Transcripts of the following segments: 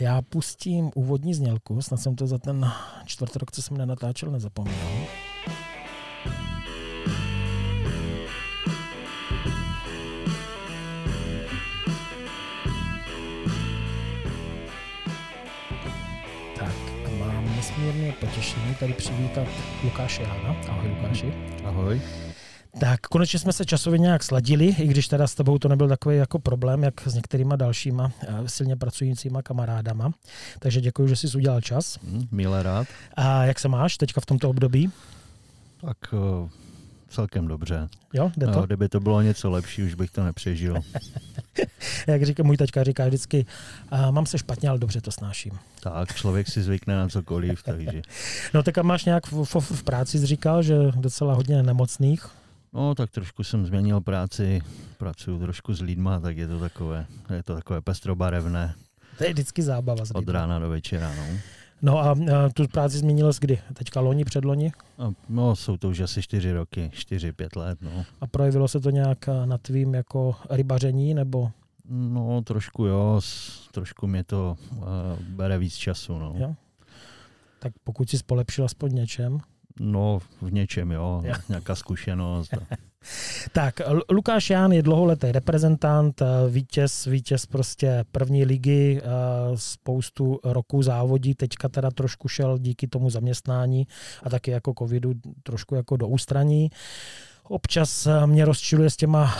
já pustím úvodní znělku, snad jsem to za ten čtvrtrok, co jsem nenatáčel, nezapomněl. Tak, mám nesmírně potěšení tady přivítat Lukáše Jana. Ahoj Lukáši. Ahoj. Tak konečně jsme se časově nějak sladili, i když teda s tebou to nebyl takový jako problém, jak s některýma dalšíma eh, silně pracujícíma kamarádama. Takže děkuji, že jsi udělal čas. Hmm, milé rád. A jak se máš teďka v tomto období? Tak uh, celkem dobře. Jo, jde to? No, kdyby to bylo něco lepší, už bych to nepřežil. jak říká můj tačka, říká vždycky, uh, mám se špatně, ale dobře to snáším. Tak, člověk si zvykne na cokoliv, takže... no tak a máš nějak v, v, v práci, jsi říkal, že docela hodně nemocných. No, tak trošku jsem změnil práci, pracuju trošku s lidma, tak je to takové, je to takové pestrobarevné. To je vždycky zábava. S Od rána do večera, no. No a, a tu práci změnil jsi kdy? Teďka loni, předloni? No, no, jsou to už asi čtyři roky, čtyři, pět let, no. A projevilo se to nějak na tvým jako rybaření, nebo? No, trošku jo, trošku mě to uh, bere víc času, no. Jo? Tak pokud jsi polepšil aspoň něčem? No, v něčem, jo, jo. nějaká zkušenost. tak, Lukáš Ján je dlouholetý reprezentant, eh, vítěz, vítěz prostě první ligy, eh, spoustu roků závodí, teďka teda trošku šel díky tomu zaměstnání a taky jako covidu trošku jako do ústraní. Občas eh, mě rozčiluje s těma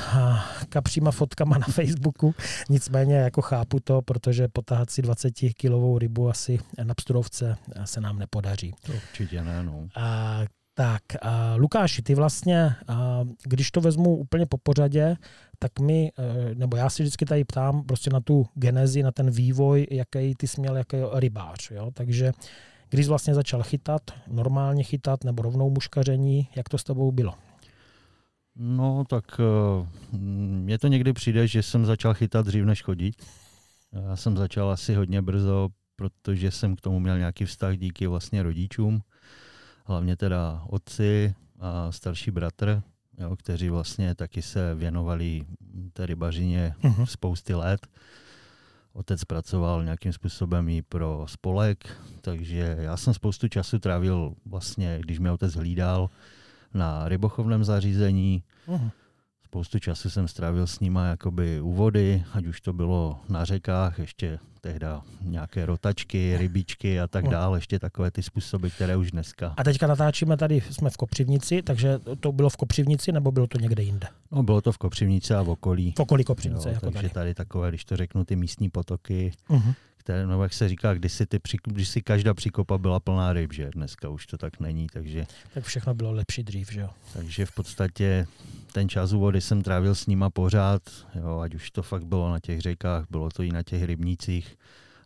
kapříma fotkama na Facebooku, nicméně jako chápu to, protože potáhat si 20 kilovou rybu asi na psturovce se nám nepodaří. To určitě ne, no. A, tak, a Lukáši, ty vlastně, a, když to vezmu úplně po pořadě, tak mi, nebo já si vždycky tady ptám prostě na tu genezi, na ten vývoj, jaký ty jsi měl jaký rybář. Jo? Takže když jsi vlastně začal chytat, normálně chytat nebo rovnou muškaření, jak to s tebou bylo? No, tak uh, mně to někdy přijde, že jsem začal chytat dřív než chodit. Já jsem začal asi hodně brzo, protože jsem k tomu měl nějaký vztah díky vlastně rodičům, hlavně teda otci a starší bratr, jo, kteří vlastně taky se věnovali té rybařině uh-huh. spousty let. Otec pracoval nějakým způsobem i pro spolek, takže já jsem spoustu času trávil vlastně, když mě otec hlídal, na rybochovném zařízení. Uh-huh. Spoustu času jsem strávil s nima jakoby u vody, ať už to bylo na řekách, ještě tehda nějaké rotačky, rybičky a tak dále, ještě takové ty způsoby, které už dneska. A teďka natáčíme tady, jsme v Kopřivnici, takže to bylo v Kopřivnici nebo bylo to někde jinde? No bylo to v Kopřivnici a v okolí. V okolí Kopřivnice, jo, jako Takže tady. tady takové, když to řeknu, ty místní potoky, uh-huh které, no jak se říká, když si, ty, když si každá příkopa byla plná ryb, že dneska už to tak není, takže... Tak všechno bylo lepší dřív, že jo? Takže v podstatě ten čas u vody jsem trávil s nima pořád, jo, ať už to fakt bylo na těch řekách, bylo to i na těch rybnících.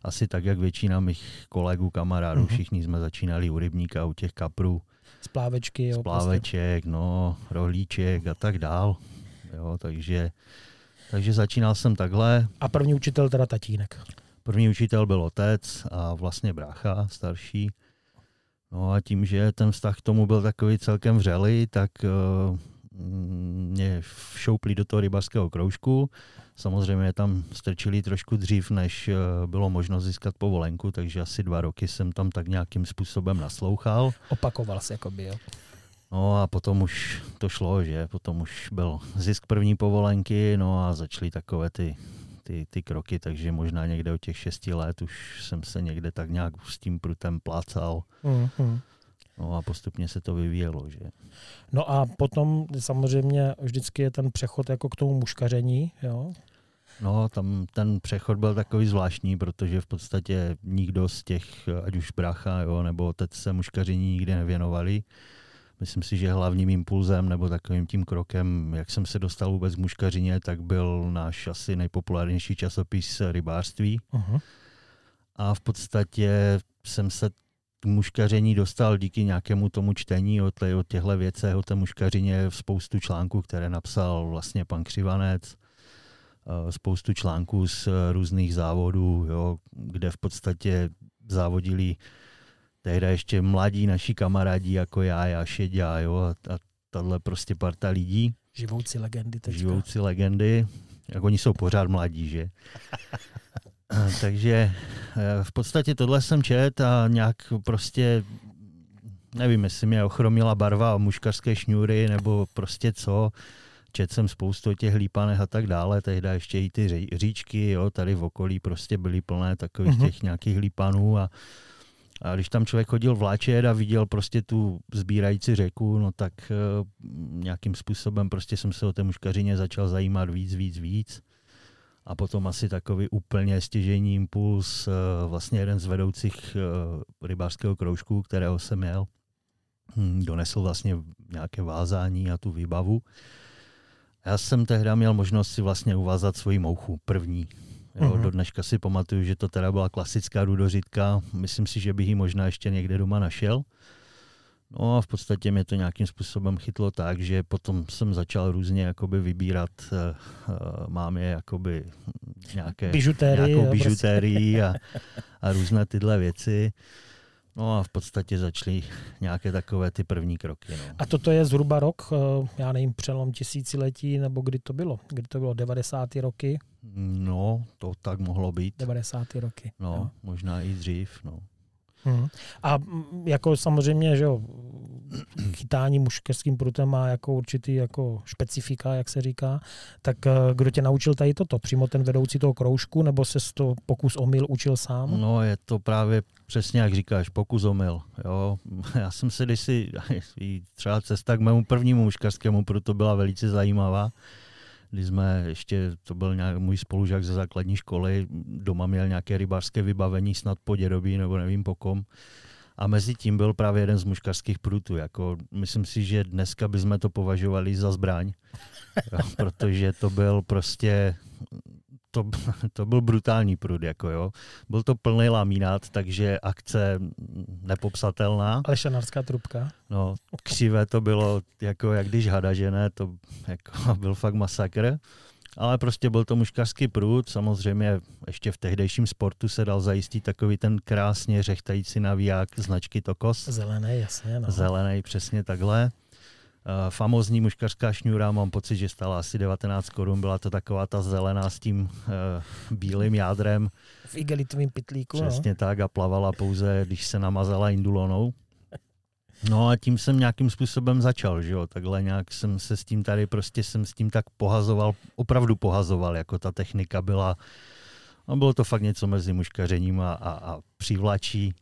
Asi tak, jak většina mých kolegů, kamarádů, uh-huh. všichni jsme začínali u rybníka, u těch kaprů. Z plávečky, jo. Z pláveček, prostě. no, rohlíček a tak dál. Jo, takže, takže začínal jsem takhle. A první učitel teda tatínek. První učitel byl otec a vlastně brácha starší. No a tím, že ten vztah k tomu byl takový celkem vřelý, tak uh, mě všoupli do toho rybarského kroužku. Samozřejmě tam strčili trošku dřív, než uh, bylo možno získat povolenku, takže asi dva roky jsem tam tak nějakým způsobem naslouchal. Opakoval se jako jo? No a potom už to šlo, že? Potom už byl zisk první povolenky, no a začaly takové ty ty, ty kroky, takže možná někde od těch šesti let už jsem se někde tak nějak s tím prutem plácal. Mm-hmm. No a postupně se to vyvíjelo, že? No a potom samozřejmě vždycky je ten přechod jako k tomu muškaření, jo? No, tam ten přechod byl takový zvláštní, protože v podstatě nikdo z těch, ať už brácha, jo, nebo otec se muškaření nikdy nevěnovali. Myslím si, že hlavním impulzem nebo takovým tím krokem, jak jsem se dostal vůbec k muškařině, tak byl náš asi nejpopulárnější časopis rybářství. Uh-huh. A v podstatě jsem se k muškaření dostal díky nějakému tomu čtení o, tě, o těchto věcech, o té muškařině, spoustu článků, které napsal vlastně pan Křivanec, eh, spoustu článků z různých závodů, jo, kde v podstatě závodili tehdy ještě mladí naši kamarádi jako já, já Šeďa, jo, a, a tahle prostě parta lidí. Živoucí legendy teďka. Živoucí legendy, jak oni jsou pořád mladí, že? Takže v podstatě tohle jsem čet a nějak prostě nevím, jestli mě ochromila barva muškarské šňůry nebo prostě co. Čet jsem spoustu těch lípanech a tak dále, tehdy ještě i ty říčky, jo, tady v okolí prostě byly plné takových mm-hmm. těch nějakých lípanů a, a když tam člověk chodil vláčet a viděl prostě tu sbírající řeku, no tak uh, nějakým způsobem prostě jsem se o té muškařině začal zajímat víc, víc, víc. A potom asi takový úplně stěžení impuls, uh, vlastně jeden z vedoucích uh, rybářského kroužku, kterého jsem měl, hm, donesl vlastně nějaké vázání a tu výbavu. Já jsem tehdy měl možnost si vlastně uvázat svoji mouchu, první. Jo, mm-hmm. Do dneška si pamatuju, že to teda byla klasická rudořitka. Myslím si, že bych ji možná ještě někde doma našel. No a v podstatě mě to nějakým způsobem chytlo tak, že potom jsem začal různě jakoby vybírat, uh, mám je jakoby nějaké, bižutérii, nějakou bižutérii prostě. a, a různé tyhle věci. No a v podstatě začaly nějaké takové ty první kroky. No. A toto je zhruba rok, eh, já nevím, přelom tisíciletí, nebo kdy to bylo? Kdy to bylo, 90. roky? No, to tak mohlo být. 90. roky. No, jo. možná i dřív, no. Hmm. A jako samozřejmě, že jo, chytání muškerským prutem má jako určitý jako specifika, jak se říká, tak eh, kdo tě naučil tady toto? Přímo ten vedoucí toho kroužku, nebo se to pokus omyl učil sám? No je to právě přesně jak říkáš, pokus omyl. Jo. Já jsem se kdysi, třeba cesta k mému prvnímu muškarskému prutu byla velice zajímavá kdy jsme ještě, to byl nějak můj spolužák ze základní školy, doma měl nějaké rybářské vybavení, snad po dědobí nebo nevím po kom. A mezi tím byl právě jeden z muškarských prutů. Jako, myslím si, že dneska bychom to považovali za zbraň, protože to byl prostě to, to byl brutální prud, jako jo. Byl to plný laminát, takže akce nepopsatelná. Ale šanarská trubka. No, křivé to bylo, jako jak když hada, že ne, to jako byl fakt masakr. Ale prostě byl to muškařský prut, samozřejmě ještě v tehdejším sportu se dal zajistit takový ten krásně řechtající navíják značky Tokos. Zelený, jasně. No. Zelený, přesně takhle. Uh, famozní muškařská šňůra, mám pocit, že stála asi 19 korun, byla to taková ta zelená s tím uh, bílým jádrem. V igelitovém pitlíku. No. Přesně no. tak a plavala pouze, když se namazala indulonou. No a tím jsem nějakým způsobem začal, že jo, takhle nějak jsem se s tím tady prostě jsem s tím tak pohazoval, opravdu pohazoval, jako ta technika byla, a bylo to fakt něco mezi muškařením a, a, a přivlačí.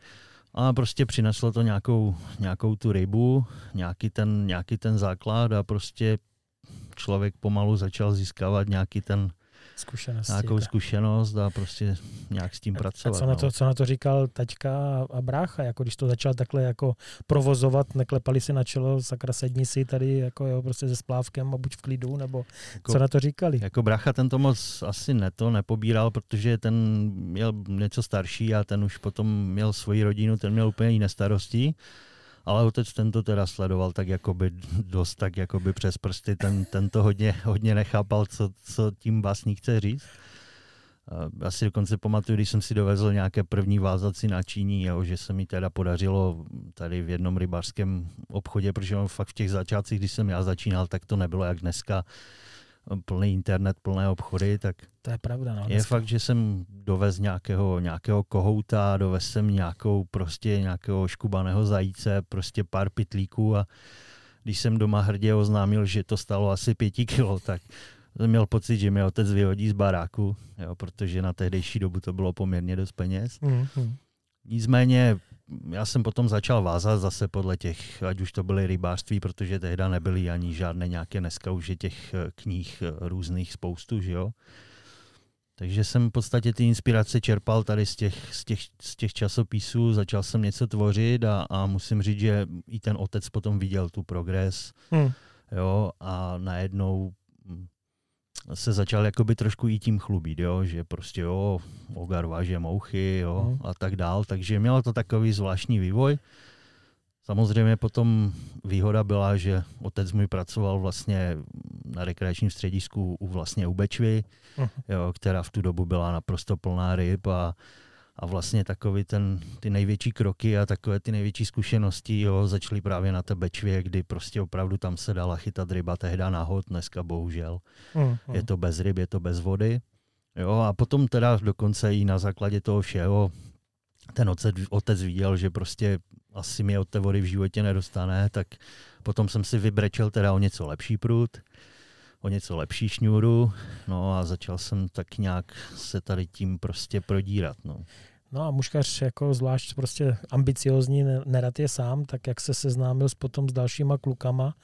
A prostě přineslo to nějakou, nějakou tu rybu, nějaký ten, nějaký ten základ a prostě člověk pomalu začal získávat nějaký ten, zkušenost. Nějakou zkušenost a prostě nějak s tím pracovat. A co, na to, no. co na to říkal taťka a brácha, jako když to začal takhle jako provozovat, neklepali si na čelo, sakra sedni si tady jako jo, prostě se splávkem a buď v klidu, nebo jako, co na to říkali? Jako brácha ten to moc asi ne to nepobíral, protože ten měl něco starší a ten už potom měl svoji rodinu, ten měl úplně jiné starosti ale otec ten to teda sledoval tak jakoby dost tak jakoby přes prsty, ten, ten to hodně, hodně nechápal, co, co tím básník chce říct. Já si dokonce pamatuju, když jsem si dovezl nějaké první vázací načíní, jo, že se mi teda podařilo tady v jednom rybářském obchodě, protože fakt v těch začátcích, když jsem já začínal, tak to nebylo jak dneska plný internet, plné obchody, tak to je pravda. No, je fakt, že jsem dovez nějakého, nějakého kohouta, dovez jsem nějakou prostě nějakého škubaného zajíce, prostě pár pitlíků a když jsem doma hrdě oznámil, že to stalo asi pěti kilo, tak jsem měl pocit, že mi otec vyhodí z baráku, jo, protože na tehdejší dobu to bylo poměrně dost peněz. Mm-hmm. Nicméně já jsem potom začal vázat zase podle těch, ať už to byly rybářství, protože tehda nebyly ani žádné nějaké, dneska už je těch eh, knih eh, různých spoustu, že jo. Takže jsem v podstatě ty inspirace čerpal tady z těch, z těch, z těch časopisů, začal jsem něco tvořit a, a musím říct, že i ten otec potom viděl tu progres, hmm. jo, a najednou se začal jakoby trošku i tím chlubit, jo, že prostě jo, Ogar váže mouchy jo, mm. a tak dál, takže mělo to takový zvláštní vývoj. Samozřejmě potom výhoda byla, že otec můj pracoval vlastně na rekreačním středisku u vlastně u Bečvy, mm. jo, která v tu dobu byla naprosto plná ryb a a vlastně takový ten, ty největší kroky a takové ty největší zkušenosti jo, začaly právě na té Bečvě, kdy prostě opravdu tam se dala chytat ryba tehda nahod, dneska bohužel. Mm, mm. Je to bez ryb, je to bez vody. Jo, a potom teda dokonce i na základě toho všeho ten otec, otec viděl, že prostě asi mě od té vody v životě nedostane, tak potom jsem si vybrečel teda o něco lepší prut, o něco lepší šňůru, no a začal jsem tak nějak se tady tím prostě prodírat. No. No a muškař jako zvlášť prostě ambiciozní, nerad je sám, tak jak se seznámil s potom s dalšíma klukama,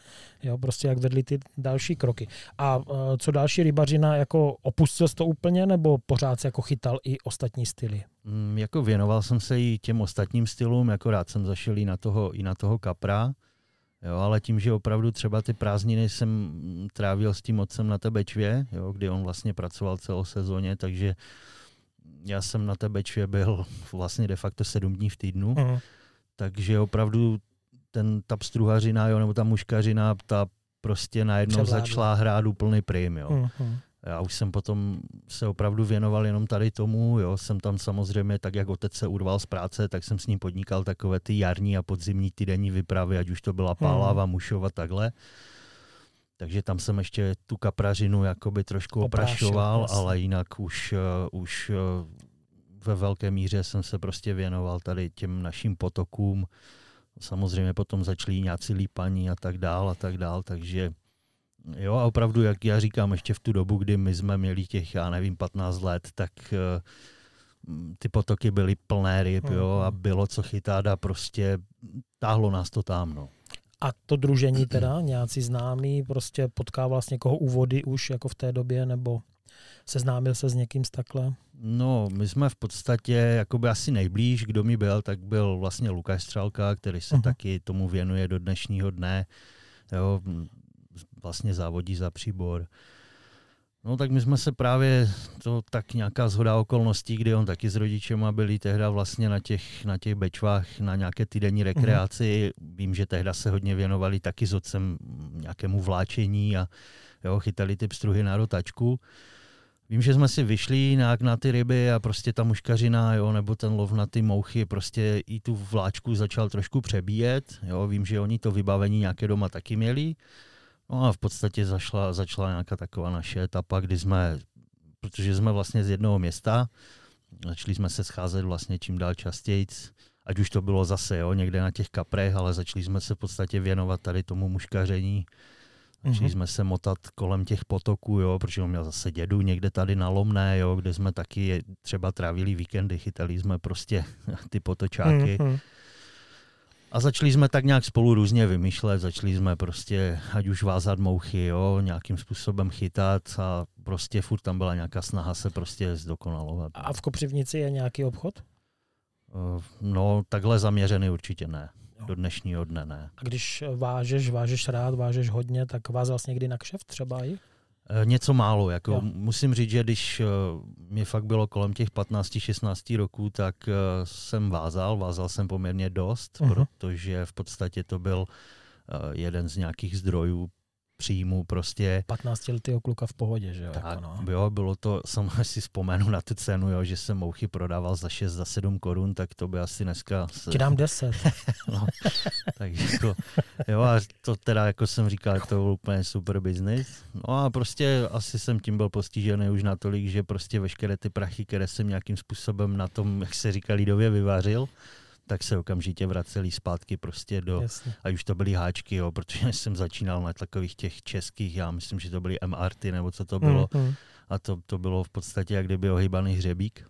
jo, prostě jak vedli ty další kroky. A uh, co další rybařina, jako opustil jsi to úplně, nebo pořád se jako chytal i ostatní styly? Mm, jako věnoval jsem se i těm ostatním stylům, jako rád jsem zašel i na toho, i na toho kapra, Jo, ale tím, že opravdu třeba ty prázdniny jsem trávil s tím otcem na té Bečvě, jo, kdy on vlastně pracoval celou sezóně, takže já jsem na té Bečvě byl vlastně de facto sedm dní v týdnu, uh-huh. takže opravdu ten, ta pstruhařina, jo, nebo ta muškařina, ta prostě najednou Převládla. začala hrát úplný prim. Jo. Uh-huh. Já už jsem potom se opravdu věnoval jenom tady tomu, jo, jsem tam samozřejmě, tak jak otec se urval z práce, tak jsem s ním podnikal takové ty jarní a podzimní týdenní výpravy, ať už to byla Pálava, hmm. Mušova, takhle. Takže tam jsem ještě tu kaprařinu jakoby trošku oprašoval, ale jinak už, uh, už uh, ve velké míře jsem se prostě věnoval tady těm našim potokům. Samozřejmě potom začali nějací lípaní a tak dál a tak dál, takže Jo, a opravdu, jak já říkám, ještě v tu dobu, kdy my jsme měli těch, já nevím, 15 let, tak uh, ty potoky byly plné ryb, jo, a mhm. bylo co chytat a prostě táhlo nás to tam, no. A to družení teda, nějací známí, prostě potkával vlastně někoho u vody už jako v té době, nebo seznámil se s někým z takhle? No, my jsme v podstatě, jakoby asi nejblíž, kdo mi byl, tak byl vlastně Lukáš Střelka, který se uh-huh. taky tomu věnuje do dnešního dne. Jo, vlastně závodí za příbor. No tak my jsme se právě, to tak nějaká zhoda okolností, kdy on taky s rodičema byli tehda vlastně na těch, na těch bečvách, na nějaké týdenní mhm. rekreaci. Mm-hmm. Vím, že tehda se hodně věnovali taky s otcem nějakému vláčení a jo, chytali ty pstruhy na rotačku. Vím, že jsme si vyšli nějak na ty ryby a prostě ta muškařina, jo, nebo ten lov na ty mouchy, prostě i tu vláčku začal trošku přebíjet. Jo. Vím, že oni to vybavení nějaké doma taky měli. No a v podstatě zašla, začala nějaká taková naše etapa, kdy jsme, protože jsme vlastně z jednoho města, začali jsme se scházet vlastně čím dál častěji, ať už to bylo zase jo, někde na těch kaprech, ale začali jsme se v podstatě věnovat tady tomu muškaření. Začali mm-hmm. jsme se motat kolem těch potoků, jo, protože on měl zase dědu někde tady na Lomné, jo, kde jsme taky třeba trávili víkendy, chytali jsme prostě ty potočáky. Mm-hmm. A začali jsme tak nějak spolu různě vymýšlet, začali jsme prostě, ať už vázat mouchy, jo, nějakým způsobem chytat a prostě furt tam byla nějaká snaha se prostě zdokonalovat. A v Kopřivnici je nějaký obchod? Eh, no, takhle zaměřený určitě ne. Do dnešního dne ne. A když vážeš, vážeš rád, vážeš hodně, tak vázal jsi někdy na kšeft třeba i? Eh, něco málo. Jako musím říct, že když uh, mě fakt bylo kolem těch 15-16 roků, tak uh, jsem vázal. Vázal jsem poměrně dost, uh-huh. protože v podstatě to byl jeden z nějakých zdrojů příjmu prostě. 15 letého kluka v pohodě, že jo? Tak, jako no. jo, bylo to, jsem si vzpomenu na tu cenu, jo, že jsem mouchy prodával za 6, za 7 korun, tak to by asi dneska... Se... Ti dám 10. no, takže to, jo, a to teda, jako jsem říkal, to byl úplně super biznis. No a prostě asi jsem tím byl postižený už natolik, že prostě veškeré ty prachy, které jsem nějakým způsobem na tom, jak se říká, lidově vyvářil, tak se okamžitě vraceli zpátky prostě do, Jasně. a už to byly háčky, jo, protože jsem začínal na takových těch českých, já myslím, že to byly MRT nebo co to bylo, mm-hmm. a to, to bylo v podstatě jak kdyby ohybaný hřebík.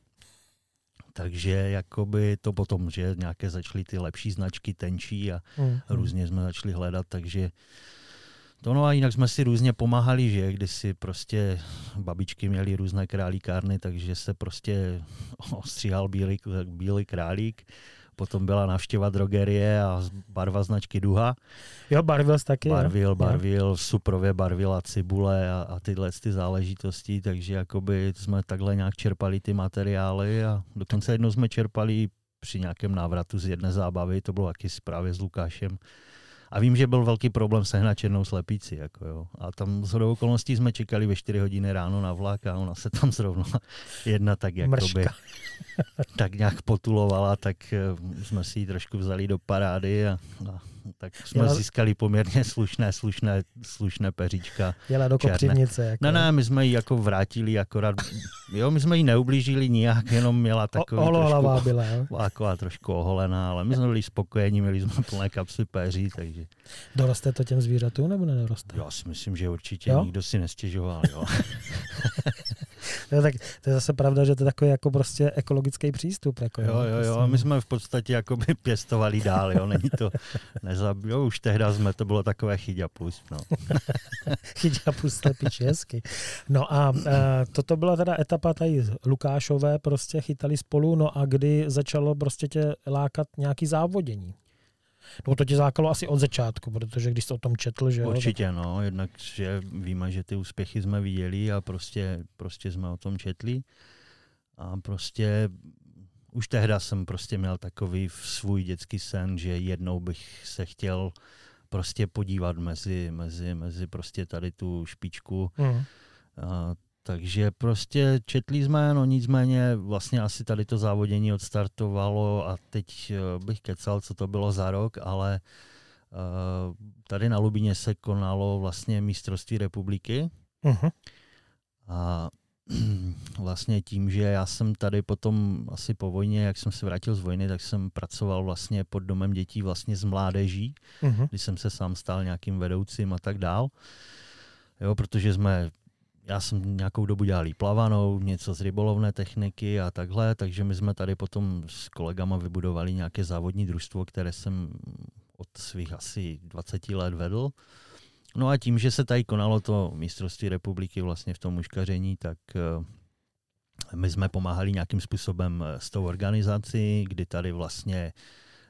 Takže jakoby to potom, že nějaké začaly ty lepší značky, tenčí a mm-hmm. různě jsme začali hledat, takže to no a jinak jsme si různě pomáhali, že když si prostě babičky měly různé králíkárny, takže se prostě ostříhal bílý, bílý králík Potom byla návštěva drogerie a barva značky Duha. Jo, barvil jsi taky. Barvil, jo? barvil, suprově barvila cibule a, a tyhle ty záležitosti, takže jakoby jsme takhle nějak čerpali ty materiály a dokonce jednou jsme čerpali při nějakém návratu z jedné zábavy, to bylo taky právě s Lukášem, a vím, že byl velký problém sehnat černou slepici. Jako jo. A tam z okolností jsme čekali ve 4 hodiny ráno na vlak a ona se tam zrovna jedna tak jakoby, tak nějak potulovala, tak eh, jsme si ji trošku vzali do parády a, a tak jsme Jela... získali poměrně slušné, slušné, slušné peříčka. Jela do Kopřivnice. Jako. Ne, ne, my jsme ji jako vrátili akorát, jo, my jsme ji neublížili nijak, jenom měla takový o, trošku, byla, jo? Taková trošku oholená, ale my jsme byli spokojení, měli jsme plné kapsy peří, takže. Doroste to těm zvířatům nebo nedoroste? Já si myslím, že určitě jo? nikdo si nestěžoval, jo. no, tak to je zase pravda, že to je takový jako prostě ekologický přístup. Jako, jo, jo, jo, a my jsme v podstatě jako by pěstovali dál, jo, není to, nezab... jo, už tehda jsme, to bylo takové chyďapus, no. chyďapus, slepič, hezky. No a e, toto byla teda etapa tady Lukášové, prostě chytali spolu, no a kdy začalo prostě tě lákat nějaký závodění? No to tě zákalo asi od začátku, protože když jsi o tom četl, že Určitě, tak... no, jednak, že víme, že ty úspěchy jsme viděli a prostě, prostě jsme o tom četli. A prostě už tehda jsem prostě měl takový svůj dětský sen, že jednou bych se chtěl prostě podívat mezi, mezi, mezi prostě tady tu špičku. Mm. A takže prostě četli jsme, no nicméně vlastně asi tady to závodění odstartovalo a teď eh, bych kecal, co to bylo za rok, ale uh, tady na Lubině se konalo vlastně mistrovství republiky uh-huh. a vlastně tím, že já jsem tady potom asi po vojně, jak jsem se vrátil z vojny, tak jsem pracoval vlastně pod domem dětí vlastně z mládeží, uh-huh. kdy jsem se sám stal nějakým vedoucím a tak dál. Jo, protože jsme já jsem nějakou dobu dělal plavanou, něco z rybolovné techniky a takhle, takže my jsme tady potom s kolegama vybudovali nějaké závodní družstvo, které jsem od svých asi 20 let vedl. No a tím, že se tady konalo to mistrovství republiky vlastně v tom muškaření, tak eh, my jsme pomáhali nějakým způsobem s tou organizací, kdy tady vlastně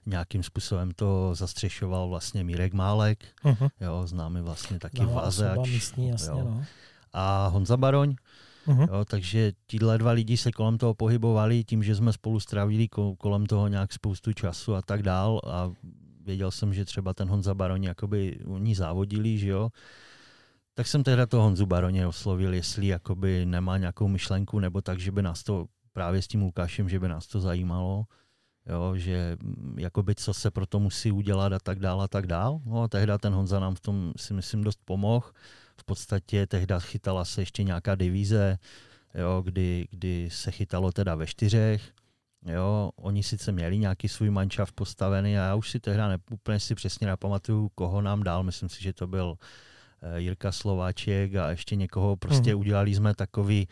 nějakým způsobem to zastřešoval vlastně Mírek Málek, uh-huh. jo, známý vlastně taky no, vázač. místní, jasně, jo. No a Honza Baroň. Uh-huh. Jo, takže tíhle dva lidi se kolem toho pohybovali tím, že jsme spolu strávili kolem toho nějak spoustu času a tak dál a věděl jsem, že třeba ten Honza Baroň jakoby oni závodili, že jo, tak jsem teda toho Honzu Baroně oslovil, jestli jakoby nemá nějakou myšlenku nebo tak, že by nás to právě s tím Lukášem, že by nás to zajímalo, jo, že jakoby co se pro to musí udělat a tak dál a tak dál. No a tehda ten Honza nám v tom si myslím dost pomohl v podstatě tehda chytala se ještě nějaká divíze, jo, kdy, kdy se chytalo teda ve čtyřech. Jo, oni sice měli nějaký svůj mančav postavený a já už si tehda ne, úplně si přesně nepamatuju, koho nám dal. Myslím si, že to byl eh, Jirka Slováček a ještě někoho. Prostě mm. udělali jsme takový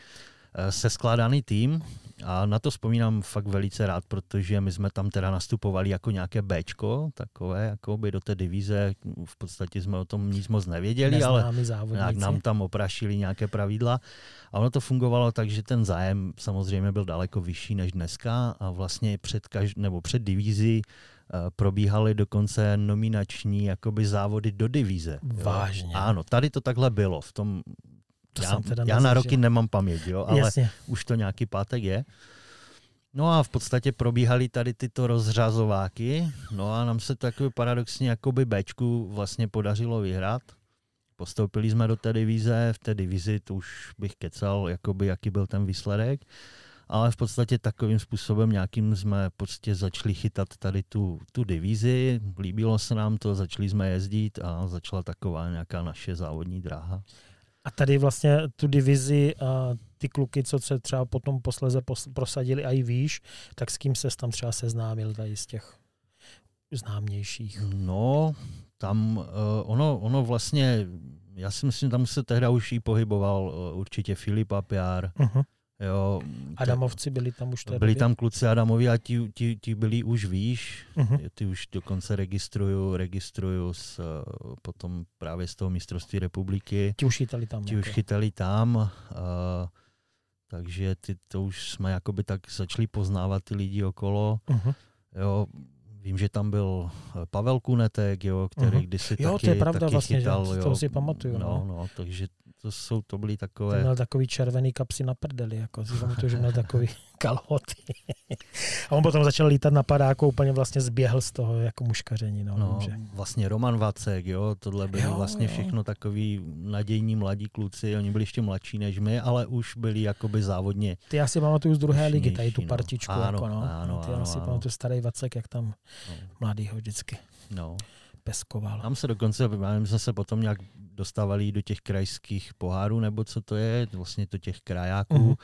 seskládaný tým a na to vzpomínám fakt velice rád, protože my jsme tam teda nastupovali jako nějaké Bčko, takové, jako by do té divize, v podstatě jsme o tom nic moc nevěděli, Neznámi ale nějak nám tam oprašili nějaké pravidla a ono to fungovalo tak, že ten zájem samozřejmě byl daleko vyšší než dneska a vlastně před, každ- nebo před divizí uh, probíhaly dokonce nominační jakoby závody do divize. Vážně. Jo? Ano, tady to takhle bylo. V tom to já, teda já na roky nemám paměť, jo, ale Jasně. už to nějaký pátek je. No a v podstatě probíhaly tady tyto rozřazováky, no a nám se takový paradoxně jakoby Bčku vlastně podařilo vyhrát. Postoupili jsme do té divize, v té divizi to už bych kecal, jakoby jaký byl ten výsledek, ale v podstatě takovým způsobem nějakým jsme prostě začali chytat tady tu, tu divizi, líbilo se nám to, začali jsme jezdit a začala taková nějaká naše závodní dráha. A tady vlastně tu divizi a ty kluky, co se třeba potom posleze prosadili a i víš, tak s kým se tam třeba seznámil tady z těch známějších? No, tam uh, ono, ono vlastně, já si myslím, tam se tehda už i pohyboval uh, určitě Filip Apiar, uh-huh. Jo, Adamovci byli tam už Byli doby? tam kluci Adamovi a ti, ti, ti byli už výš. Uh-huh. Ty už dokonce registruju, registruju s, potom právě z toho mistrovství republiky. Ti už chytali tam. Ti jako. už chytali tam. Uh, takže ty, to už jsme jakoby tak začali poznávat ty lidi okolo. Uh-huh. Jo, Vím, že tam byl Pavel Kunetek, jo, který uh-huh. kdysi jo, taky, to je pravda taky vlastně, chytal. Že, jo, to si pamatuju. No, no, no takže to, jsou, to byly takové... To měl takový červený kapsy na prdeli, jako si pamatuju, že měl takový kalhoty. a on potom začal lítat na padáku, úplně vlastně zběhl z toho jako muškaření. No, no že... vlastně Roman Vacek, jo, tohle byly jo, vlastně jo. všechno takový nadějní mladí kluci, oni byli ještě mladší než my, ale už byli jakoby závodně. Ty já si pamatuju z druhé ligy, tady tu no. partičku. No. Ano, jako, no. Ano, Ty ano, já si ano. pamatuju starý Vacek, jak tam no. mladý ho vždycky. No peskoval. Tam se dokonce, my jsme se potom nějak dostávali do těch krajských pohárů, nebo co to je, vlastně to těch krajáků, uh-huh.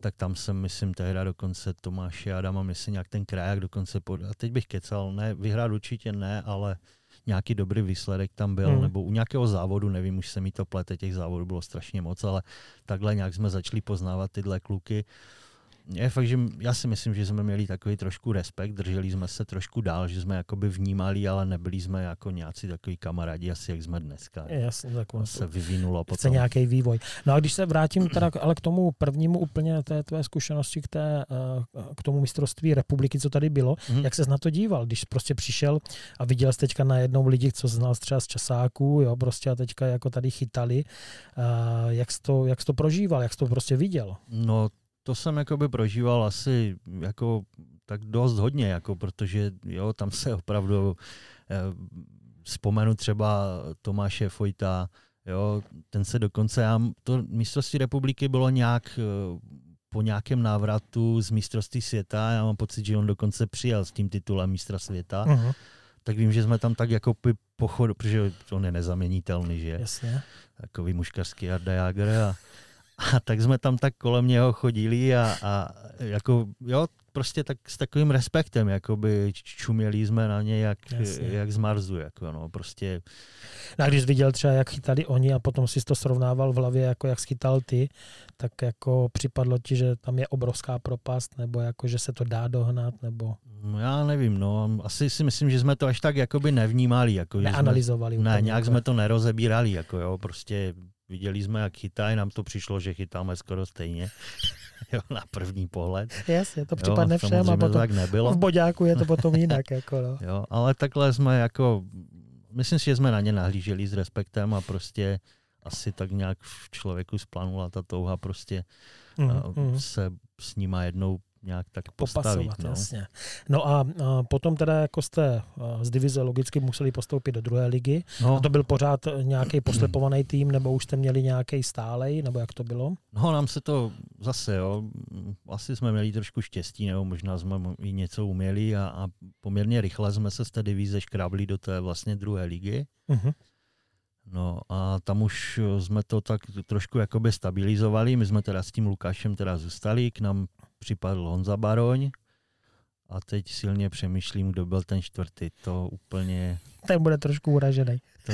tak tam jsem, myslím, tehda dokonce Tomáše Adama, myslím, nějak ten kraják dokonce, pod... a teď bych kecal, ne, vyhrát určitě ne, ale nějaký dobrý výsledek tam byl, hmm. nebo u nějakého závodu, nevím, už se mi to plete, těch závodů bylo strašně moc, ale takhle nějak jsme začali poznávat tyhle kluky je fakt, že já si myslím, že jsme měli takový trošku respekt, drželi jsme se trošku dál, že jsme jakoby vnímali, ale nebyli jsme jako nějací takový kamarádi, asi jak jsme dneska. Je, jasně, tak to se vyvinulo potom. Chce nějaký vývoj. No a když se vrátím teda ale k tomu prvnímu úplně té tvé zkušenosti k, té, eh, k tomu mistrovství republiky, co tady bylo, mm-hmm. jak ses na to díval, když prostě přišel a viděl jsi teďka najednou lidi, co znal třeba z časáků, jo, prostě a teďka jako tady chytali, jak jsi to, jak jsi to prožíval, jak jsi to prostě viděl? No to jsem jakoby prožíval asi jako tak dost hodně, jako protože jo, tam se opravdu eh, vzpomenu třeba Tomáše Fojta, jo, ten se dokonce, já, to mistrovství republiky bylo nějak eh, po nějakém návratu z mistrovství světa, já mám pocit, že on dokonce přijel s tím titulem mistra světa, uh-huh. tak vím, že jsme tam tak jako pochod, protože on je nezaměnitelný, že? Jasně. Takový muškarský Arda Jager a a tak jsme tam tak kolem něho chodili a, a jako, jo, prostě tak s takovým respektem, jakoby čuměli jsme na ně jak, jak z Marzu, jako no, prostě. No a když viděl třeba, jak chytali oni a potom si to srovnával v hlavě, jako jak schytal ty, tak jako připadlo ti, že tam je obrovská propast, nebo jako, že se to dá dohnat, nebo... No já nevím, no, asi si myslím, že jsme to až tak jakoby nevnímali. Jako, Neanalizovali. Jsme, ne, nějak jako... jsme to nerozebírali, jako jo, prostě Viděli jsme, jak chytají, nám to přišlo, že chytáme skoro stejně. jo, na první pohled. Jasně, to připadne jo, všem a potom tak nebylo. v boďáku je to potom jinak. jako no. jo, ale takhle jsme jako, myslím si, že jsme na ně nahlíželi s respektem a prostě asi tak nějak v člověku splanula ta touha prostě mm, mm. se s nima jednou nějak tak postavit. no. jasně. No a, a potom teda jako jste z divize logicky museli postoupit do druhé ligy. No. A to byl pořád nějaký poslepovaný tým, nebo už jste měli nějaký stálej, nebo jak to bylo? No nám se to zase, jo, asi jsme měli trošku štěstí, nebo možná jsme i něco uměli a, a poměrně rychle jsme se z té divize škrábli do té vlastně druhé ligy. Uh-huh. No a tam už jsme to tak trošku jakoby stabilizovali. My jsme teda s tím Lukášem teda zůstali, k nám připadl Honza Baroň a teď silně přemýšlím, kdo byl ten čtvrtý. To úplně... Ten bude trošku uražený. To,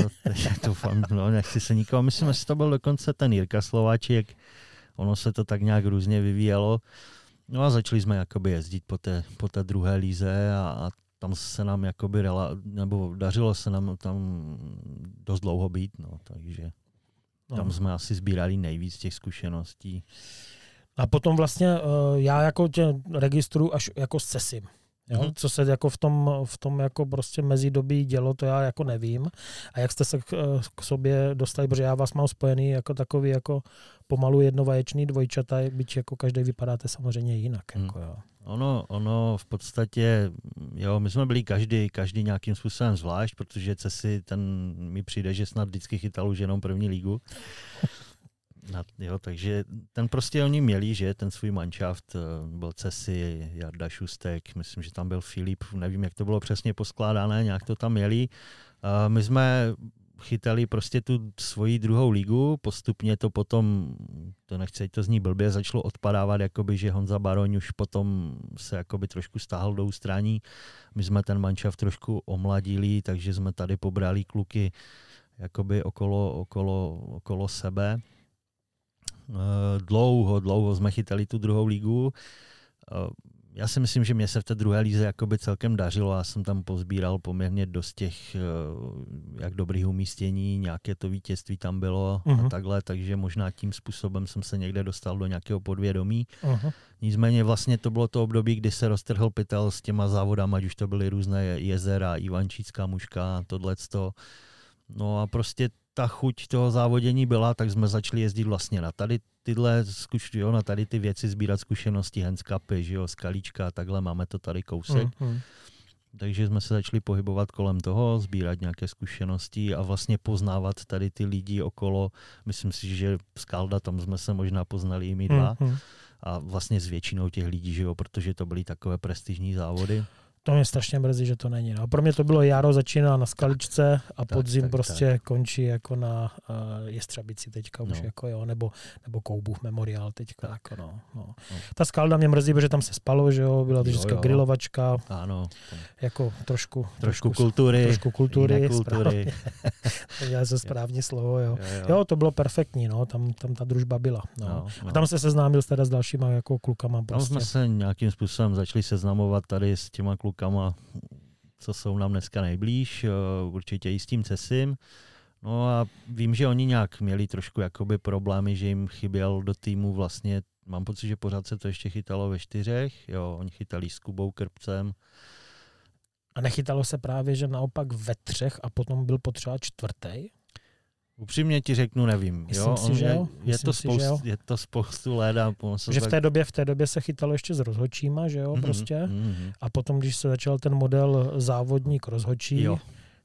to, to no, nechci se nikoho. Myslím, že to byl dokonce ten Jirka Slováček. Ono se to tak nějak různě vyvíjelo. No a začali jsme jakoby jezdit po té, po té druhé líze a, a tam se nám jakoby rela, nebo dařilo se nám tam dost dlouho být, no, takže tam no. jsme asi sbírali nejvíc těch zkušeností. A potom vlastně eh, já jako tě registruju až jako s CESIM. Jo? Mm-hmm. Co se jako v tom, v tom jako prostě mezidobí dělo, to já jako nevím. A jak jste se k, eh, k sobě dostali, protože já vás mám spojený jako takový jako pomalu jednovaječný dvojčata, byť jako každý vypadáte samozřejmě jinak. Mm. Jako, jo. Ono, ono v podstatě, jo, my jsme byli každý, každý nějakým způsobem zvlášť, protože Cesi, ten mi přijde, že snad vždycky chytal už jenom první lígu. Na, jo, takže ten prostě oni měli, že ten svůj manšaft, eh, byl Cesi, Jarda Šustek, myslím, že tam byl Filip, nevím, jak to bylo přesně poskládané, nějak to tam měli. My jsme chytali prostě tu svoji druhou ligu, postupně to potom, to nechci, to zní blbě, začalo odpadávat, jakoby, že Honza Baroň už potom se jakoby trošku stáhl do ústraní. My jsme ten manšaft trošku omladili, takže jsme tady pobrali kluky jakoby okolo, okolo, okolo sebe. Eh, dlouho, dlouho jsme chytali tu druhou ligu. Eh, já si myslím, že mě se v té druhé líze jakoby celkem dařilo. Já jsem tam pozbíral poměrně dost těch eh, jak dobrých umístění, nějaké to vítězství tam bylo uh-huh. a mhm. takhle, takže možná tím způsobem jsem se někde dostal do nějakého podvědomí. Uh-huh. Nicméně vlastně to bylo to období, kdy se roztrhl pytel s těma závodama, ať už to byly různé jezera, Ivančícká muška, tohleto. No a prostě ta chuť toho závodění byla, tak jsme začali jezdit vlastně na tady tyhle, zkuš, jo, na tady ty věci, sbírat zkušenosti, handskapy, že jo, skalíčka, takhle máme to tady kousek. Mm-hmm. Takže jsme se začali pohybovat kolem toho, sbírat nějaké zkušenosti a vlastně poznávat tady ty lidi okolo. Myslím si, že z Kalda tam jsme se možná poznali i my dva. Mm-hmm. A vlastně s většinou těch lidí, že jo, protože to byly takové prestižní závody. To mě strašně mrzí, že to není. No. Pro mě to bylo jaro začíná na skaličce a Tak, podzim tak, prostě tak. končí jako na uh, Jestřabici teďka už No. jako jo, nebo, nebo Koubův memoriál teďka. Tak. Jako no, no. No. Ta skalda mě mrzí, protože tam se spalo, že jo, byla to vždycky grilovačka, Ano, jako trošku, trošku kultury, trošku kultury, kultury. Já se správně slovo, jo. Jo, jo. Jo, to bylo perfektní, no, tam, tam ta družba byla. No. No, no. A tam se seznámil teda s dalšíma jako klukama Tam prostě. jsme se nějakým způsobem začali seznamovat tady s těma klukama, co jsou nám dneska nejblíž, eh, určitě i s tím Cesim. No a vím, že oni nějak měli trošku jakoby problémy, že jim chyběl do týmu vlastně, mám pocit, že pořád se to ještě chytalo ve čtyřech, jo, oni chytali s Kubou Krpcem, A nechytalo se právě, že naopak ve třech a potom byl potřeba čtvrtý. Upřímně ti řeknu, nevím. Myslím jo? si, že je, jo. je, Myslím to si, že jo. je to spoustu let a Že tak- v té době, v té době se chytalo ještě s rozhočíma, že jo, Mhm, prostě. mhm. A potom, když se začal ten model závodník rozhočí, Jo.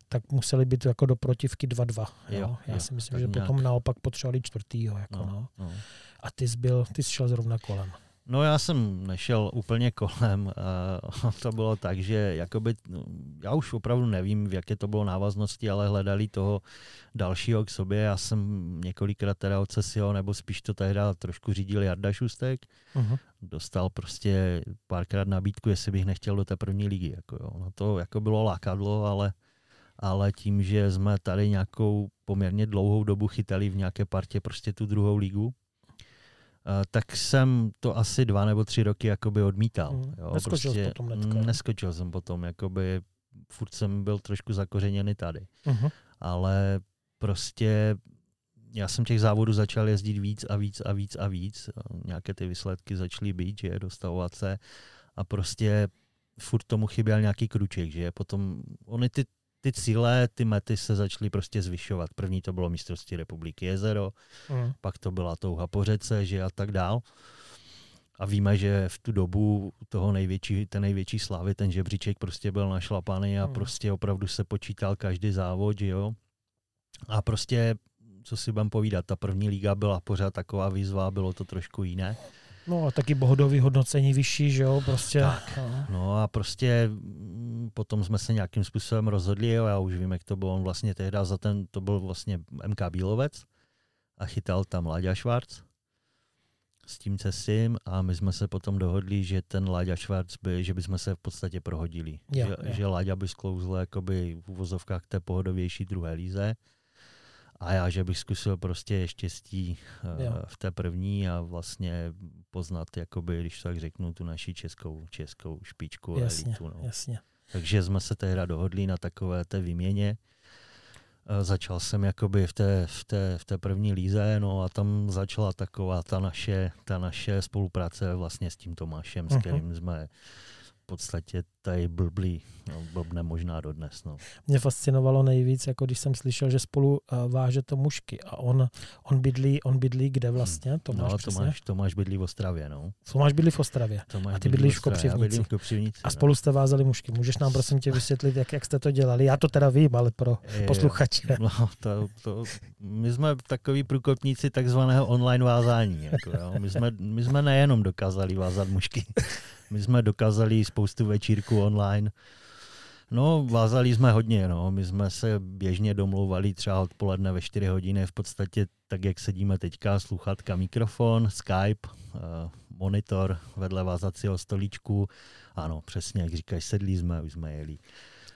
tak museli být jako do protivky 2-2. Jo, Jo, Já jo, si myslím, tak že nějak. potom naopak potřebovali čtvrtýho. Jako no. No, no. A ty jsi, byl, ty jsi šel zrovna kolem. No já jsem nešel úplně kolem. to bylo tak, že jakoby, no, já už opravdu nevím, v jaké to bylo návaznosti, ale hledali toho dalšího k sobě. Já jsem několikrát teda od nebo spíš to tehdy trošku řídil Jarda Šustek. Uh-huh. Dostal prostě párkrát nabídku, jestli bych nechtěl do té první ligy. Jako jo. No to jako bylo lákadlo, ale, ale tím, že jsme tady nějakou poměrně dlouhou dobu chytali v nějaké partě prostě tu druhou ligu, tak jsem to asi dva nebo tři roky jakoby odmítal. Mm. Jo, Neskočil prostě, potom hnedka, mm? Neskočil jsem potom, jakoby furt jsem byl trošku zakořeněný tady. Uh-huh. Ale prostě já jsem těch závodů začal jezdit víc a víc a víc a víc. Nějaké ty výsledky začaly být, že dostavovat se a prostě furt tomu chyběl nějaký kruček, že potom ony ty, ty cíle, ty mety se začaly prostě zvyšovat. První to bylo mistrovství republiky jezero, Uh-huh. pak to byla touha po řece, že a tak dál. A víme, že v tu dobu toho největší, ten největší slávy, ten žebříček prostě byl našlapaný a Hmm. prostě opravdu se počítal každý závod, že jo. A prostě, co si budem povídat, ta první liga byla pořád taková výzva, bylo to trošku jiné. No a taky bohodový hodnocení vyšší, že jo, prostě. Tak. No. No a prostě mm, potom jsme se nějakým způsobem rozhodli, jo, já už vím, jak to bylo, on vlastně tehdy za ten, to byl vlastně MK Bílovec a chytal tam Láďa Švarc s tím Cesim a my jsme se potom dohodli, že ten Láďa Švarc by, že bychom se v podstatě prohodili. Jo, že, jo. že Láďa by sklouzl jakoby v uvozovkách té pohodovější druhé líze a já, že bych zkusil prostě štěstí eh, Jo. v té první a vlastně poznat, jakoby, když tak řeknu, tu naši českou, českou špičku Jasně, elitu. No. jasně. Takže jsme se tehda dohodli na takové té výměně. Eh, Začal jsem jakoby v té, v té, v té první líze, no a tam začala taková ta naše, ta naše spolupráce vlastně s tím Tomášem, s Mhm. kterým jsme podstatě tady blblí, no, blbne možná dodnes. No. Mě fascinovalo nejvíc, jako když jsem slyšel, že spolu uh, vážete mušky a on, on, bydlí, on bydlí kde vlastně? Tomáš, no, přesně? Tomáš, Tomáš bydlí v Ostravě, no. Tomáš bydlí v Ostravě. Tomáš A ty bydlí bydlíš v Já Kopřivnici. v Kopřivnici. A spolu jste vázali mušky. Můžeš nám prosím tě vysvětlit, jak, jak jste to dělali? Já to teda vím, ale pro no. posluchače. No, to, to, my jsme takový průkopníci takzvaného online vázání. Jako, jo. My, jsme, my jsme nejenom dokázali vázat mušky, my jsme dokázali spoustu večírků online. No, vázali jsme hodně, no. My jsme se běžně domlouvali třeba odpoledne ve 4 hodiny, v podstatě tak, jak sedíme teďka, sluchátka, mikrofon, Skype, eh, monitor vedle vázacího stolíčku. Ano, přesně, jak říkáš, sedli jsme, už jsme jeli.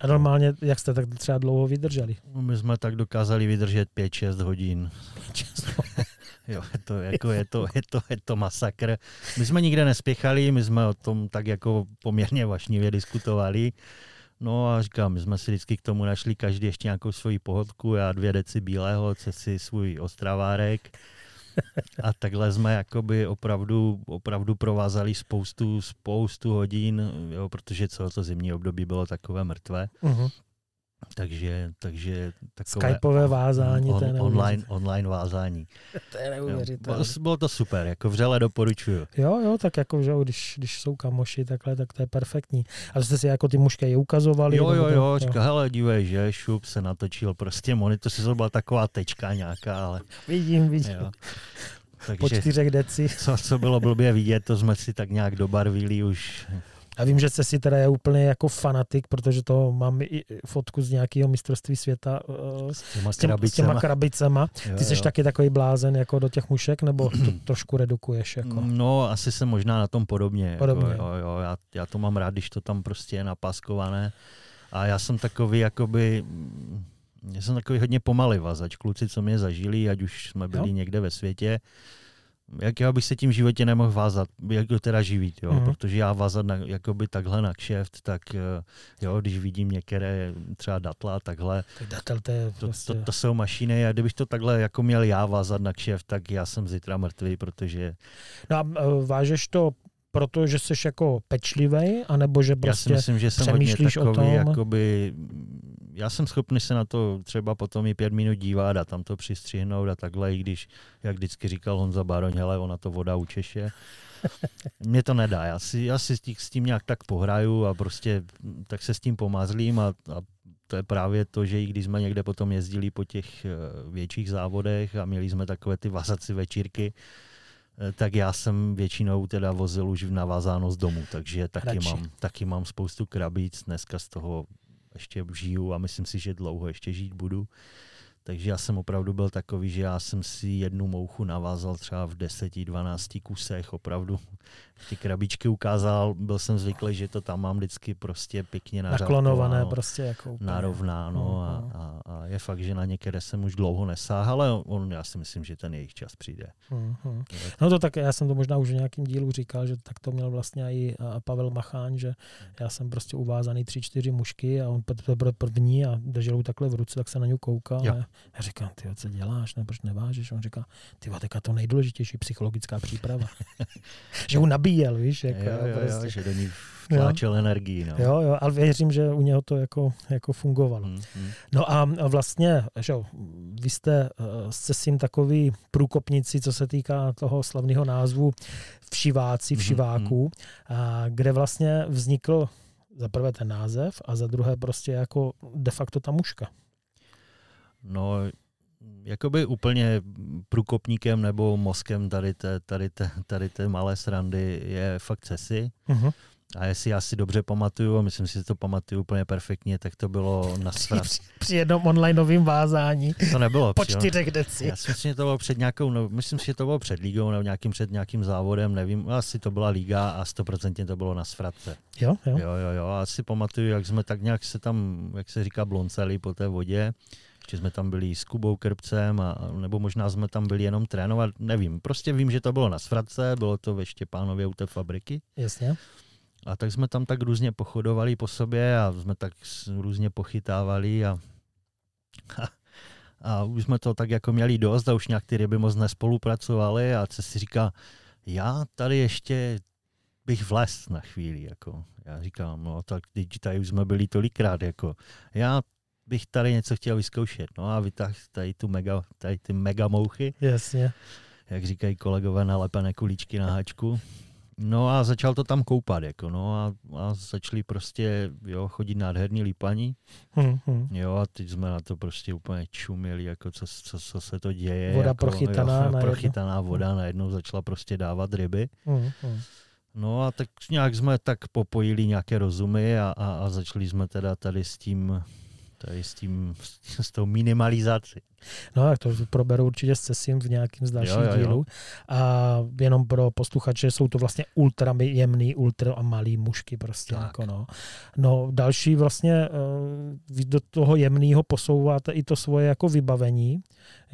A normálně, jak jste tak třeba dlouho vydrželi? No, My jsme tak dokázali vydržet 5-6 hodin. Jo, je to, jako, je, to, je, to, je to masakr. My jsme nikde nespěchali, my jsme o tom tak jako poměrně vašnivě diskutovali. No a říkám, my jsme si vždycky k tomu našli každý ještě nějakou svoji pohodku, já dvě deci bílého, si svůj ostravárek. A takhle jsme jakoby opravdu, opravdu provázali spoustu, spoustu hodin, jo, protože celé to zimní období bylo takové mrtvé. Uh-huh. Takže, takže takové Skypeové vázání, to je on, online, online vázání. To je neuvěřitelné. bylo, bylo to super, jako vřele doporučuju. Jo, jo, tak jako, že když, když jsou kamoši takhle, tak to je perfektní. A jste si jako ty mušky je ukazovali? Jo, jo, to- jo, říká, hele, dívej, že, šup se natočil, prostě monitor, si to byla taková tečka nějaká, ale Vidím, vidím. jo. Po Takže čtyřech deci. co, co bylo blbě vidět, to jsme si tak nějak dobarvili už A vím, že si teda je úplně jako fanatik, protože to mám i fotku z nějakého mistrovství světa uh, s, těma s, těma, s těma krabicema. Jo, Ty jsi jo. taky takový blázen jako do těch mušek, nebo to trošku redukuješ? Jako? No, asi jsem možná na tom podobně. podobně. Jako, jo, jo, já, já to mám rád, když to tam prostě je napaskované. A já jsem takový, jakoby, já jsem takový hodně pomalý vazač. Kluci, co mě zažili, ať už jsme byli jo. někde ve světě, jak já bych se tím životě nemohl vázat, jak to teda živit, jo? Mm. protože já vázat na, jakoby takhle na kšeft, tak eh, jo, když vidím některé třeba datla, takhle, tak datel to, je prostě... to, to, to, jsou mašiny a kdybych to takhle jako měl já vázat na kšeft, tak já jsem zítra mrtvý, protože... No a eh, vážeš to protože jsi jako pečlivý, anebo že prostě Já si myslím, že jsem hodně takový, tom... jakoby, já jsem schopný se na to třeba potom i pět minut dívat a tam to přistřihnout a takhle, i když, jak vždycky říkal Honza Baroň, hele, ona to voda učeše. Mně to nedá, já si, já si s tím nějak tak pohraju a prostě tak se s tím pomazlím a, a to je právě to, že i když jsme někde potom jezdili po těch eh, větších závodech a měli jsme takové ty vazací večírky, Eh, tak já jsem většinou teda vozil už v navázáno z domu, takže taky mám, taky mám spoustu krabíc, dneska z toho ještě žiju a myslím si, že dlouho ještě žít budu. Takže já jsem opravdu byl takový, že já jsem si jednu mouchu navázal třeba v 10-12 kusech, opravdu ty krabičky ukázal, byl jsem zvyklý, že to tam mám vždycky prostě pěkně naklonované, prostě jako úplně. narovnáno a, mhm. a, a, je fakt, že na některé jsem už dlouho nesáhl, ale on, já si myslím, že ten jejich čas přijde. Uh-huh. No to tak, já jsem to možná už v nějakém dílu říkal, že tak to měl vlastně i Pavel Machán, že já jsem prostě uvázaný tři, čtyři mušky a on byl první a držel takhle v ruce, tak se na koukal. Jo. A já říkám, ty co děláš, nebo proč nevážeš? On říká, ty to nejdůležitější psychologická příprava. že ho nabíjel, víš. Jako, jo, jo, prostě. jo, že do ní vtláčel energii. No. Jo, jo, ale věřím, že u něho to jako, jako fungovalo. Hmm, hmm. No a vlastně, že vy jste uh, se sím takový průkopníci, co se týká toho slavného názvu Všiváci, hmm, Všiváků, hmm, hmm. A kde vlastně vznikl za prvé ten název a za druhé prostě jako de facto ta muška. No, jakoby úplně průkopníkem nebo mozkem tady té, tady té, tady té malé srandy je fakt Cesi. Uh-huh. A jestli já si dobře pamatuju, a myslím si, že to pamatuju úplně perfektně, tak to bylo na svrat. Při, při jednom onlineovém vázání. To nebylo. po čtyřech deci. Já si myslím, že to bylo před nějakou, no, myslím si, že to bylo před ligou nebo nějakým před nějakým závodem, nevím, asi to byla liga a stoprocentně to bylo na svratce. Jo, jo. Jo, jo, jo. A si pamatuju, jak jsme tak nějak se tam, jak se říká, blonceli po té vodě že jsme tam byli s Kubou Krpcem, a, nebo možná jsme tam byli jenom trénovat, nevím. Prostě vím, že to bylo na Svratce, bylo to ve Štěpánově u té fabriky. Jasně. A tak jsme tam tak různě pochodovali po sobě a jsme tak různě pochytávali a, a, a už jsme to tak jako měli dost a už nějak ty ryby moc nespolupracovali a co si říká, já tady ještě bych vlez na chvíli, jako. Já říkám, no tak teď tady už jsme byli tolikrát, jako. Já bych tady něco chtěl vyzkoušet. No a vytáhl tady, tu mega, tady ty mega mouchy. Jasně. Jak říkají kolegové, nalepené kulíčky na háčku. No a začal to tam koupat, jako no a, a začali prostě, jo, chodit nádherní lípaní. Hmm, hmm. Jo a teď jsme na to prostě úplně čuměli, jako co, co, co se to děje. Voda jako, prochytaná. Jo, prochytaná voda najednou začala prostě dávat ryby. Hmm, hmm. No a tak nějak jsme tak popojili nějaké rozumy a, a, a začali jsme teda tady s tím tady s, tím, s tou minimalizací. No tak to proberu určitě s Cesim v nějakým z dalších dílů. A jenom pro posluchače jsou to vlastně ultra jemný, ultra a malý mušky prostě. Jako no. no. další vlastně eh, do toho jemného posouváte i to svoje jako vybavení,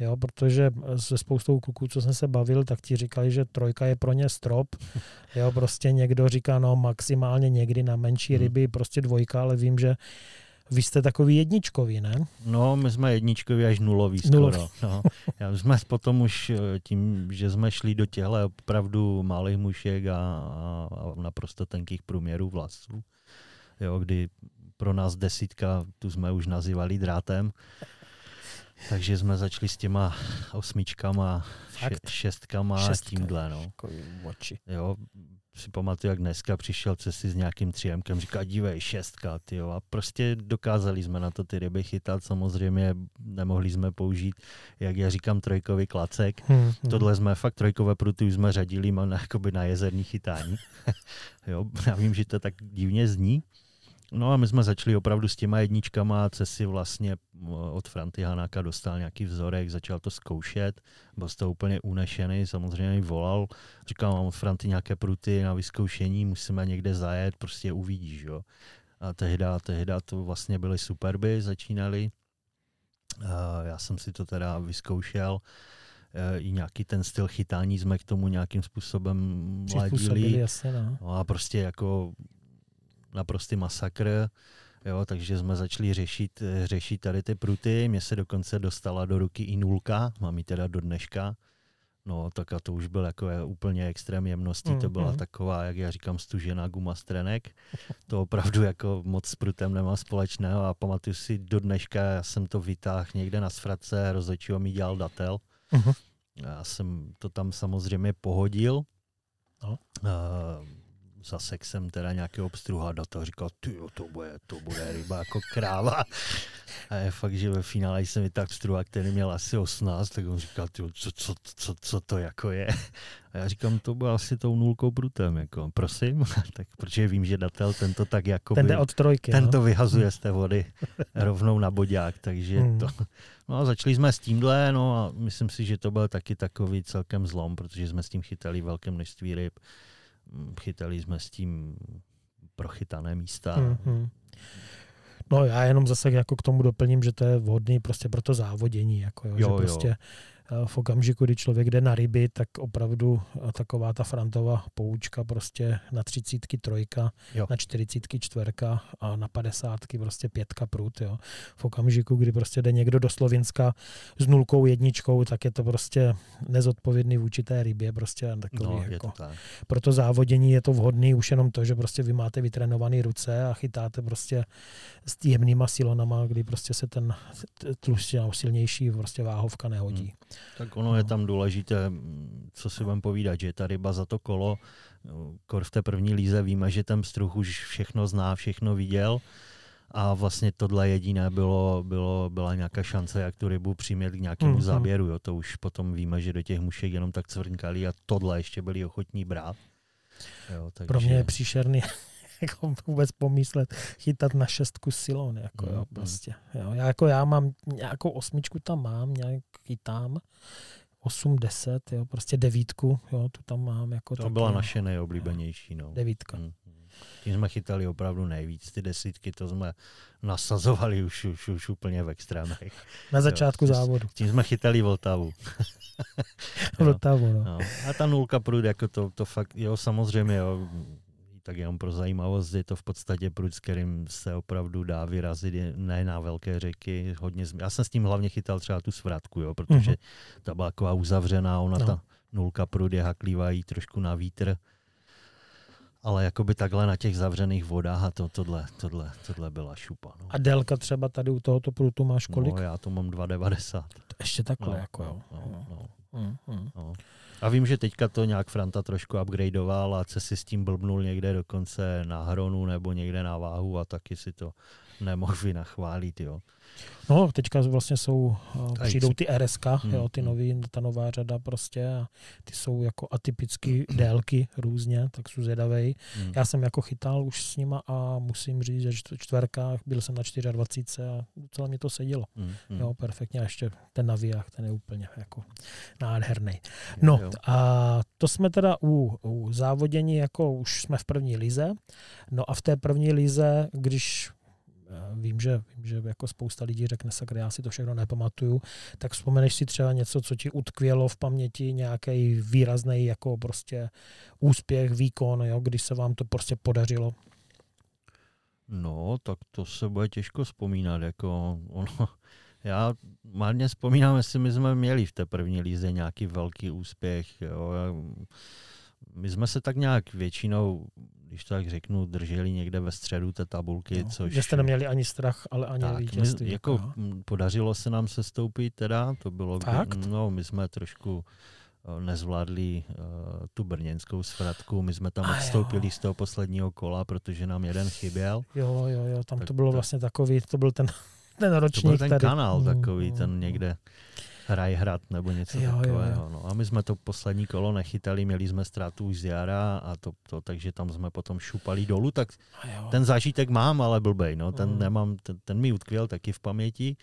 jo, protože se spoustou kluků, co jsem se bavil, tak ti říkali, že trojka je pro ně strop. Jo, prostě někdo říká, no maximálně někdy na menší hmm. ryby, prostě dvojka, ale vím, že vy jste takový jedničkový, ne? No, my jsme jedničkoví až nulový skoro. Nulový. No. Já jsme potom už eh, tím, že jsme šli do těchto opravdu malých mušek a, a, a naprosto tenkých průměrů vlasů, jo, kdy pro nás desítka, tu jsme už nazývali drátem, Takže jsme začali s těma osmičkama, še, šestkama Šestka. a tímhle. No. Jo, si pamatuju, jak dneska přišel cesty s nějakým tříjemkem, říká, dívej, šestka, tyjo. A prostě dokázali jsme na to ty ryby chytat, samozřejmě nemohli jsme použít, jak já říkám, trojkový klacek. Hmm, hmm. Tohle jsme fakt trojkové pruty už jsme řadili na, jakoby na jezerní chytání. jo, já vím, že to tak divně zní. No a my jsme začali opravdu s těma jedničkama a si vlastně od Franty Hanáka dostal nějaký vzorek, začal to zkoušet, byl z toho úplně unešený, samozřejmě mi volal, říkal, mám od Franty nějaké pruty na vyzkoušení, musíme někde zajet, prostě uvidíš, jo. A tehda, tehda to vlastně byly superby, začínali. A já jsem si to teda vyzkoušel, e, i nějaký ten styl chytání jsme k tomu nějakým způsobem ladili. no. No a prostě jako naprostý masakr, jo, takže jsme začali řešit, řešit tady ty pruty. Mně se dokonce dostala do ruky i nulka, mám ji teda do dneška. No, tak a to už byl jako úplně extrém jemnosti, to byla Mhm. taková, jak já říkám, stužená guma z trenek. To opravdu jako moc s prutem nemá společného a pamatuju si do dneška, já jsem to vytáhl někde na sfrace, rozhodčího mi dělal datel. Mhm. Já jsem to tam samozřejmě pohodil. No. Uh, zasek jsem teda nějakého obstruha data, říkal, ty to bude, to bude ryba jako kráva. A je fakt, že ve finále jsem vytáhl obstruha, který měl asi 18, tak on říkal, ty, co, co, co, co, to jako je. A já říkám, to bylo asi tou nulkou prutem, jako, prosím, tak protože vím, že datel tento tak jako Ten jde od trojky, ten no. to vyhazuje z té vody rovnou na bodák, takže Hmm. to, no a začali jsme s tímhle, no a myslím si, že to byl taky takový celkem zlom, protože jsme s tím chytali velké množství ryb, chytali jsme s tím prochytané místa. Mhm. No já jenom zase jako k tomu doplním, že to je vhodný prostě pro to závodění, jako jo, Jo, že jo. prostě eh, v okamžiku, kdy člověk jde na ryby, tak opravdu eh, taková ta Frantova poučka prostě na třicítky trojka, Jo. na čtyřicítky čtverka a na padesátky prostě pětka prut, jo. V okamžiku, kdy prostě jde někdo do Slovinska s nulkou jedničkou, tak je to prostě nezodpovědný vůči té rybě, prostě takový No, je jako to tak. pro to závodění je to vhodný už jenom to, že prostě vy máte vytrénované ruce a chytáte prostě s jemnýma silonama, kdy prostě se ten t- tlustší nebo silnější prostě váhovka nehodí. Tak ono je No. tam důležité, co si budeme povídat, že ta ryba za to kolo, kor v té první líze víme, že ten pstruh už všechno zná, všechno viděl a vlastně tohle jediné bylo, bylo, byla nějaká šance, jak tu rybu přimět k nějakému Mhm. záběru. Jo. To už potom víme, že do těch mušek jenom tak cvrnkali a tohle ještě byli ochotní brát. Jo, takže... Pro mě je příšerný jako vůbec pomyslet, chytat na šestku silon, jako jo, mm. prostě. Jo. Já, jako já mám nějakou osmičku tam mám, nějak chytám, 8, 10, jo, prostě devítku, jo, tu tam mám. Jako To taky, byla jo. naše nejoblíbenější. No. Devítka. Mm. Tím jsme chytali opravdu nejvíc. Ty desítky, to jsme nasazovali už, už, už úplně v extrémech. Na začátku Jo, závodu. Tím jsme chytali Vltavu. Vltavu, no. No. A ta nulka prud, jako to, to fakt, jo, samozřejmě, jo, tak jenom pro zajímavost, je to v podstatě prud, s kterým se opravdu dá vyrazit ne na velké řeky. Hodně, zm- já jsem s tím hlavně chytal třeba tu svratku, jo, protože Mhm. ta byla taková uzavřená, ona No. ta nulka prud je haklívají trošku na vítr. Ale jakoby takhle na těch zavřených vodách a to, tohle, tohle, tohle byla šupa. No. A délka třeba tady u tohoto prutu máš kolik? No, já to mám 2,90. Ještě takhle, No, jako jo. no, no, Mm, mm. no. A vím, že teďka to nějak Franta trošku upgradeoval a se si s tím blbnul někde dokonce na hronu nebo někde na váhu a taky si to nemohl vynachválit, jo. No, teďka vlastně jsou, uh, A přijdou ty RSK, Hmm, jo, ty hmm. nový, ta nová řada prostě a ty jsou jako atypické délky různě, tak jsou zvědavej. Mm. Já jsem jako chytal už s nima a musím říct, že čtv- čtverkách byl jsem na 24 a docela mi to sedělo. Mm, mm. Jo, perfektně. A ještě ten naviják, ten je úplně jako nádherný. No Jo. a to jsme teda u, u závodění, jako už jsme v první lize. No a v té první lize, když eh, vím, že, vím, že jako spousta lidí řekne, sakra, já si to všechno nepamatuju, tak vzpomeneš si třeba něco, co ti utkvělo v paměti, nějaký výrazný jako prostě úspěch, výkon, jo, když se vám to prostě podařilo. No, tak to se bude těžko vzpomínat. Jako ono, já marně vzpomínám, jestli my jsme měli v té první líze nějaký velký úspěch. Jo. My jsme se tak nějak většinou když to tak řeknu, drželi někde ve středu té tabulky, no, což... Že jste neměli ani strach, ale ani tak, vítězství. My, jako, podařilo se nám se stoupit teda, to bylo... Fakt? No, my jsme trošku eh, nezvládli uh, tu brněnskou svratku. My jsme tam A odstoupili jo. z toho posledního kola, protože nám jeden chyběl. Jo, jo, jo, tam tak to bylo to, vlastně takový, to byl ten, ten ročník To byl ten tady. kanál takový, mm, ten někde hrad nebo něco jo, takového. Jo. No. A my jsme to poslední kolo nechytali, měli jsme ztrátu už z jara a to, to takže tam jsme potom šupali dolů, tak ten zážitek mám, ale blbej, no. ten, mm. nemám, ten, ten mi utkvěl taky v paměti.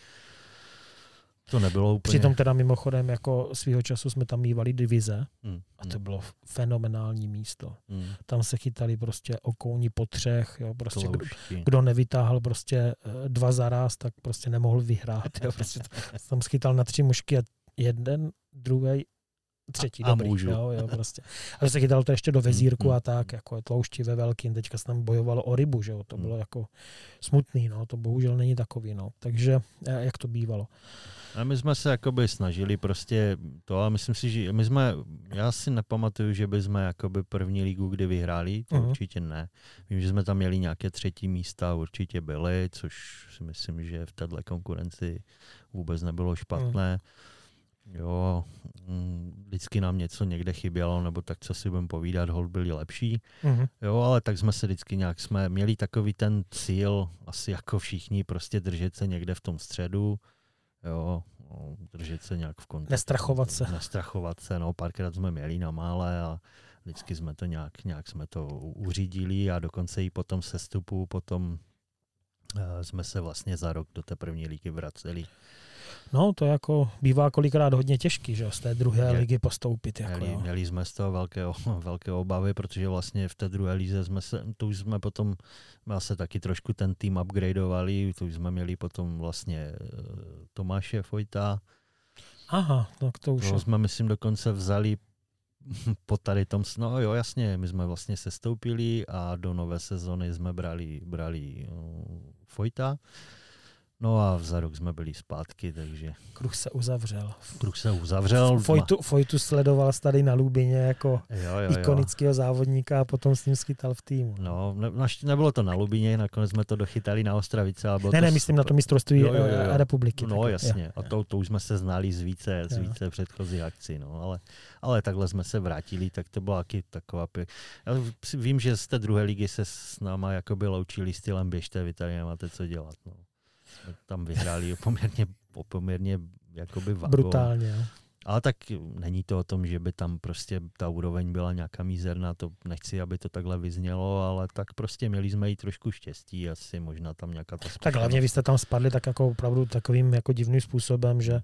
To nebylo úplně... Přitom teda mimochodem jako svýho času jsme tam mývali divize mm. a to bylo fenomenální místo. Mm. Tam se chytali prostě okouní po třech, jo, prostě kdo, kdo, nevytáhl prostě eh, dva zaraz, tak prostě nemohl vyhrát. Jo, prostě tam schytal na tři mušky a jeden, druhý, třetí a, dobrý. A můžu. Jo, jo, prostě. A se chytal to ještě do vezírku mm, a tak, jako tloušti ve velkým, teďka se tam bojovalo o rybu, že jo, to bylo jako smutný, no, to bohužel není takový, no. Takže eh, jak to bývalo. A my jsme se jakoby snažili prostě to, a myslím si, že my jsme, já si nepamatuju, že by jsme jakoby první ligu kdy vyhráli, to uh-huh. určitě ne. Vím, že jsme tam měli nějaké třetí místa, určitě byly, což si myslím, že v této konkurenci vůbec nebylo špatné. Uh-huh. Jo, mm, vždycky nám něco někde chybělo, nebo tak, co si budeme povídat, hold byli lepší. Uh-huh. Jo, ale tak jsme se vždycky nějak, jsme měli takový ten cíl, asi jako všichni, prostě držet se někde v tom středu, jo, no, držet se nějak v kontaktu. Nestrachovat se. Nestrachovat se, no, párkrát jsme měli na mále a vždycky jsme to nějak, nějak jsme to uřídili a dokonce i potom sestupu, potom uh, jsme se vlastně za rok do té první ligy vraceli. No, to jako bývá kolikrát hodně těžký, že z té druhé Mě, ligy postoupit. Jako, měli, měli, jsme z toho velké, velké obavy, protože vlastně v té druhé lize jsme se, to už jsme potom se taky trošku ten tým upgradeovali, to už jsme měli potom vlastně eh, Tomáše Fojta. Aha, tak to už to jsme, myslím, dokonce vzali po tady tom, no jo, jasně, my jsme vlastně sestoupili a do nové sezony jsme brali, brali uh, Fojta. No a za rok jsme byli zpátky, takže... Kruh se uzavřel. Kruh se uzavřel. Fojtu, Fojtu sledoval tady na Lubině jako jo, jo, ikonického jo. závodníka a potom s ním schytal v týmu. No, ne, nebylo to na Lubině, nakonec jsme to dochytali na Ostravice. A bylo ne, to ne, myslím na to mistrovství jo, jo, jo. Eh, republiky. No tak, jasně, jo, a to, to už jsme se znali z více, z více předchozích akcí, no, ale, ale takhle jsme se vrátili, tak to byla taky taková... Já vím, že z té druhé ligy se s náma jako by loučili stylem běžte, vy tady nemáte co dělat. No jsme tam vyhráli poměrně, poměrně jakoby vago. Brutálně. Ale tak není to o tom, že by tam prostě ta úroveň byla nějaká mizerná, to nechci, aby to takhle vyznělo, ale tak prostě měli jsme i trošku štěstí, asi možná tam nějaká ta Tak hlavně vy jste tam spadli tak jako opravdu takovým jako divným způsobem, že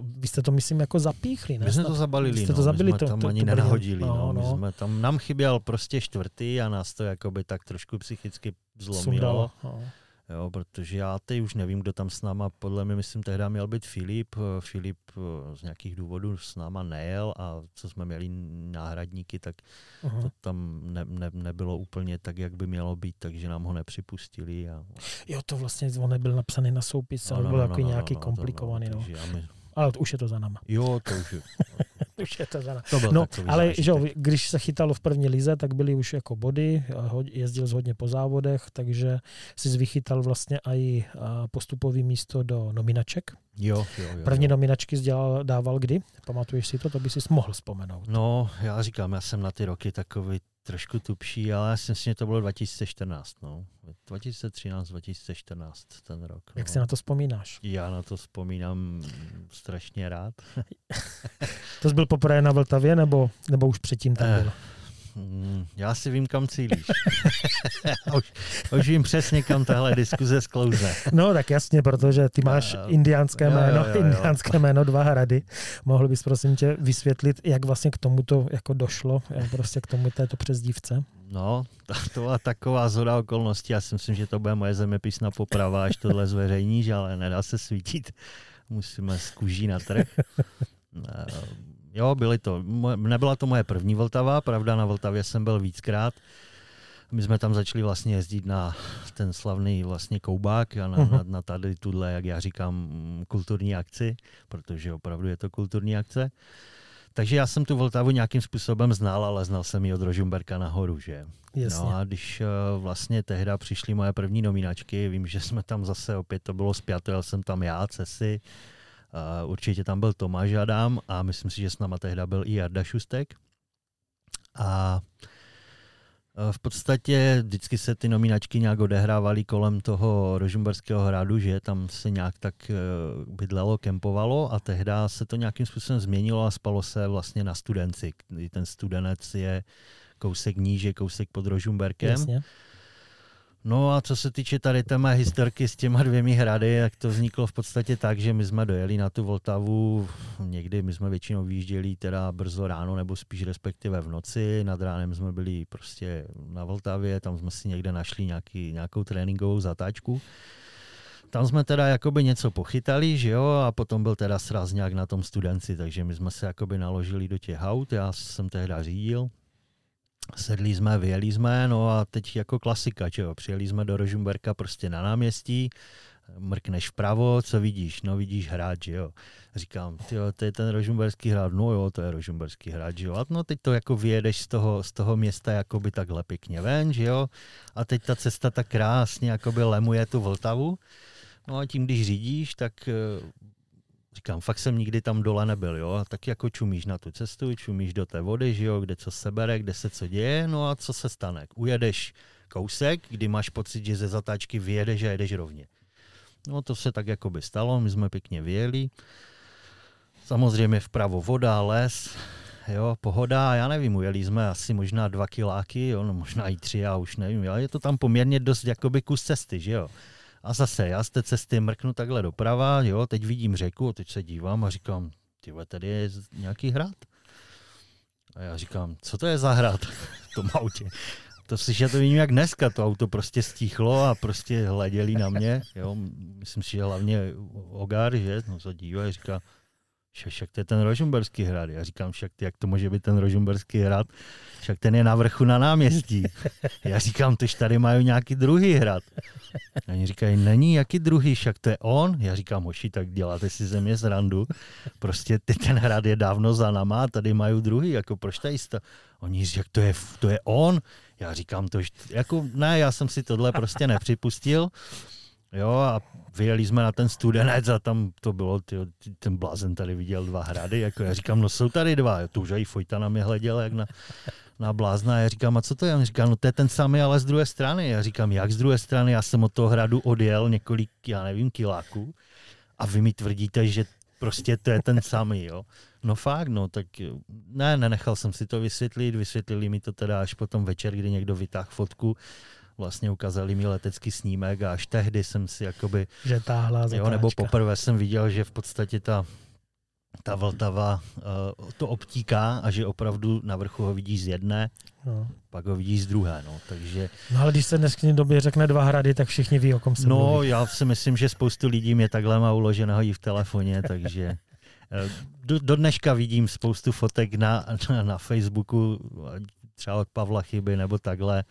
vy jste to myslím jako zapíchli, ne? My jsme to zabalili, jste to no, zabili, my jsme to, tam to, ani to nenahodili, no, no. My jsme tam, nám chyběl prostě čtvrtý a nás to jakoby tak trošku psychicky zlomilo. Sundalo, no. Jo, protože já teď už nevím, kdo tam s náma, podle mě myslím, tehdy měl být Filip. Filip eh, z nějakých důvodů s náma nejel a co jsme měli náhradníky, tak uh-huh. to tam ne, ne, nebylo úplně tak, jak by mělo být, takže nám ho nepřipustili. A... Jo, to vlastně on nebyl napsaný na soupis, no, ale no, byl no, jako no, nějaký no, komplikovaný. No, no. My... Ale to už je to za náma. Jo, to už je. už je to za to no, ale že, když se chytalo v první lize, tak byly už jako body, jezdil z hodně po závodech, takže si vychytal vlastně i postupový místo do nominaček. Jo, jo, jo, První jo. nominačky sdělal, dával kdy? Pamatuješ si to? To by si mohl vzpomenout. No, já říkám, já jsem na ty roky takový trošku tupší, ale já si myslím, že to bylo 2014. No. 2013, 2014 ten rok. Jak no. si na to vzpomínáš? Já na to vzpomínám strašně rád. to jsi byl poprvé na Vltavě, nebo, nebo už předtím tam eh, byl? Mm, já si vím, kam cílíš. už, už vím přesně, kam tahle diskuze sklouze. No tak jasně, protože ty máš indiánské jméno, jo, jo, jo. indiánské jméno Dva hrady. Mohl bys prosím tě vysvětlit, jak vlastně k tomuto jako došlo, jak prostě k tomu této přezdívce? No, to, to byla taková zhoda okolností. Já si myslím, že to bude moje zeměpisná poprava, až tohle zveřejníš, ale nedá se svítit. Musíme z kůží na trh. Eh, Jo, byly to. Nebyla to moje první Vltava, pravda, na Vltavě jsem byl víckrát. My jsme tam začali vlastně jezdit na ten slavný vlastně koubák a na, uh-huh. na, na tady tuhle, jak já říkám, kulturní akci, protože opravdu je to kulturní akce. Takže já jsem tu Vltavu nějakým způsobem znal, ale znal jsem ji od Rožumberka nahoru, že? Jasně. No a když uh, vlastně tehda přišly moje první nominačky, vím, že jsme tam zase opět, to bylo zpěto, jel jsem tam já, Cesi, uh, určitě tam byl Tomáš Adam a myslím si, že s náma tehda byl i Jarda Šustek. A Eh, v podstatě vždycky se ty nominačky nějak odehrávaly kolem toho Rožumberského hradu, že tam se nějak tak eh, bydlelo, kempovalo a tehdy se to nějakým způsobem změnilo a spalo se vlastně na studenci. Ten studenec je kousek níže, kousek pod Rožumberkem. Jasně. No a co se týče tady té mé historky s těma dvěmi hrady, jak to vzniklo v podstatě tak, že my jsme dojeli na tu Vltavu, někdy my jsme většinou vyjížděli teda brzo ráno, nebo spíš respektive v noci, nad ránem jsme byli prostě na Vltavě, tam jsme si někde našli nějaký, nějakou tréninkovou zatáčku. Tam jsme teda jakoby něco pochytali, že jo, a potom byl teda sraz nějak na tom studenci, takže my jsme se jakoby naložili do těch aut, já jsem tehda řídil, sedli jsme, vyjeli jsme, no a teď jako klasika, čo jo, přijeli jsme do Rožumberka prostě na náměstí, mrkneš vpravo, co vidíš? No vidíš hrad, že jo. Říkám, tyjo, to je ten Rožumberský hrad, no jo, to je Rožumberský že jo. A no teď to jako vyjedeš z toho, z toho města jakoby takhle pěkně ven, že jo. A teď ta cesta tak krásně jakoby lemuje tu Vltavu. No a tím, když řídíš, tak Říkám, fakt jsem nikdy tam dole nebyl, jo, a tak jako čumíš na tu cestu, čumíš do té vody, že jo, kde co se bere, kde se co děje, no a co se stane? Ujedeš kousek, kdy máš pocit, že ze zatáčky vyjedeš a jedeš rovně. No to se tak jako by stalo, my jsme pěkně vyjeli. Samozřejmě vpravo voda, les, jo, pohoda, já nevím, ujeli jsme asi možná dva kiláky, jo, no možná i tři, já už nevím, ale je to tam poměrně dost jakoby kus cesty, že jo. A zase já z té cesty mrknu takhle doprava, jo, teď vidím řeku, teď se dívám a říkám, ty tady je nějaký hrad. A já říkám, co to je za hrad v tom autě? To si, že to vím jak dneska, to auto prostě stichlo a prostě hleděli na mě, jo, myslím si, že hlavně Ogar, že, no se dívá říká, však to je ten Rožumberský hrad. Já říkám, však jak to může být ten Rožumberský hrad? Však ten je na vrchu na náměstí. Já říkám, tož tady mají nějaký druhý hrad. A oni říkají, není, jaký druhý, však to je on. Já říkám, hoši, tak děláte si země z randu. Prostě ty, ten hrad je dávno za náma tady mají druhý, jako proč tady jste? Oni říkají, to je, to je on. Já říkám, to, jako ne, já jsem si tohle prostě nepřipustil. Jo, a vyjeli jsme na ten studenec a tam to bylo, tyjo, ten blázen tady viděl dva hrady, jako já říkám, no jsou tady dva, to už i Fojta na mě hleděl, jak na, na blázna, já říkám, a co to je? On říká, no to je ten samý, ale z druhé strany. Já říkám, jak z druhé strany? Já jsem od toho hradu odjel několik, já nevím, kiláků a vy mi tvrdíte, že prostě to je ten samý, jo. No fakt, no, tak ne, nenechal jsem si to vysvětlit, vysvětlili mi to teda až potom večer, kdy někdo vytáhl fotku, vlastně ukázali mi letecký snímek a až tehdy jsem si jakoby... Že táhla jo, nebo poprvé jsem viděl, že v podstatě ta, ta Vltava uh, to obtíká a že opravdu na vrchu ho vidíš z jedné, no. pak ho vidíš z druhé. No, takže... no ale když se dnes k době řekne dva hrady, tak všichni ví, o kom se No, mluví. já si myslím, že spoustu lidí mě takhle má uloženého i v telefoně, takže eh, do, do dneška vidím spoustu fotek na, na, na Facebooku, třeba od Pavla Chyby nebo takhle,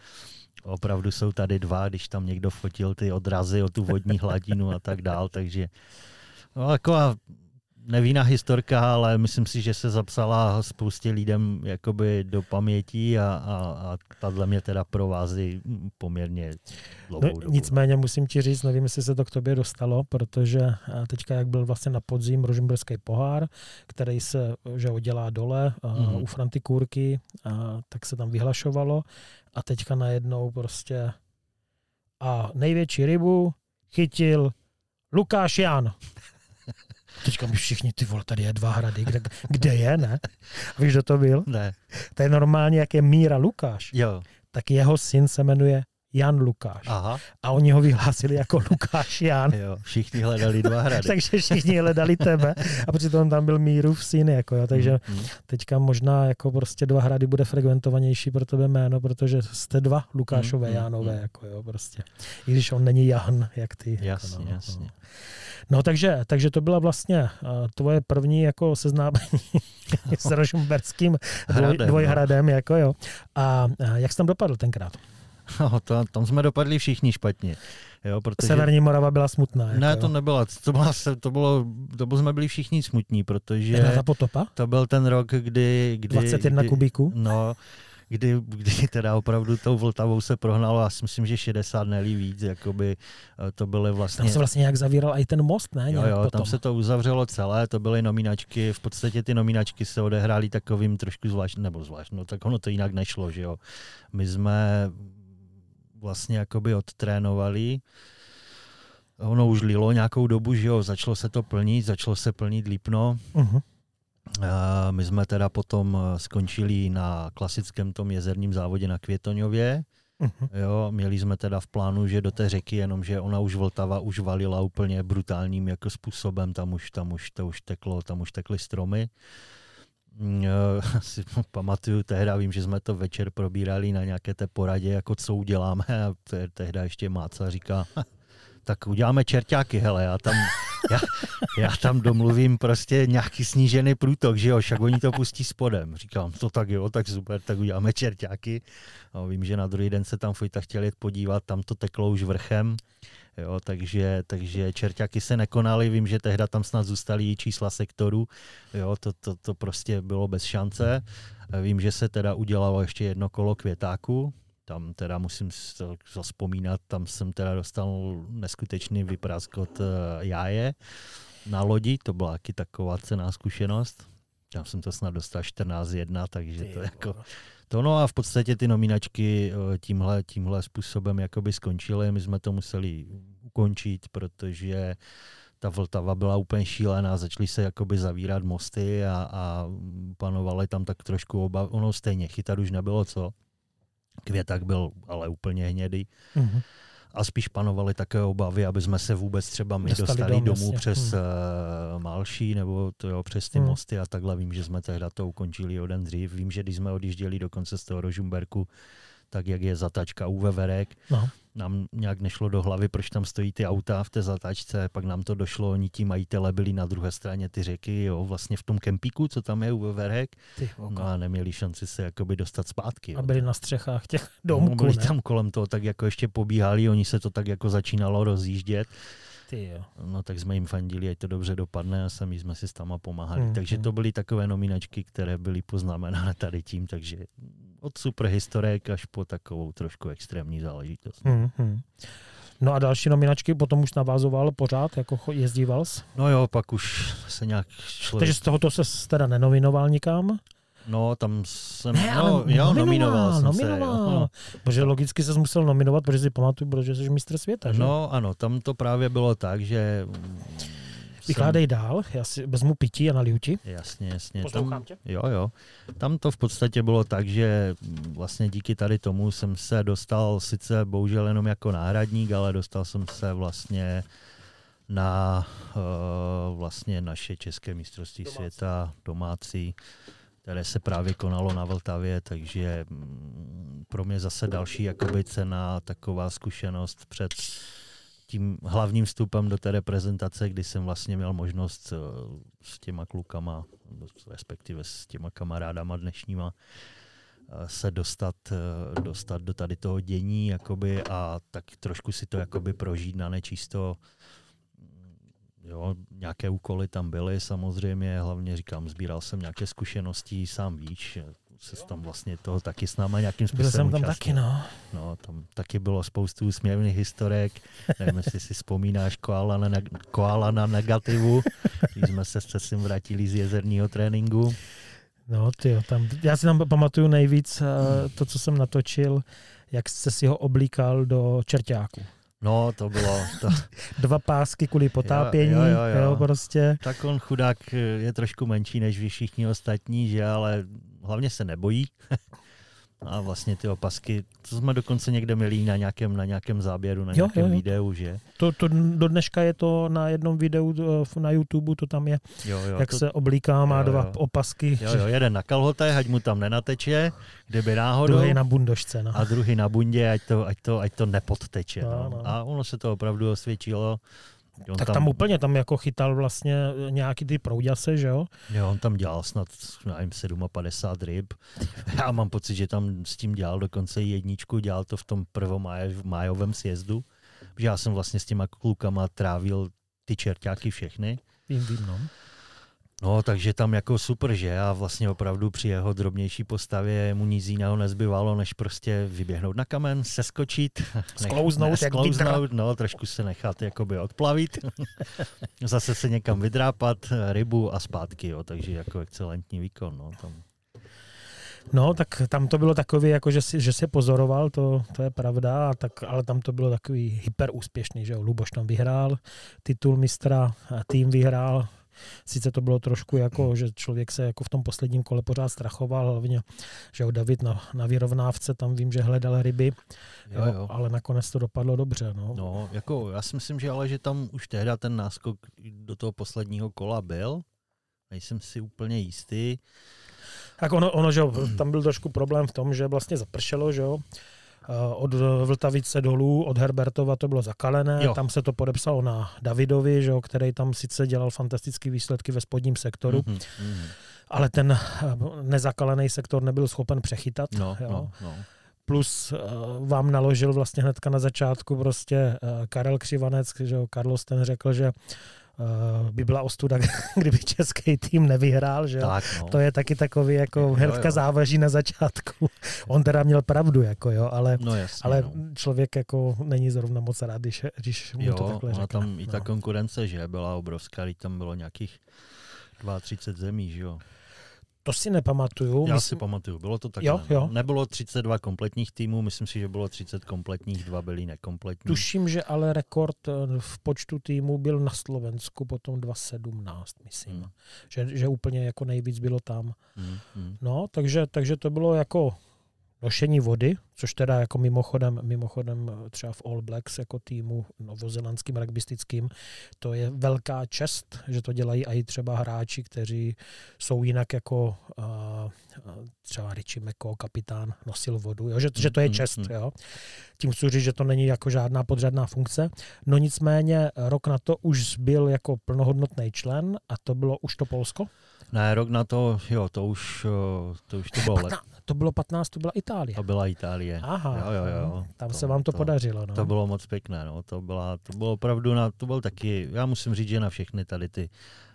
opravdu jsou tady dva, když tam někdo fotil ty odrazy o tu vodní hladinu a tak dál, takže no, jako a nevína historka, ale myslím si, že se zapsala spoustě lidem jakoby do paměti a, a, a tahle mě teda provází poměrně dlouhou no, dobu. Nicméně musím ti říct, nevím, jestli se to k tobě dostalo, protože teďka, jak byl vlastně na podzim Rožimberský pohár, který se že dělá dole mm-hmm. u Franty Kůrky, a, tak se tam vyhlašovalo a teďka najednou prostě a největší rybu chytil Lukáš Jan. Teďka mi všichni, ty vole, tady je dva hrady, kde, kde je, ne? A víš, kdo to byl? Ne. To je normálně, jak je Míra Lukáš. Jo. Tak jeho syn se jmenuje Jan Lukáš. Aha. A oni ho vyhlásili jako Lukáš Jan. Jo, všichni hledali dva hrady. takže všichni hledali tebe a přitom tam byl Mírův syn, jako jo, takže mm, mm. teďka možná jako prostě dva hrady bude frekventovanější pro tebe jméno, protože jste dva Lukášové, mm, Jánové, mm. jako jo, prostě. I když on není Jan, jak ty. Jasně, jako, no, jasně. No. No takže, takže to byla vlastně uh, tvoje první jako seznámení s Rožumberským dvoj, dvojhradem. Jako jo. A uh, jak jsi tam dopadl tenkrát? No, to, tam jsme dopadli všichni špatně. Jo, protože... Severní Morava byla smutná. Jako, ne, to nebyla, to, byla, to bylo, to bylo, jsme byli všichni smutní, protože... Jedna ta potopa? To byl ten rok, kdy... kdy 21 kdy, kubíků? No, kdy, kdy teda opravdu tou Vltavou se prohnalo, já si myslím, že 60 nelí víc, jakoby eh, to byly vlastně... Tam se vlastně nějak zavíral i ten most, ne? Jo, jo, potom. tam se to uzavřelo celé, to byly nominačky, v podstatě ty nominačky se odehrály takovým trošku zvláštním, nebo zvlášť, no tak ono to jinak nešlo, že jo. My jsme vlastně jakoby odtrénovali, ono už lilo nějakou dobu, že jo, začalo se to plnit, začalo se plnit lípno, uh-huh. My jsme teda potom eh, skončili na klasickém tom jezerním závodě na Květoňově. Uh-huh. Jo, měli jsme teda v plánu, že do té řeky, jenomže ona už Vltava už valila úplně brutálním jako způsobem, tam už, tam už to už teklo, tam už tekly stromy. Eh, si pamatuju tehda, vím, že jsme to večer probírali na nějaké té poradě, jako co uděláme a tehda ještě Máca říká, tak uděláme čertáky, hele, já tam, já, já tam domluvím prostě nějaký snížený průtok, že jo, však oni to pustí spodem. Říkám, to tak jo, tak super, tak uděláme čertáky. A vím, že na druhý den se tam Fojta chtěl jít podívat, tam to teklo už vrchem, jo, takže, takže čertáky se nekonaly, vím, že tehda tam snad zůstaly čísla sektoru, jo, to, to, to prostě bylo bez šance. Vím, že se teda udělalo ještě jedno kolo květáku, tam teda musím zaspomínat, tam jsem teda dostal neskutečný vypraskot eh, jáje na lodi, to byla taky taková cená zkušenost. Tam jsem to snad dostal 14.1, takže Ty, to jako... To no a v podstatě ty nominačky eh, tímhle, tímhle způsobem jakoby skončily. My jsme to museli ukončit, protože ta Vltava byla úplně šílená, začaly se jakoby zavírat mosty a, a panovaly tam tak trošku obav. Ono stejně, chytat už nebylo co. Květak byl ale úplně hnědý. Mm-hmm. A spíš panovaly také obavy, aby jsme se vůbec třeba my dostali, dostali domů jasně. přes hmm. uh, Malší nebo to jo, přes ty hmm. mosty a takhle. Vím, že jsme tehda to ukončili o den dřív. Vím, že když jsme odjížděli dokonce z toho Rožumberku, tak jak je zatačka u Veverek, no nám nějak nešlo do hlavy, proč tam stojí ty auta v té zatáčce, pak nám to došlo, oni ti majitele byli na druhé straně ty řeky, jo, vlastně v tom kempíku, co tam je u Veverek, no a neměli šanci se jakoby dostat zpátky. Jo. A byli na střechách těch domků, no, byli ne? tam kolem toho tak jako ještě pobíhali, oni se to tak jako začínalo rozjíždět. Ty jo. No tak jsme jim fandili, ať to dobře dopadne a sami jsme si s tama pomáhali. Mm, takže to byly takové nominačky, které byly poznamenané tady tím, takže od super historek až po takovou trošku extrémní záležitost. Mm, mm. No a další nominačky potom už navazoval pořád, jako jezdíval jsi? No jo, pak už se nějak šlo. Takže z tohoto se teda nenominoval nikam? No, tam jsem, ne, no, jo, nominoval, nominoval jsem nominoval. se. Jo. No. Protože logicky se musel nominovat, protože si pamatuju, protože jsi mistr světa, že? No, ano, tam to právě bylo tak, že Vykládej jsem... dál, já si vezmu pití a naliju ti. Jasně, jasně. Poslouchám tam, tě. Jo, jo. Tam to v podstatě bylo tak, že vlastně díky tady tomu jsem se dostal sice bohužel jenom jako náhradník, ale dostal jsem se vlastně na uh, vlastně naše české mistrovství domácí. světa domácí, které se právě konalo na Vltavě, takže mm, pro mě zase další jakoby cena, taková zkušenost před tím hlavním vstupem do té reprezentace, kdy jsem vlastně měl možnost eh, s těma klukama, respektive s těma kamarádama dnešníma, eh, se dostat, eh, dostat do tady toho dění jakoby, a tak trošku si to jakoby prožít na nečisto. Jo, nějaké úkoly tam byly samozřejmě, hlavně říkám, sbíral jsem nějaké zkušenosti, sám víš, se tam vlastně toho taky s náma nějakým způsobem Byl jsem tam účastnil. taky, no. No, tam taky bylo spoustu úsměvných historek. Nevím, jestli si vzpomínáš koala na, koala na negativu, když jsme se s Cesem vrátili z jezerního tréninku. No, ty tam, já si tam pamatuju nejvíc uh, to, co jsem natočil, jak jsi si ho oblíkal do čertáku. No, to bylo... To... Dva pásky kvůli potápění, jo, jo, jo, jo. jo, prostě. Tak on chudák je trošku menší než vy všichni ostatní, že ale hlavně se nebojí. a vlastně ty opasky, to jsme dokonce někde měli na nějakém, na nějakém záběru, na nějakém jo, jo. videu, že? To, to do dneška je to na jednom videu eh, na YouTube, to tam je, jo, jo, jak to, se oblíká, má jo, dva jo. opasky. Jo, jo, jeden na kalhotech, ať mu tam nenateče, kdyby náhodou. Druhý na bundošce, no. A druhý na bundě, ať to, ať to, ať to nepodteče. No, no. No. A ono se to opravdu osvědčilo On tak tam, tam úplně, tam jako chytal vlastně nějaký ty prouďase, že jo? Jo, on tam dělal snad, nevím, 57 ryb. Já mám pocit, že tam s tím dělal dokonce jedničku, dělal to v tom prvomájovém sjezdu. Že já jsem vlastně s těma klukama trávil ty čertáky všechny. Vím, vím, no. No, takže tam jako super, že? A vlastně opravdu při jeho drobnější postavě mu nic jiného nezbyvalo, než prostě vyběhnout na kamen, seskočit, sklouznout, nech, sklouznout no, trošku se nechat jakoby odplavit, zase se někam vydrápat, rybu a zpátky, jo, takže jako excelentní výkon, no, tam. No, tak tam to bylo takový, jako že, si, že se pozoroval, to, to je pravda, tak, ale tam to bylo takový hyper úspěšný, že jo. Luboš tam vyhrál titul mistra, tým vyhrál, Sice to bylo trošku jako, že člověk se jako v tom posledním kole pořád strachoval, hlavně, že jo, David na, na vyrovnávce, tam vím, že hledal ryby, jo, jo. ale nakonec to dopadlo dobře. No. no, jako já si myslím, že ale, že tam už tehda ten náskok do toho posledního kola byl, nejsem si úplně jistý. Tak ono, ono že jo, tam byl trošku problém v tom, že vlastně zapršelo, že jo, od Vltavice dolů, od Herbertova to bylo zakalené, jo. tam se to podepsalo na Davidovi, že jo, který tam sice dělal fantastické výsledky ve spodním sektoru, mm-hmm. ale ten eh, nezakalený sektor nebyl schopen přechytat. No, jo. No, no. Plus uh, vám naložil vlastně hnedka na začátku prostě uh, Karel Křivanec, že jo, Carlos ten řekl, že uh, by byla ostuda, kdyby český tým nevyhrál, že tak, no. To je taky takový jako hnedka závaží na začátku. On teda měl pravdu, jako jo, ale, no jasně, ale no. člověk jako není zrovna moc rád, když, když mu jo, to takhle řekne. tam no. i ta konkurence, že byla obrovská, tam bylo nějakých 32 zemí, že jo. To si nepamatuju. Já myslím... si pamatuju, bylo to tak. Jo, jo. Nebylo 32 kompletních týmů, myslím si, že bylo 30 kompletních, dva byly nekompletní. Tuším, že ale rekord eh, v počtu týmů byl na Slovensku potom 2.17, myslím. Hmm. Že, že úplně jako nejvíc bylo tam. Hmm, hmm. No, takže, takže to bylo jako nošení vody, což teda jako mimochodem, mimochodem třeba v All Blacks jako týmu novozelandským rugbystickým, to je velká čest, že to dělají i třeba hráči, kteří jsou jinak jako uh, třeba Richie Meko, kapitán, nosil vodu, jo? Že, že to je mm-hmm. čest. Jo? Tím chci říct, že to není jako žádná podřadná funkce. No nicméně rok na to už byl jako plnohodnotný člen a to bylo už to Polsko? Ne, rok na to, jo, to už to, už to bylo. Patna, to bylo 15, to byla Itálie. To byla Itálie. Aha, jo, jo, jo. tam to, se vám to, to podařilo. No. To bylo moc pěkné, no. To, byla, to bylo opravdu, na, to byl taky, já musím říct, že na všechny tady ty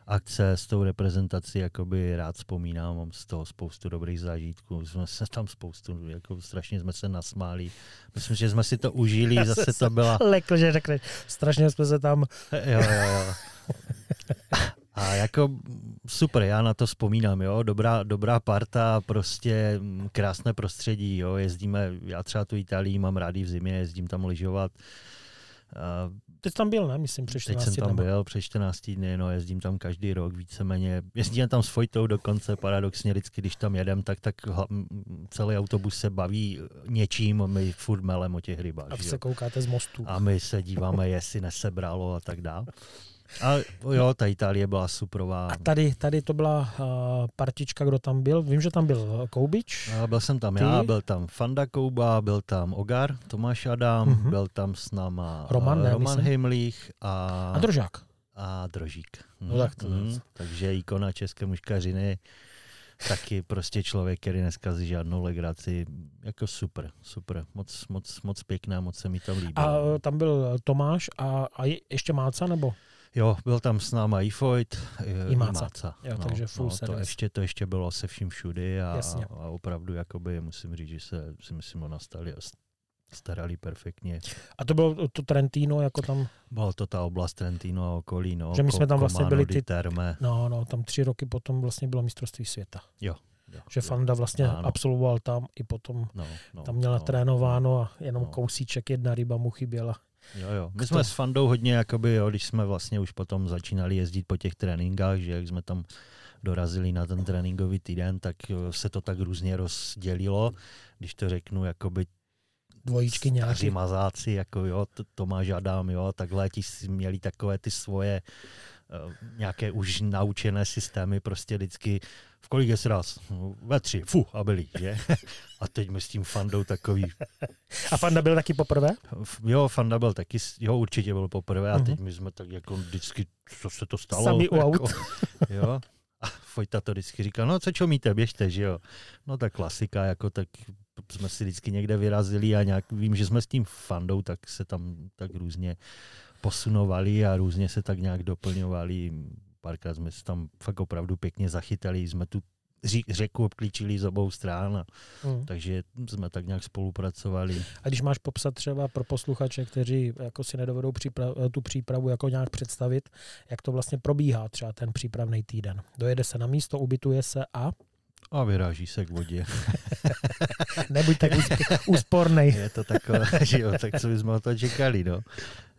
akce s tou reprezentací jakoby rád vzpomínám, mám z toho spoustu dobrých zážitků, jsme se tam spoustu, jako strašně jsme se nasmáli, myslím, že jsme si to užili, Já zase to byla... Lekl, že řekneš, strašně jsme se tam... Jo, jo, jo. A jako super, já na to vzpomínám, jo, dobrá, dobrá parta, prostě krásné prostředí, jo, jezdíme, já třeba tu Itálii mám rádi v zimě, jezdím tam lyžovat. Teď tam byl, ne? Myslím, před 14 Teď jsem tam byl před 14 dny, no, jezdím tam každý rok víceméně. Jezdím tam s Fojtou dokonce, paradoxně vždycky, když tam jedem, tak, tak celý autobus se baví něčím, my furt melem o těch rybách. A vy se koukáte z mostu. A my se díváme, jestli nesebralo a tak dále. A jo, ta Itálie byla suprová. A tady, tady to byla uh, partička, kdo tam byl? Vím, že tam byl Koubič. A byl jsem tam Ty? já, byl tam Fanda Kouba, byl tam Ogar, Tomáš Adam, uh-huh. byl tam s náma Roman, ne, Roman Heimlich a... A Držák. A Drožík. No tak to mm, Takže ikona české muškařiny taky prostě člověk, který neskazí žádnou legraci. Jako super, super. Moc, moc, moc pěkná, moc se mi tam líbí. A tam byl Tomáš a, a ještě Máca, nebo? Jo, byl tam s náma i Foyt, i Máca. Jo, no, takže full no, to, ještě, to ještě bylo se vším všudy a, a opravdu jakoby, musím říct, že se si myslím, nastali starali perfektně. A to bylo to Trentino, jako tam? Bylo to ta oblast Trentino a okolí, no. Že my jsme tam vlastně byli ty... Terme. No, no, tam tři roky potom vlastně bylo mistrovství světa. Jo. Jo, že jo. Fanda vlastně ano. absolvoval tam i potom no, no, tam měla no, trénováno a jenom no. kousíček jedna ryba mu chyběla. Jo, jo. My jsme s Fandou hodně, jakoby, jo, když jsme vlastně už potom začínali jezdit po těch tréninkách, že jak jsme tam dorazili na ten tréninkový týden, tak se to tak různě rozdělilo. Když to řeknu, jakoby dvojičky nějaký. mazáci, jako jo, Tomáš Adam, jo, takhle ti měli takové ty svoje nějaké už naučené systémy prostě vždycky v kolik je sraz? No, ve tři, fu, a byli, že? A teď my s tím Fandou takový... A Fanda byl taky poprvé? Jo, Fanda byl taky, jo, určitě byl poprvé a teď mhm. my jsme tak jako vždycky, co se to stalo? Sami u jako, aut. Jo, a Fojta to vždycky říká, no co čomíte, běžte, že jo. No tak klasika, jako tak jsme si vždycky někde vyrazili a nějak, vím, že jsme s tím fandou, tak se tam tak různě posunovali a různě se tak nějak doplňovali. Párkrát jsme se tam fakt opravdu pěkně zachytali, jsme tu řeku obklíčili z obou stran, a, mm. takže jsme tak nějak spolupracovali. A když máš popsat třeba pro posluchače, kteří jako si nedovedou příprav, tu přípravu jako nějak představit, jak to vlastně probíhá třeba ten přípravný týden. Dojede se na místo, ubytuje se a a vyráží se k vodě. Nebuď tak úsporný. Je to takové, že jo, tak co bychom to čekali, no.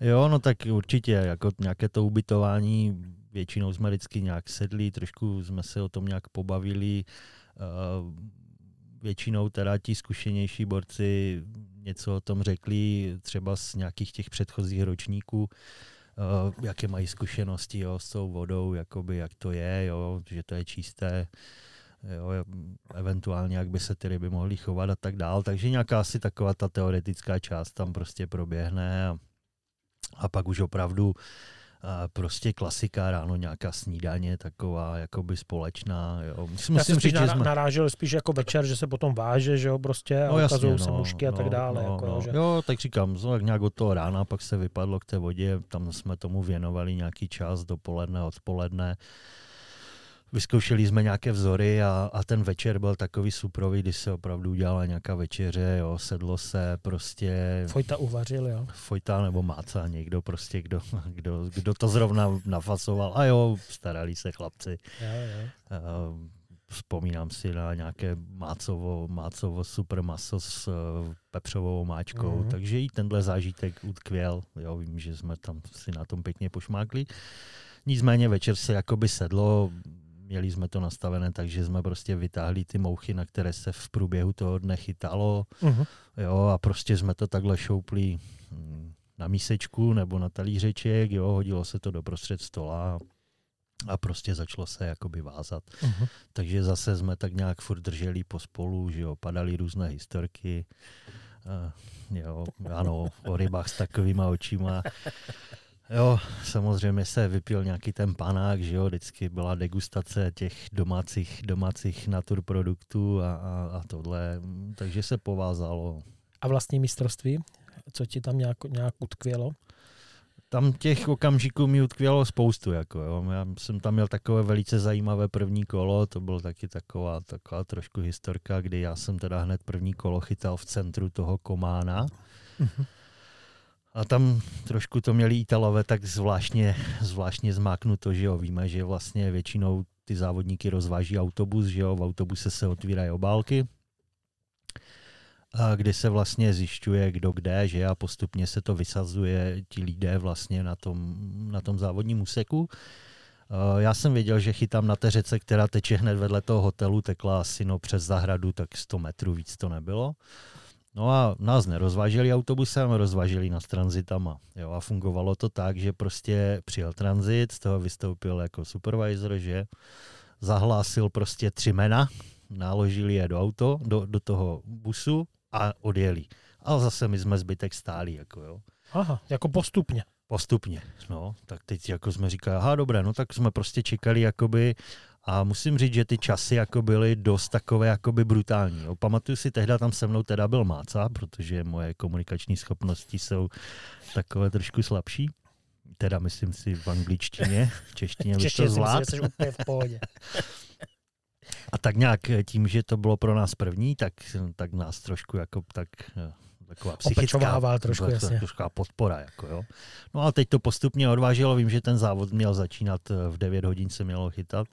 Jo, no tak určitě, jako nějaké to ubytování, většinou jsme vždycky nějak sedli, trošku jsme se o tom nějak pobavili, většinou teda ti zkušenější borci něco o tom řekli, třeba z nějakých těch předchozích ročníků, jaké mají zkušenosti jo, s tou vodou, jakoby, jak to je, jo, že to je čisté, jo, eventuálně jak by se ty ryby mohly chovat a tak dál. Takže nějaká asi taková ta teoretická část tam prostě proběhne a, a pak už opravdu a prostě klasika ráno nějaká snídaně taková jakoby společná. Jo. Myslím, Já jsem spíš říct, jsme... narážel spíš jako večer, že se potom váže, že jo, prostě no, a jasně, ukazují no, se mušky no, a tak dále. No, jako, no. Že... Jo, tak říkám, no, nějak od toho rána pak se vypadlo k té vodě, tam jsme tomu věnovali nějaký čas dopoledne, odpoledne vyzkoušeli jsme nějaké vzory a, a ten večer byl takový suprový, kdy se opravdu udělala nějaká večeře, jo, sedlo se prostě... Fojta uvařil, jo? Fojta nebo Máca, někdo prostě, kdo, kdo, kdo to zrovna nafasoval. A jo, starali se chlapci. Jo, jo. Uh, vzpomínám si na nějaké mácovo, mácovo super maso s uh, pepřovou máčkou, mm-hmm. takže i tenhle zážitek utkvěl. Jo, vím, že jsme tam si na tom pěkně pošmákli. Nicméně večer se jakoby sedlo, měli jsme to nastavené tak, že jsme prostě vytáhli ty mouchy, na které se v průběhu toho dne chytalo. Uh-huh. Jo, a prostě jsme to takhle šoupli hm, na mísečku nebo na talířeček, jo, hodilo se to do prostřed stola a prostě začalo se jakoby vázat. Uh-huh. Takže zase jsme tak nějak furt drželi pospolu, že jo, padaly různé historky. Uh, jo, ano, o rybách s takovýma očima. Jo, samozřejmě se vypil nějaký ten panák, že jo, vždycky byla degustace těch domácích, domácích naturproduktů a, a, a tohle, takže se povázalo. A vlastní mistrovství? Co ti tam nějak, nějak utkvělo? Tam těch okamžiků mi utkvělo spoustu. Jako, jo. Já jsem tam měl takové velice zajímavé první kolo, to bylo taky taková, taková trošku historka, kdy já jsem teda hned první kolo chytal v centru toho komána. Uh-huh a tam trošku to měli Italové tak zvláštně, zvláštně zmáknuto, že jo, víme, že vlastně většinou ty závodníky rozváží autobus, že jo, v autobuse se otvírají obálky, a kdy se vlastně zjišťuje, kdo kde, že a postupně se to vysazuje ti lidé vlastně na tom, na tom závodním úseku. Já jsem věděl, že chytám na té řece, která teče hned vedle toho hotelu, tekla asi no přes zahradu, tak 100 metrů víc to nebylo. No a nás nerozváželi autobusem, rozváželi nás tranzitama. Jo, a fungovalo to tak, že prostě přijel tranzit, z toho vystoupil jako supervisor, že zahlásil prostě tři jména, naložili je do auto, do, do toho busu a odjeli. A zase my jsme zbytek stáli. Jako jo. Aha, jako postupně. Postupně, no. Tak teď jako jsme říkali, aha, dobré, no tak jsme prostě čekali jakoby a musím říct, že ty časy jako byly dost takové jakoby brutální. Jo. Pamatuju si, tehda tam se mnou teda byl Máca, protože moje komunikační schopnosti jsou takové trošku slabší. Teda myslím si v angličtině, v češtině bych to zvlád. Myslím, že v pohodě. A tak nějak tím, že to bylo pro nás první, tak, tak nás trošku jako tak taková psychická trošku, jasně. trošku podpora. Jako, jo. No a teď to postupně odváželo, vím, že ten závod měl začínat v 9 hodin se mělo chytat.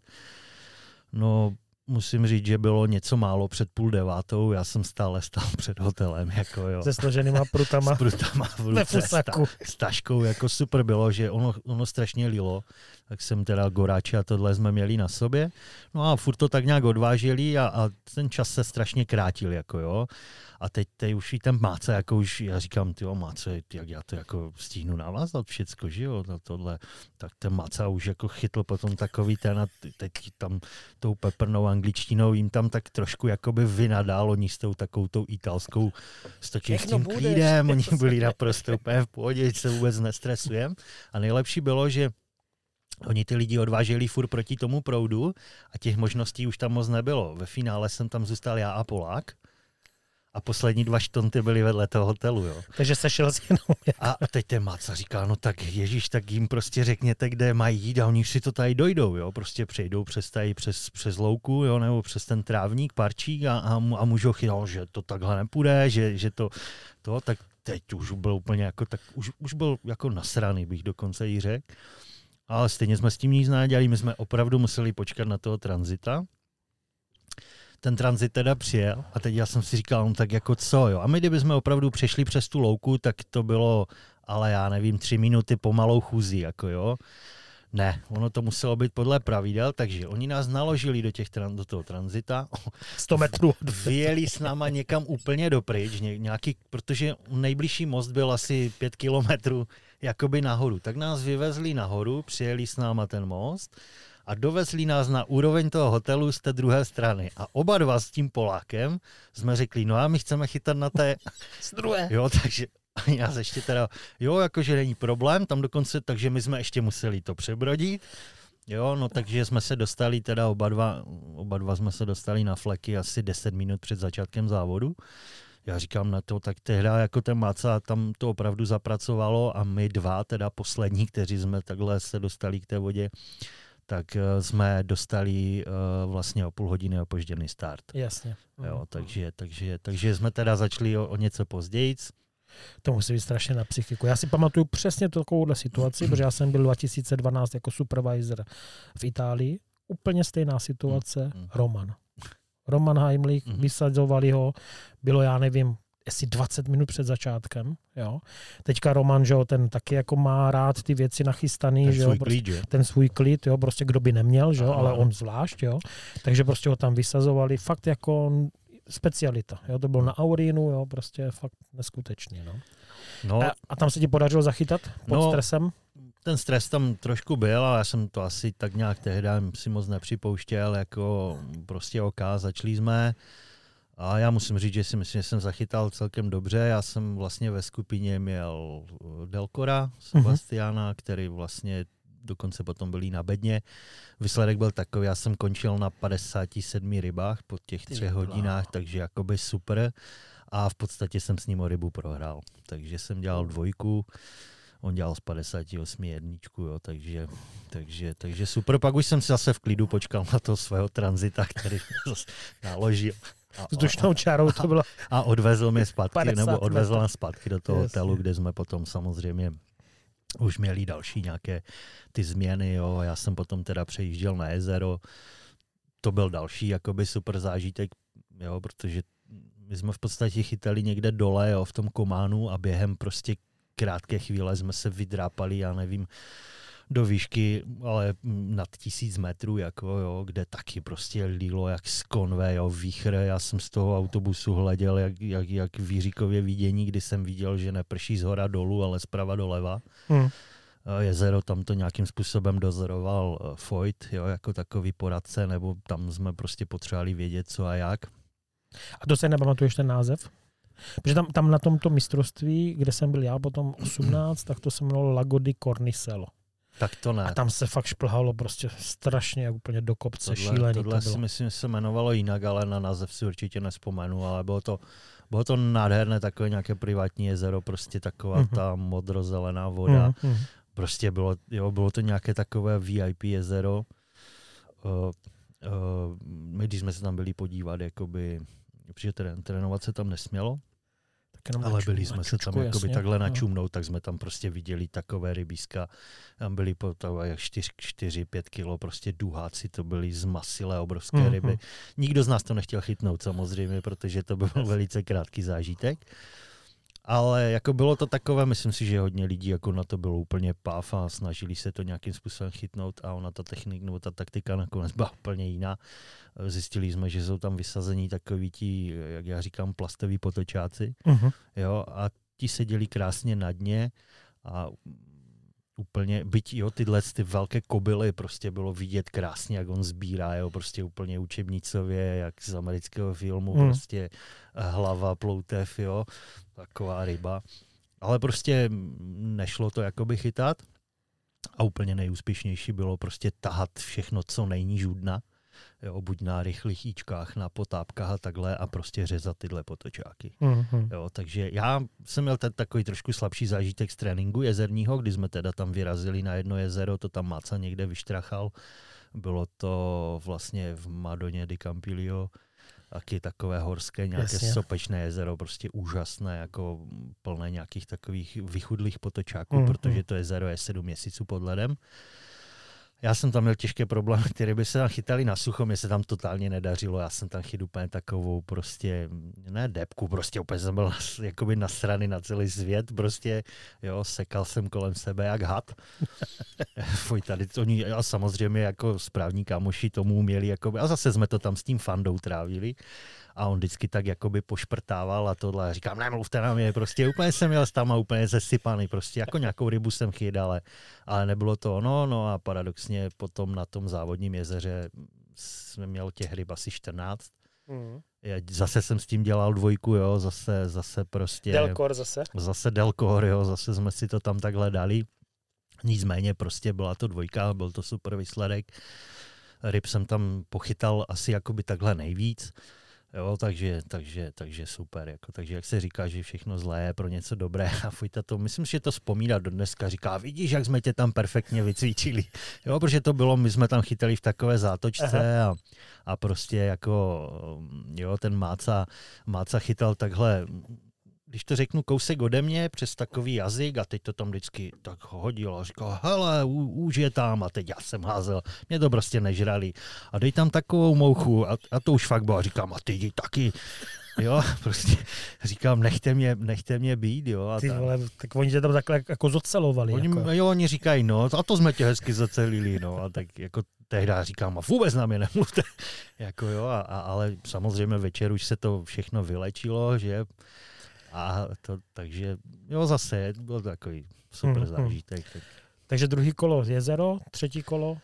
No, musím říct, že bylo něco málo před půl devátou, já jsem stále stál před hotelem. Jako jo. Se složenýma prutama. S prutama v ruce, fusaku. sta- s taškou, jako super bylo, že ono, ono strašně lilo, tak jsem teda goráče a tohle jsme měli na sobě. No a furt to tak nějak odváželi a, a ten čas se strašně krátil, jako jo. A teď, teď už i ten máce, jako už, já říkám, ty máce, jak já to jako stíhnu navázat všecko, že jo, na tohle. Tak ten máca už jako chytl potom takový ten a teď tam tou peprnou angličtinou jim tam tak trošku jakoby vynadál, oni s tou takovou tou italskou, s tím klídem, oni byli naprosto úplně v pohodě, se vůbec nestresujeme. A nejlepší bylo, že Oni ty lidi odváželi furt proti tomu proudu a těch možností už tam moc nebylo. Ve finále jsem tam zůstal já a Polák a poslední dva štonty byly vedle toho hotelu. Jo. Takže se šel s jenom. A teď ten Maca říká, no tak Ježíš, tak jim prostě řekněte, kde mají jít a oni už si to tady dojdou, jo, prostě přejdou přes tady, přes, přes louku, jo, nebo přes ten trávník, parčík a, a, a můžou chytat, no, že to takhle nepůjde, že, že to, to, tak teď už byl úplně jako, tak už, už byl jako nasraný, bych dokonce jí řekl. Ale stejně jsme s tím nic nedělali, my jsme opravdu museli počkat na toho tranzita. Ten tranzit teda přijel a teď já jsem si říkal, no tak jako co, jo. A my kdybychom opravdu přešli přes tu louku, tak to bylo, ale já nevím, tři minuty pomalou chůzí, jako jo. Ne, ono to muselo být podle pravidel, takže oni nás naložili do, těch, do toho tranzita, 100 metrů. od- vyjeli s náma někam úplně dopryč, ně, nějaký, protože nejbližší most byl asi pět kilometrů jakoby nahoru. Tak nás vyvezli nahoru, přijeli s náma ten most a dovezli nás na úroveň toho hotelu z té druhé strany. A oba dva s tím Polákem jsme řekli, no a my chceme chytat na té Z druhé. Jo, takže a já ještě teda, jo, jakože není problém, tam dokonce, takže my jsme ještě museli to přebrodit. Jo, no takže jsme se dostali teda oba dva, oba dva jsme se dostali na fleky asi 10 minut před začátkem závodu. Já říkám na to, tak tehda jako ten Maca tam to opravdu zapracovalo a my dva, teda poslední, kteří jsme takhle se dostali k té vodě, tak eh, jsme dostali eh, vlastně o půl hodiny opožděný start. Jasně. Jo, takže, takže, takže jsme teda začali o, o něco později. To musí být strašně na psychiku. Já si pamatuju přesně takovouhle situaci, protože já jsem byl 2012 jako supervisor v Itálii. Úplně stejná situace. Mm. Roman. Roman Heimlich, Mhm. vysadzovali ho, bylo já nevím, jestli 20 minut před začátkem. Jo. Teďka Roman, že jo, ten taky jako má rád ty věci nachystaný, Ten že jo, svůj prostě klíč, jo. ten svůj klid, jo, prostě kdo by neměl, že jo, Aha. ale on zvlášť, jo. Takže prostě ho tam vysazovali, fakt jako specialita, jo, to bylo na Aurínu, jo, prostě fakt neskutečný, no. No, A, a tam se ti podařilo zachytat pod No, stresem? Ten stres tam trošku byl, ale já jsem to asi tak nějak tehdy si moc nepřipouštěl, jako prostě OK, začali jsme. A já musím říct, že si myslím, že jsem zachytal celkem dobře. Já jsem vlastně ve skupině měl eh, Delcora, Sebastiana, který vlastně dokonce potom byl i na bedně. Výsledek byl takový, já jsem končil na 57 rybách po těch Ty třech hodinách, takže jakoby super. A v podstatě jsem s ním o rybu prohrál. Takže jsem dělal dvojku, on dělal z 58 jedničku, jo, takže, takže, takže super. Pak už jsem si zase v klidu počkal na toho svého tranzita, který zase naložil. A, Vzdušnou čárou to bylo. a odvezl mě zpátky, 50 nebo odvezl nás zpátky do toho Jasně. hotelu, kde jsme potom samozřejmě už měli další nějaké ty změny, jo. Já jsem potom teda přejížděl na jezero. To byl další jakoby super zážitek, jo, protože my jsme v podstatě chytali někde dole, jo, v tom kománu a během prostě krátké chvíle jsme se vydrápali, já nevím, do výšky, ale nad tisíc metrů, jako jo, kde taky prostě lílo jak z konve, jo, výchr. Já jsem z toho autobusu hleděl jak, jak, jak v Jiříkově vidění, kdy jsem viděl, že neprší z hora dolů, ale zprava doleva. Hm. Eh, Jezero tam to nějakým způsobem dozoroval eh, Foyt, jo, jako takový poradce, nebo tam jsme prostě potřebovali vědět, co a jak. A to se nepamatuješ ten název? Protože tam, tam na tomto mistrovství, kde jsem byl já potom 18, tak to se jmenovalo Lagody Cornicelo. Tak to ne. A tam se fakt šplhalo prostě strašně jak úplně do kopce, tohle, šílený tohle to si bylo. myslím, že se jmenovalo jinak, ale na název si určitě nespomenu, ale bylo to, bylo to nádherné takové nějaké privátní jezero, prostě taková Mhm. ta modrozelená voda. Mm, mm. Prostě bylo, jo, bylo to nějaké takové VIP jezero. Uh, uh, my, když jsme se tam byli podívat, jakoby, protože trén, trénovat se tam nesmělo, Ale byli jsme se tam jakoby takhle no. načumnout, tak jsme tam prostě viděli takové rybíska. Tam byli po jak 4-5 kilo prostě duháci, to byly zmasilé obrovské mm-hmm. ryby. Nikdo z nás to nechtěl chytnout samozřejmě, protože to byl velice krátký zážitek. Ale jako bylo to takové, myslím si, že hodně lidí jako na to bylo úplně páv a snažili se to nějakým způsobem chytnout a ona ta technika nebo ta taktika nakonec byla úplně jiná. Zjistili jsme, že jsou tam vysazení takový ti, jak já říkám, plastoví potočáci. Uh-huh. Jo, a ti seděli krásně na dně a úplně, byť jo, tyhle ty velké kobily prostě bylo vidět krásně, jak on sbírá, jo, prostě úplně učebnicově, jak z amerického filmu, mm. prostě hlava, ploutev, jo, taková ryba. Ale prostě nešlo to jakoby chytat a úplně nejúspěšnější bylo prostě tahat všechno, co nejníž dna jo, buď na rychlých jíčkách, na potápkách a takhle a prostě řezat tyhle potočáky. Mm-hmm. Jo, takže já jsem měl ten takový trošku slabší zážitek z tréninku jezerního, kdy jsme teda tam vyrazili na jedno jezero, to tam Máca někde vyštrachal. Bylo to vlastně v Madoně di Campilio, taky takové horské, nějaké Jasně. sopečné jezero, prostě úžasné, jako plné nějakých takových vychudlých potočáků, mm, protože to jezero je sedm měsíců pod ledem. Já jsem tam měl těžké problémy, které by se tam chytali na sucho, mě se tam totálně nedařilo, já jsem tam chytil úplně takovou prostě, ne depku, prostě úplně jsem byl jakoby na strany na celý svět, prostě, jo, sekal jsem kolem sebe jak had. Fuj, tady to oni, a samozřejmě jako správní kámoši tomu uměli, jakoby, a zase jsme to tam s tím fandou trávili, a on vždycky tak jakoby pošprtával a tohle. A říkám, nemluvte na mě, prostě úplně jsem měl tam a úplně zesypaný, prostě jako nějakou rybu jsem chyt, ale, ale nebylo to ono, no a paradoxně potom na tom závodním jezeře jsme měl těch ryb asi 14. Mm. zase jsem s tím dělal dvojku, jo, zase, zase prostě... Delkor zase? Zase Delkor, jo, zase jsme si to tam takhle dali. Nicméně prostě byla to dvojka, byl to super výsledek. Ryb jsem tam pochytal asi jakoby takhle nejvíc. Jo, takže, takže, takže super. Jako, takže jak se říká, že všechno zlé je pro něco dobré a Fujta to, myslím, že to vzpomíná do dneska. Říká, vidíš, jak jsme tě tam perfektně vycvičili. Jo, protože to bylo, my jsme tam chytali v takové zátočce a, a prostě jako, jo, ten Máca, Máca chytal takhle když to řeknu kousek ode mě, přes takový jazyk a teď to tam vždycky tak hodil a říkal, hele, už je tam a teď já jsem házel, mě to prostě nežrali. A dej tam takovou mouchu a, a to už fakt bylo, a říkám, a ty jdi taky. Jo, prostě říkám, nechte mě, nechte mě být, jo. A Ty vole, tak oni tě tam takhle jako zocelovali. Oni, jako. Jo, oni říkají, no, a to jsme tě hezky zacelili, no, a tak jako tehdy říkám, a vůbec na mě nemluvte. jako jo, a, a, ale samozřejmě večer už se to všechno vylečilo, že a to, takže jo, zase byl to takový super hmm, zážitek. Tak. Takže druhý kolo jezero, třetí kolo?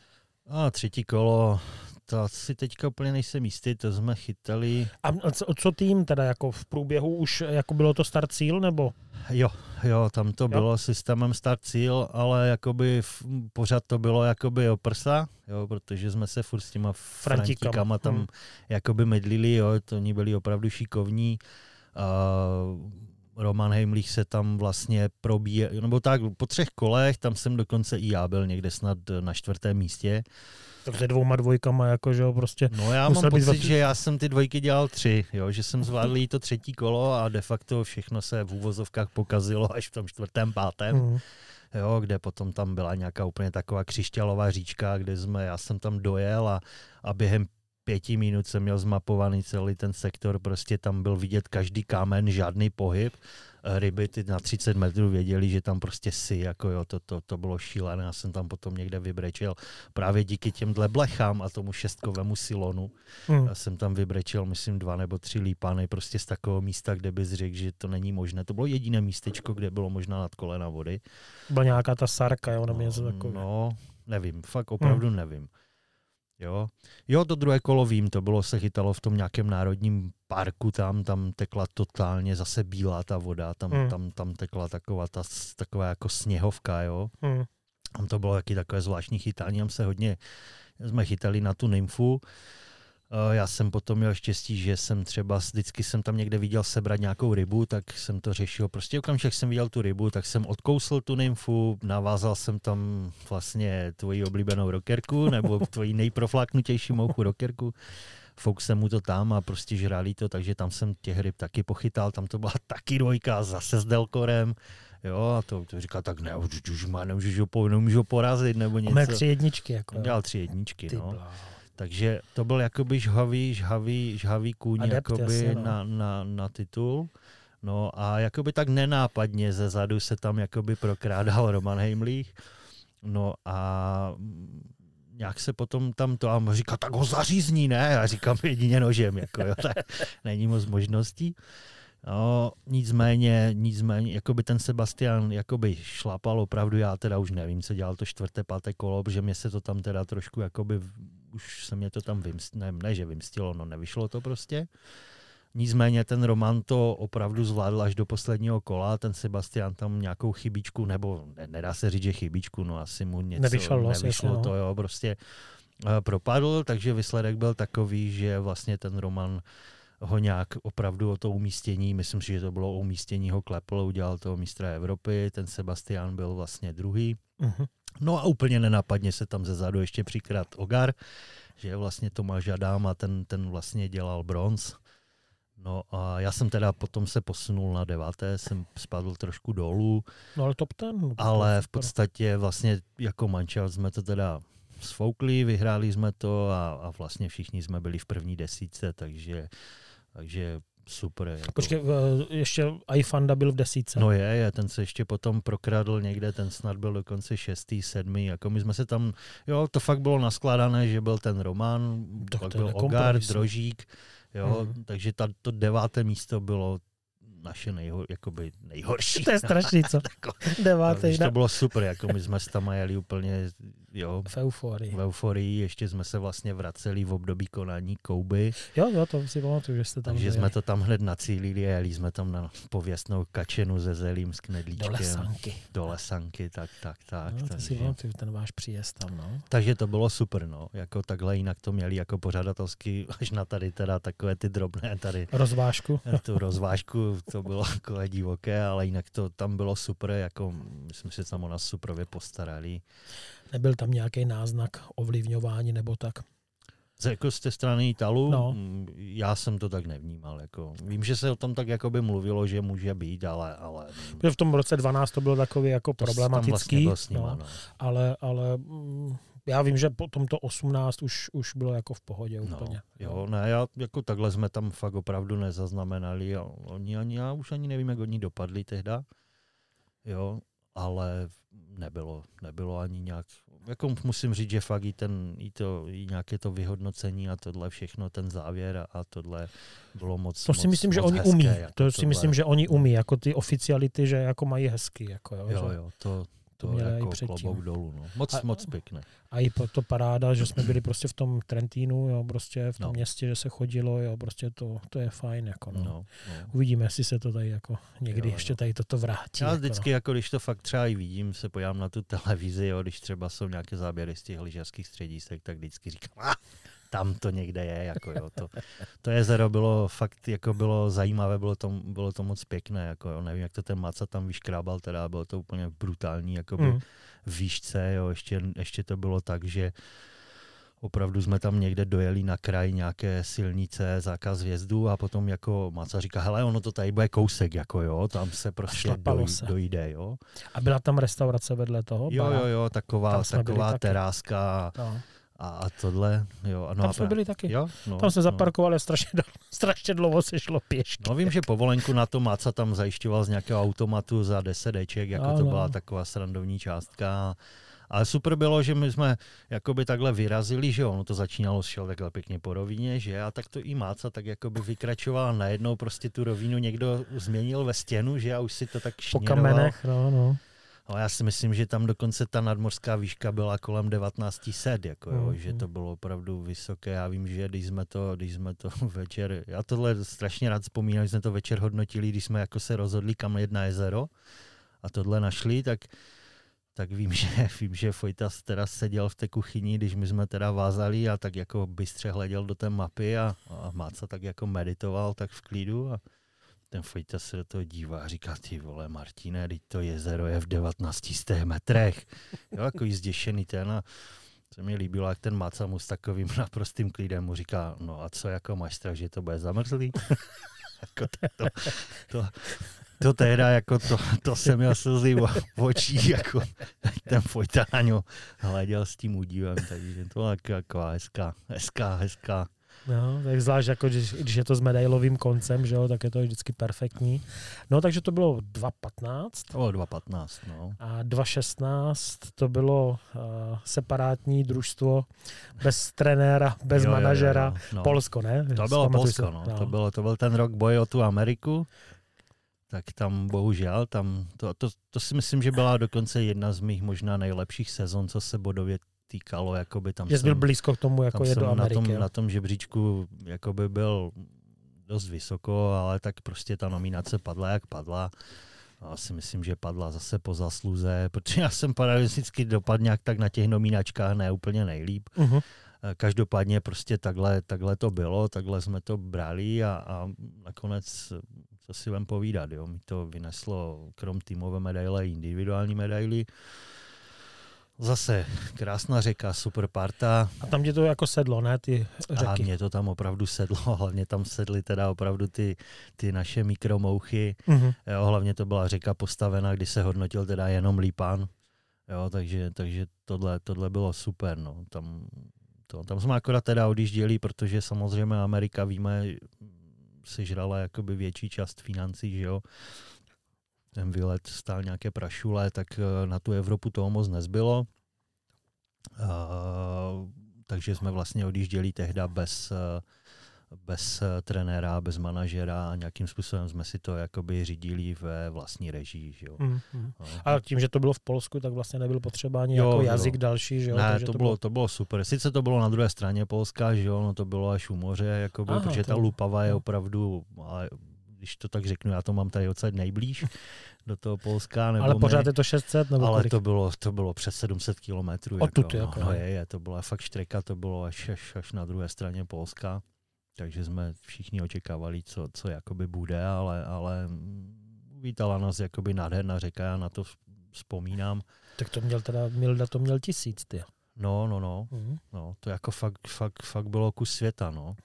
A třetí kolo, to si teďka úplně nejsem jistý, to jsme chytali. A co, co tým teda, jako v průběhu už jako bylo to start cíl, nebo? Jo, jo, tam to jo. bylo systémem start cíl, ale jakoby v, pořád to bylo jakoby o prsa, jo, protože jsme se furt s těma frantíkama tam hmm. jakoby medlili, jo, to oni byli opravdu šikovní. Uh, Roman Heimlich se tam vlastně probíje, nebo tak po třech kolech, tam jsem dokonce i já byl někde snad na čtvrtém místě. Takže dvouma dvojkama, jakože prostě... No já mám pocit, dva... že já jsem ty dvojky dělal tři, jo, že jsem zvládl to třetí kolo a de facto všechno se v úvozovkách pokazilo až v tom čtvrtém, pátém. Mm. Jo, kde potom tam byla nějaká úplně taková křišťalová říčka, kde jsme, já jsem tam dojel a, a během pěti minut jsem měl zmapovaný celý ten sektor, prostě tam byl vidět každý kámen, žádný pohyb. Eh, ryby ty na 30 metrů věděli, že tam prostě si, jako jo, to, to, to bylo šílené. Já jsem tam potom někde vybrečel právě díky těmhle blechám a tomu šestkovému silonu. Hmm. Já jsem tam vybrečel, myslím, dva nebo tři lípany prostě z takového místa, kde bys řekl, že to není možné. To bylo jediné místečko, kde bylo možná nad kolena vody. Byla nějaká ta sarka, jo, nebo něco takového. No, nevím, fakt opravdu hmm. nevím. Jo. jo, to druhé kolo vím, to bylo, se chytalo v tom nějakém národním parku, tam, tam tekla totálně zase bílá ta voda, tam, hmm. tam, tam tekla taková, ta, taková jako sněhovka, jo. Hmm. Tam to bylo taky takové zvláštní chytání, tam se hodně, jsme chytali na tu nymfu, já jsem potom měl štěstí, že jsem třeba vždycky jsem tam někde viděl sebrat nějakou rybu, tak jsem to řešil. Prostě okamžik jsem viděl tu rybu, tak jsem odkousl tu nymfu, navázal jsem tam vlastně tvoji oblíbenou rokerku, nebo tvoji nejprofláknutější mouchu rokerku fouk jsem mu to tam a prostě žrali to, takže tam jsem těch ryb taky pochytal, tam to byla taky dvojka, zase s delkorem, jo, a to, to říká, tak ne, už, už má, nemůžeš ho, nemůžu ho porazit, nebo něco. Měl tři jedničky, jako. Dělal tři jedničky, Ty no. bláho. Takže to byl jakoby žhavý, žhavý, žhavý kůň Adept, jakoby jasně, no. na, na, na titul. No a jakoby tak nenápadně ze zadu se tam jakoby prokrádal Roman Heimlich. No a nějak se potom tam to a říká, tak ho zařízní, ne? Já říkám jedině nožem, jako jo, tak není moc možností. No, nicméně, nicméně, jakoby ten Sebastian jakoby šlapal opravdu, já teda už nevím, co dělal to čtvrté, páté kolo, protože mě se to tam teda trošku jakoby, už se mě to tam vymstilo, ne, ne, že vymstilo, no nevyšlo to prostě. Nicméně ten Roman to opravdu zvládl až do posledního kola, ten Sebastian tam nějakou chybičku, nebo ne, nedá se říct, že chybičku, no asi mu něco nevyšlo jasně, no. to, jo, prostě eh, propadl, takže výsledek byl takový, že vlastně ten Roman ho nějak opravdu o to umístění, myslím si, že to bylo o umístění, ho klepl, udělal toho mistra Evropy, ten Sebastian byl vlastně druhý. Mhm. No a úplně nenápadně se tam ze zadu ještě přikrát Ogar, že vlastně Tomáš Adám a ten, ten vlastně dělal bronz. No a já jsem teda potom se posunul na deváté, jsem spadl trošku dolů, No ale top ten. no, ale v podstatě vlastně jako mančel jsme to teda sfoukli, vyhráli jsme to a, a vlastně všichni jsme byli v první desíce, takže, takže super. Jako. Počkej, ještě iFanda byl v desíce. No je, je, ten se ještě potom prokradl někde, ten snad byl dokonce šestý, sedmý, jako my jsme se tam, jo, to fakt bylo naskládané, že byl ten Roman, Tak pak byl Ogar. Drožík, jo, Mhm. takže ta, to deváté místo bylo naše nejho, jakoby nejhorší. To je strašný, co? Devátý Když to bylo super, jako my jsme s tam jeli úplně, jo, v euforii. v euforii, ještě jsme se vlastně vraceli v období konání Kouby, Jo, jo, to si pamatuju, že jste tam takže byli. jsme to tam hned nacílili a jeli jsme tam na pověstnou kačenu ze zelím s do knedlíčkem. lesanky. Do lesanky, tak, tak, tak. No, to si pamatuju, ten váš příjezd tam, no. takže to bylo super, no. Jako takhle jinak to měli jako pořadatelsky, až na tady teda takové ty drobné tady Rozvážku. tu rozvážku, to bylo jako divoké, ale jinak to tam bylo super, jako myslím, že se tam o nás superově postarali. Nebyl tam nějaký náznak ovlivňování nebo tak. Z, jako z té strany Italu, No. já jsem to tak nevnímal. Jako, vím, že se o tom tak jakoby mluvilo, že může být, ale, ale Protože v tom roce 12 to bylo takový jako to tam problematický, vlastně nima, no, no. ale, ale mm, já vím, že po tomto 18 už, už bylo jako v pohodě No, úplně. jo, ne, já, jako takhle jsme tam fakt opravdu nezaznamenali oni ani, já už ani nevím, jak oni dopadli tehda, jo, ale nebylo, nebylo ani nějak, jako musím říct, že fakt i ten, i to, i nějaké to vyhodnocení a tohle všechno, ten závěr a, a tohle bylo moc To si moc, myslím, že moc oni hezké, umí. jako To si tohle. myslím, že oni umí, jako ty oficiality, že jako mají hezky. Jako, jo, Jo, že? jo, to, to to, měli i jako předtím. klobouk dolů, no. Moc, A- moc pěkné. A i to paráda, že jsme byli prostě v tom Trentínu, jo, prostě v tom No. městě, že se chodilo, jo, prostě to, to je fajn. Jako, no. No, no. Uvidíme, jestli se to tady jako někdy Jo, ještě jo. tady toto vrátí. Já jako, vždycky, jako když to fakt třeba i vidím, se pojám na tu televizi, jo, když třeba jsou nějaké záběry z těch lyžařských středisek, tak vždycky říkám, ah, tam to někde je, jako jo, to, to jezero bylo fakt, jako bylo zajímavé, bylo to, bylo to moc pěkné, jako jo, nevím, jak to ten Maca tam vyškrábal, teda bylo to úplně brutální, jako No. Mm. výšce, jo, ještě, ještě to bylo tak, že opravdu jsme tam někde dojeli na kraj nějaké silnice, zákaz vjezdu a potom jako Maca říká, hele, ono to tady bude kousek, jako jo, tam se prostě doj, se. dojde, jo. A byla tam restaurace vedle toho? Jo, jo, jo, taková, byli taková taky. teráska No. A, a tohle, jo. No Tam a jsme byli taky. Jo, no, Tam jsme no. zaparkovali a strašně, strašně dlouho se šlo pěšky. No vím, že povolenku na to Maca tam zajišťoval z nějakého automatu za 10 deček, jako Ano. to byla taková srandovní částka. Ale super bylo, že my jsme jakoby takhle vyrazili, že ono to začínalo, šel takhle pěkně po rovině, že a tak to i Máca tak jakoby vykračoval a najednou prostě tu rovinu někdo změnil ve stěnu, že a už si to tak Po šněroval. kamenech, no, no. Ale já si myslím, že tam dokonce ta nadmorská výška byla kolem 1900, jako jo, Mhm. že to bylo opravdu vysoké. Já vím, že když jsme to, když jsme to večer, já tohle strašně rád vzpomínám, že jsme to večer hodnotili, když jsme jako se rozhodli, kam jet na jezero a tohle našli, tak tak vím, že, vím, že Fojtas teda seděl v té kuchyni, když my jsme teda vázali a tak jako bystře hleděl do té mapy a, a Máca tak jako meditoval tak v klidu a ten Fojta se do toho dívá a říká, ty vole Martine, teď to jezero je v 1900 metrech. Jo, jako zděšený ten a, se mi líbilo, jak ten Macamu s takovým naprostým klidem mu říká, no a co jako máš strach, že to bude zamrzlý? jako to, to, to, teda, jako to, to jsem měl slzy v očích, jako ten Fojtáňo hleděl s tím údivem, takže to byla jako hezká, hezká, hezká No, tak zvlášť jako, když, když je to s medailovým koncem, že jo, tak je to vždycky perfektní. No, takže to bylo 2.15. To bylo 2.15, no. A 2.16 to bylo uh, separátní družstvo bez trenéra, bez jo, manažera. Jo, jo, no. Polsko, ne? To bylo Polsko, no. no. To, bylo, to byl ten rok boje o tu Ameriku tak tam bohužel, tam to, to, to si myslím, že byla dokonce jedna z mých možná nejlepších sezon, co se bodově týkalo, jakoby tam Že jsi byl blízko k tomu, jako je do Ameriky. Na tom, na tom žebříčku jakoby byl dost vysoko, ale tak prostě ta nominace padla, jak padla. Já si myslím, že padla zase po zasluze, protože já jsem paradoxicky dopadl tak na těch nominačkách ne úplně nejlíp. Uh-huh. Každopádně prostě takhle, takhle to bylo, takhle jsme to brali a, a nakonec, co si vám povídat, jo, mi to vyneslo krom týmové medaile individuální medaily. Zase krásná řeka, super parta. A tam tě to jako sedlo, ne, ty řeky? A mě to tam opravdu sedlo, hlavně tam sedly teda opravdu ty, ty naše mikromouchy. Mm-hmm. Jo, hlavně to byla řeka postavená, kdy se hodnotil teda jenom lípán. Jo, takže, takže tohle, tohle bylo super. No. Tam, to, tam jsme akorát teda odjížděli, protože samozřejmě Amerika, víme, si žrala jakoby větší část financí, že jo ten výlet stál nějaké prašule, tak eh, na tu Evropu toho moc nezbylo. Uh, takže jsme vlastně odjížděli tehda bez, eh, bez trenéra, bez manažera a nějakým způsobem jsme si to jakoby řídili ve vlastní režii. Že jo. Mm, mm. No. A tím, že to bylo v Polsku, tak vlastně nebyl potřeba ani jo, jako jazyk jo. další. Že jo? Ne, to, to, bylo, to bylo super. Sice to bylo na druhé straně Polska, že jo, no to bylo až u moře, jakoby, Aha, protože to... ta Lupava je no. opravdu, ale když to tak řeknu, já to mám tady odsaď nejblíž do toho Polska. Nebo ale pořád my, je to 600? Nebo ale to bylo, to bylo přes 700 kilometrů. Jako, jako, no, je, je, to byla fakt štreka, to bylo až, až, až na druhé straně Polska. Takže jsme všichni očekávali, co, co jakoby bude, ale, ale vítala nás jakoby nádherná řeka, já na to vzpomínám. Tak to měl teda, Milda to měl tisíc, ty. No, no, no. Mm-hmm. no to jako fakt, fakt, fakt bylo kus světa, no.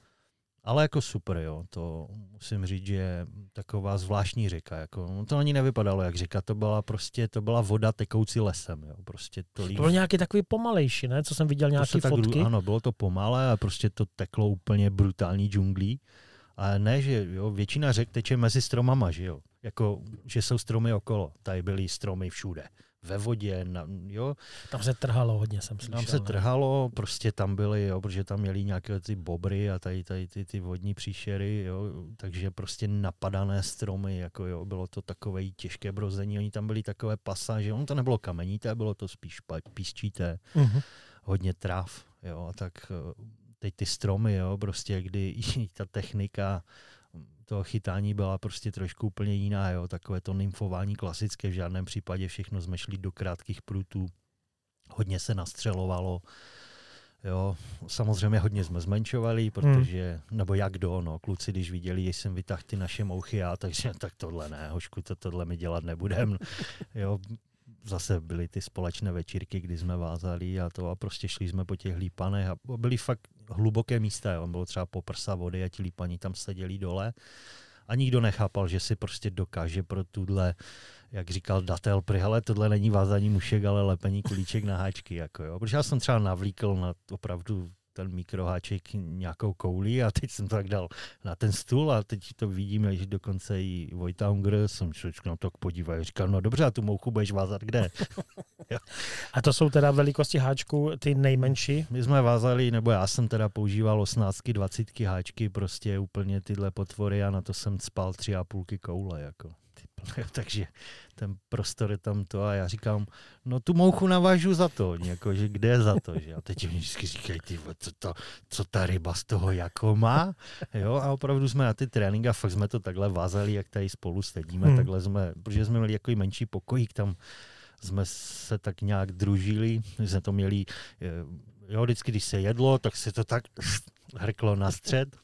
Ale jako super, jo, to musím říct, že je taková zvláštní řeka. Jako, no to ani nevypadalo jak řeka, to byla prostě, to byla voda tekoucí lesem. Jo, prostě to, líp... to bylo nějaký takový pomalejší, ne? Co jsem viděl nějaké fotky. Tak, ano, bylo to pomalé a prostě to teklo úplně brutální džunglí. A ne, že jo, většina řek teče mezi stromama, že jo. Jako, že jsou stromy okolo. Tady byly stromy všude ve vodě, na, jo. Tam se trhalo hodně, jsem slyšel. Tam se ne? trhalo, prostě tam byly, jo, protože tam měli nějaké ty bobry a tady, tady ty, ty vodní příšery, jo, takže prostě napadané stromy, jako jo, bylo to takové těžké brození, oni tam byli takové pasáže, on to nebylo kamenité, bylo to spíš písčité, uh-huh. hodně tráv, jo, a tak eh, teď ty stromy, jo, prostě kdy ta technika to chytání byla prostě trošku úplně jiná, jo, takové to nymfování klasické, v žádném případě všechno jsme šli do krátkých prutů, hodně se nastřelovalo, Jo, samozřejmě hodně jsme zmenšovali, protože, hmm. nebo jak do, no, kluci, když viděli, že jsem vytáhl ty naše mouchy, já, takže tak tohle ne, hošku, to, tohle my dělat nebudem. Jo, zase byly ty společné večírky, kdy jsme vázali a to a prostě šli jsme po těch lípanech a byly fakt hluboké místa, jo. bylo třeba po prsa vody a ti lípaní tam seděli dole a nikdo nechápal, že si prostě dokáže pro tuhle, jak říkal datel, prý, hele, tohle není vázání mušek, ale lepení kulíček na háčky, jako jo. Protože já jsem třeba navlíkl na opravdu ten mikroháček nějakou koulí a teď jsem to tak dal na ten stůl a teď to vidíme, že dokonce i Vojta Unger, jsem člověk na to podíval, říkal, no dobře, a tu mouchu budeš vázat kde? a to jsou teda velikosti háčku ty nejmenší? My jsme vázali, nebo já jsem teda používal 18, 20 háčky, prostě úplně tyhle potvory a na to jsem spal tři a půlky koule, jako. Takže ten prostor je tam to a já říkám, no tu mouchu navážu za to, jako, že kde je za to, že? A teď mi vždycky říkají, ty, co, to, co ta ryba z toho jako má, jo, a opravdu jsme na ty tréninky a fakt jsme to takhle vázali, jak tady spolu sedíme, hmm. takhle jsme, protože jsme měli jako menší pokojík, tam jsme se tak nějak družili, jsme to měli, jo, vždycky, když se jedlo, tak se to tak hrklo na střed,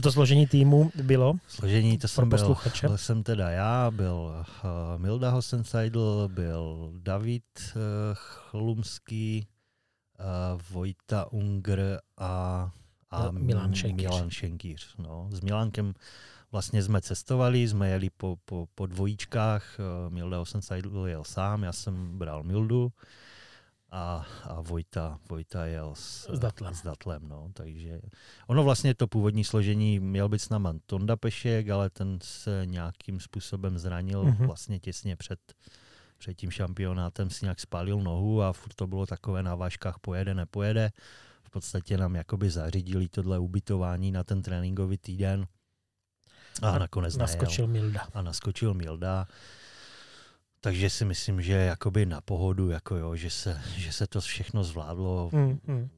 a to složení týmu bylo? Složení to jsem byl, byl jsem teda já, byl uh, Milda Hosenseidl, byl David uh, Chlumský, Vojta Unger a, a Milan Šenkýř. Milan Šenkýř. No. S Milánkem vlastně jsme cestovali, jsme jeli po, po, po dvojíčkách, Milda Osensajdl jel sám, já jsem bral Mildu a, a Vojta, Vojta jel s, s Datlem. S datlem no. Takže ono vlastně to původní složení měl být s náma Tonda Pešek, ale ten se nějakým způsobem zranil mm-hmm. vlastně těsně před, před tím šampionátem si nějak spálil nohu a furt to bylo takové na vážkách pojede, nepojede. V podstatě nám jakoby zařídili tohle ubytování na ten tréninkový týden. A, a nakonec naskočil. Milda. A naskočil Milda. Takže si myslím, že jakoby na pohodu, jako jo, že, se, že se to všechno zvládlo. Hmm, hmm.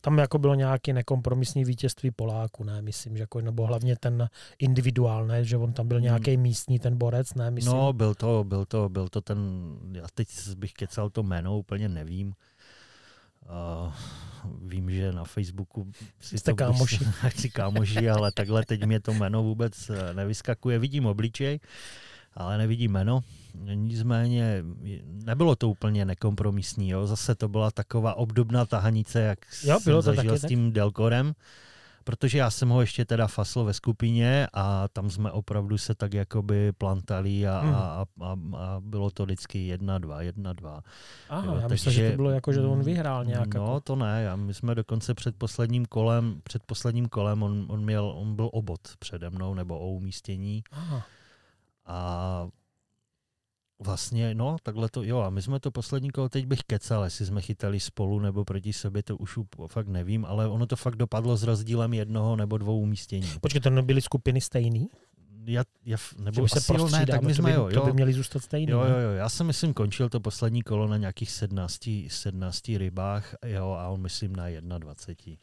Tam jako bylo nějaké nekompromisní vítězství Poláku, ne, myslím, že jako, nebo hlavně ten individuál, ne, že on tam byl nějaký hmm. místní ten borec, ne, myslím. No, byl to, byl to, byl to ten, já teď bych kecal to jméno, úplně nevím. Uh, vím, že na Facebooku si Jste to kámoši. si kámoši, ale takhle teď mě to jméno vůbec eh, nevyskakuje. Vidím obličej, ale nevidím jméno. Nicméně nebylo to úplně nekompromisní. Jo. Zase to byla taková obdobná tahanice, jak jo, bylo jsem to zažil taky, s tím tak? Delkorem protože já jsem ho ještě teda fasl ve skupině a tam jsme opravdu se tak jakoby plantali a, hmm. a, a, a bylo to vždycky jedna, dva, jedna, dva. Aha, jo, já myslím, že to bylo jako, že on vyhrál nějak. No, jako. to ne, já, my jsme dokonce před posledním kolem, před posledním kolem on, on, měl, on byl obot přede mnou, nebo o umístění. Aha. A Vlastně, no, takhle to, jo, a my jsme to poslední kolo, teď bych kecal, jestli jsme chytali spolu nebo proti sobě, to už fakt nevím, ale ono to fakt dopadlo s rozdílem jednoho nebo dvou umístění. Počkej, to nebyly skupiny stejný? Já, já, nebo že se jo, ne, tak my jsme, jo, jo, to by měli zůstat stejný. Jo, jo, jo, já jsem myslím končil to poslední kolo na nějakých 17, 17 rybách, jo, a on myslím na 21.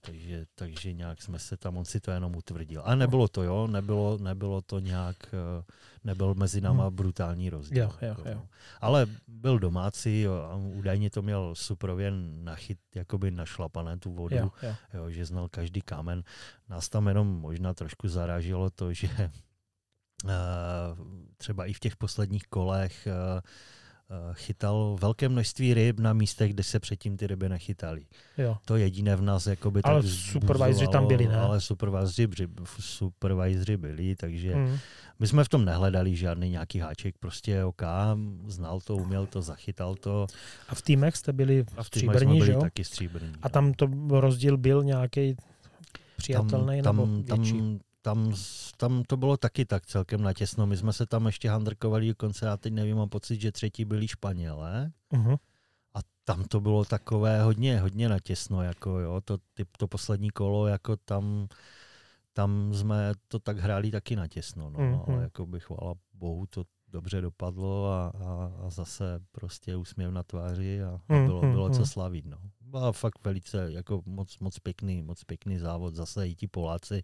Takže, takže nějak jsme se tam, on si to jenom utvrdil. A nebylo to, jo, nebylo, nebylo to nějak, eh, nebyl mezi náma hmm. brutální rozdíl. Jo, jo, jo. Ale byl domácí jo, a údajně to měl suprově nachyt, jakoby našlapané tu vodu, jo, jo. Jo, že znal každý kámen. Nás tam jenom možná trošku zaráželo to, že uh, třeba i v těch posledních kolech uh, Eh, chytal velké množství ryb na místech, kde se předtím ty ryby nechytaly. Jo. To jediné v nás jakoby Ale supervisory tam byli, ne? Ale supervisory, supervisory byli, takže mm. my jsme v tom nehledali žádný nějaký háček, prostě OK, znal to, uměl to, zachytal to. A v týmech jste byli v stříbrní, že jo? taky stříbrní. A tam to rozdíl byl nějaký přijatelný tam, nebo tam, větší? Tam, tam, tam to bylo taky tak celkem natěsno. My jsme se tam ještě handrkovali dokonce, já teď nevím, mám pocit, že třetí byli Španělé. Uh-huh. A tam to bylo takové hodně, hodně natěsno, jako jo, to, ty, to poslední kolo, jako tam, tam jsme to tak hráli taky natěsno, no, uh-huh. ale jako bych chvala bohu, to dobře dopadlo a, a, a zase prostě úsměv na tváři a, a bylo, bylo co slavit, no. Byla fakt velice, jako moc, moc pěkný, moc pěkný závod, zase i ti Poláci,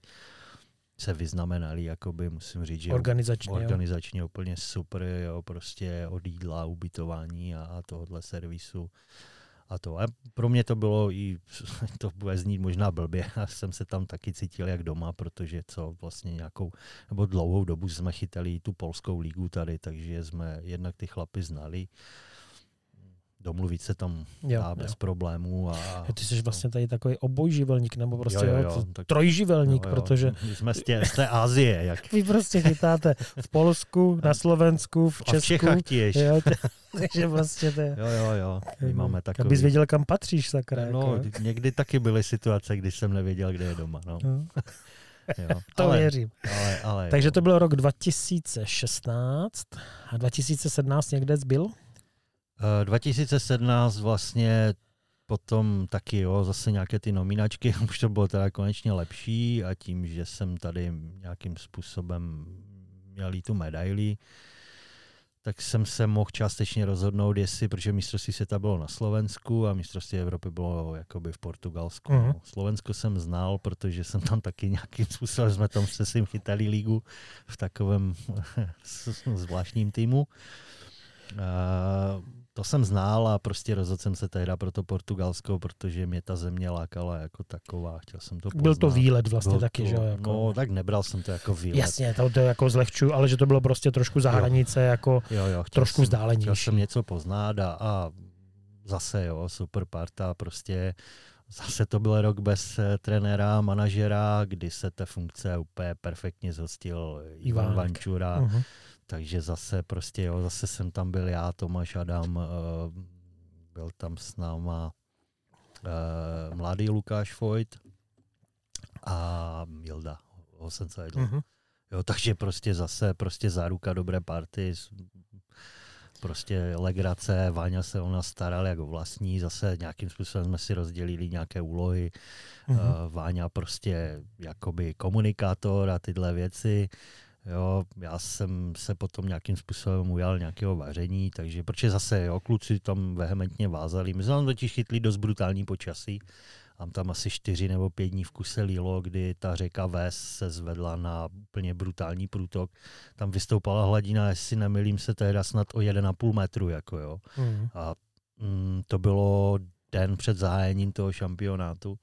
se vyznamenali, jakoby, musím říct, že organizačně, organizačně jo. úplně super, jo, prostě od jídla, ubytování a, a tohohle servisu a to. A pro mě to bylo i, to bude znít možná blbě, a jsem se tam taky cítil jak doma, protože co vlastně nějakou, nebo dlouhou dobu jsme chytali tu polskou ligu tady, takže jsme jednak ty chlapy znali domluvit se tam jo, dá bez jo. problémů. A, ty jsi vlastně tady takový obojživelník, nebo prostě jo, jo, jo, tak, trojživelník, jo, jo. protože... My jsme z té, z té Azie. Jak... Vy prostě chytáte v Polsku, na Slovensku, v Česku. A v Čechách těž. Jo, takže prostě to Jo, jo, jo. My máme takový... Abys věděl, kam patříš, sakra. No, jako. někdy taky byly situace, kdy jsem nevěděl, kde je doma. No. no. Jo, to ale, věřím. Ale, ale, Takže to byl rok 2016 a 2017 někde zbyl? 2017 vlastně potom taky, jo, zase nějaké ty nominačky, už to bylo teda konečně lepší a tím, že jsem tady nějakým způsobem měl tu medaili, tak jsem se mohl částečně rozhodnout, jestli, protože mistrovství světa bylo na Slovensku a mistrovství Evropy bylo jakoby v Portugalsku. Uh-huh. Slovensko jsem znal, protože jsem tam taky nějakým způsobem, jsme tam se svým chytali lígu v takovém zvláštním týmu. Uh, to jsem znal a prostě rozhodl jsem se tehda pro to Portugalsko, protože mě ta země lákala jako taková. Chtěl jsem to poznat. Byl to výlet vlastně Byl taky, to, že jako... No, tak nebral jsem to jako výlet. Jasně, to, to jako zlehčuju, ale že to bylo prostě trošku za hranice, jako jo, jo, trošku vzdálenější. Chtěl jsem něco poznat a, a zase jo, super parta, prostě zase to byl rok bez uh, trenéra, manažera, kdy se té funkce úplně perfektně zhostil Ivan. Vančura, uh-huh. Takže zase prostě jo, zase jsem tam byl já, Tomáš Adam, uh, byl tam s náma uh, mladý Lukáš Vojt a Milda Hosenseidl. Uh-huh. Jo, takže prostě zase prostě záruka dobré party, prostě legrace, Váňa se o nás staral jako vlastní, zase nějakým způsobem jsme si rozdělili nějaké úlohy, uh-huh. Váňa prostě jakoby komunikátor a tyhle věci, Jo, já jsem se potom nějakým způsobem ujal nějakého vaření, takže protože zase jo, kluci tam vehementně vázali. My jsme tam totiž chytli dost brutální počasí. Mám tam asi čtyři nebo pět dní v kuse lílo, kdy ta řeka Ves se zvedla na úplně brutální průtok. Tam vystoupala hladina, jestli nemilím se, teda snad o 1,5 metru. Jako jo. Mm. A mm, to bylo den před zahájením toho šampionátu.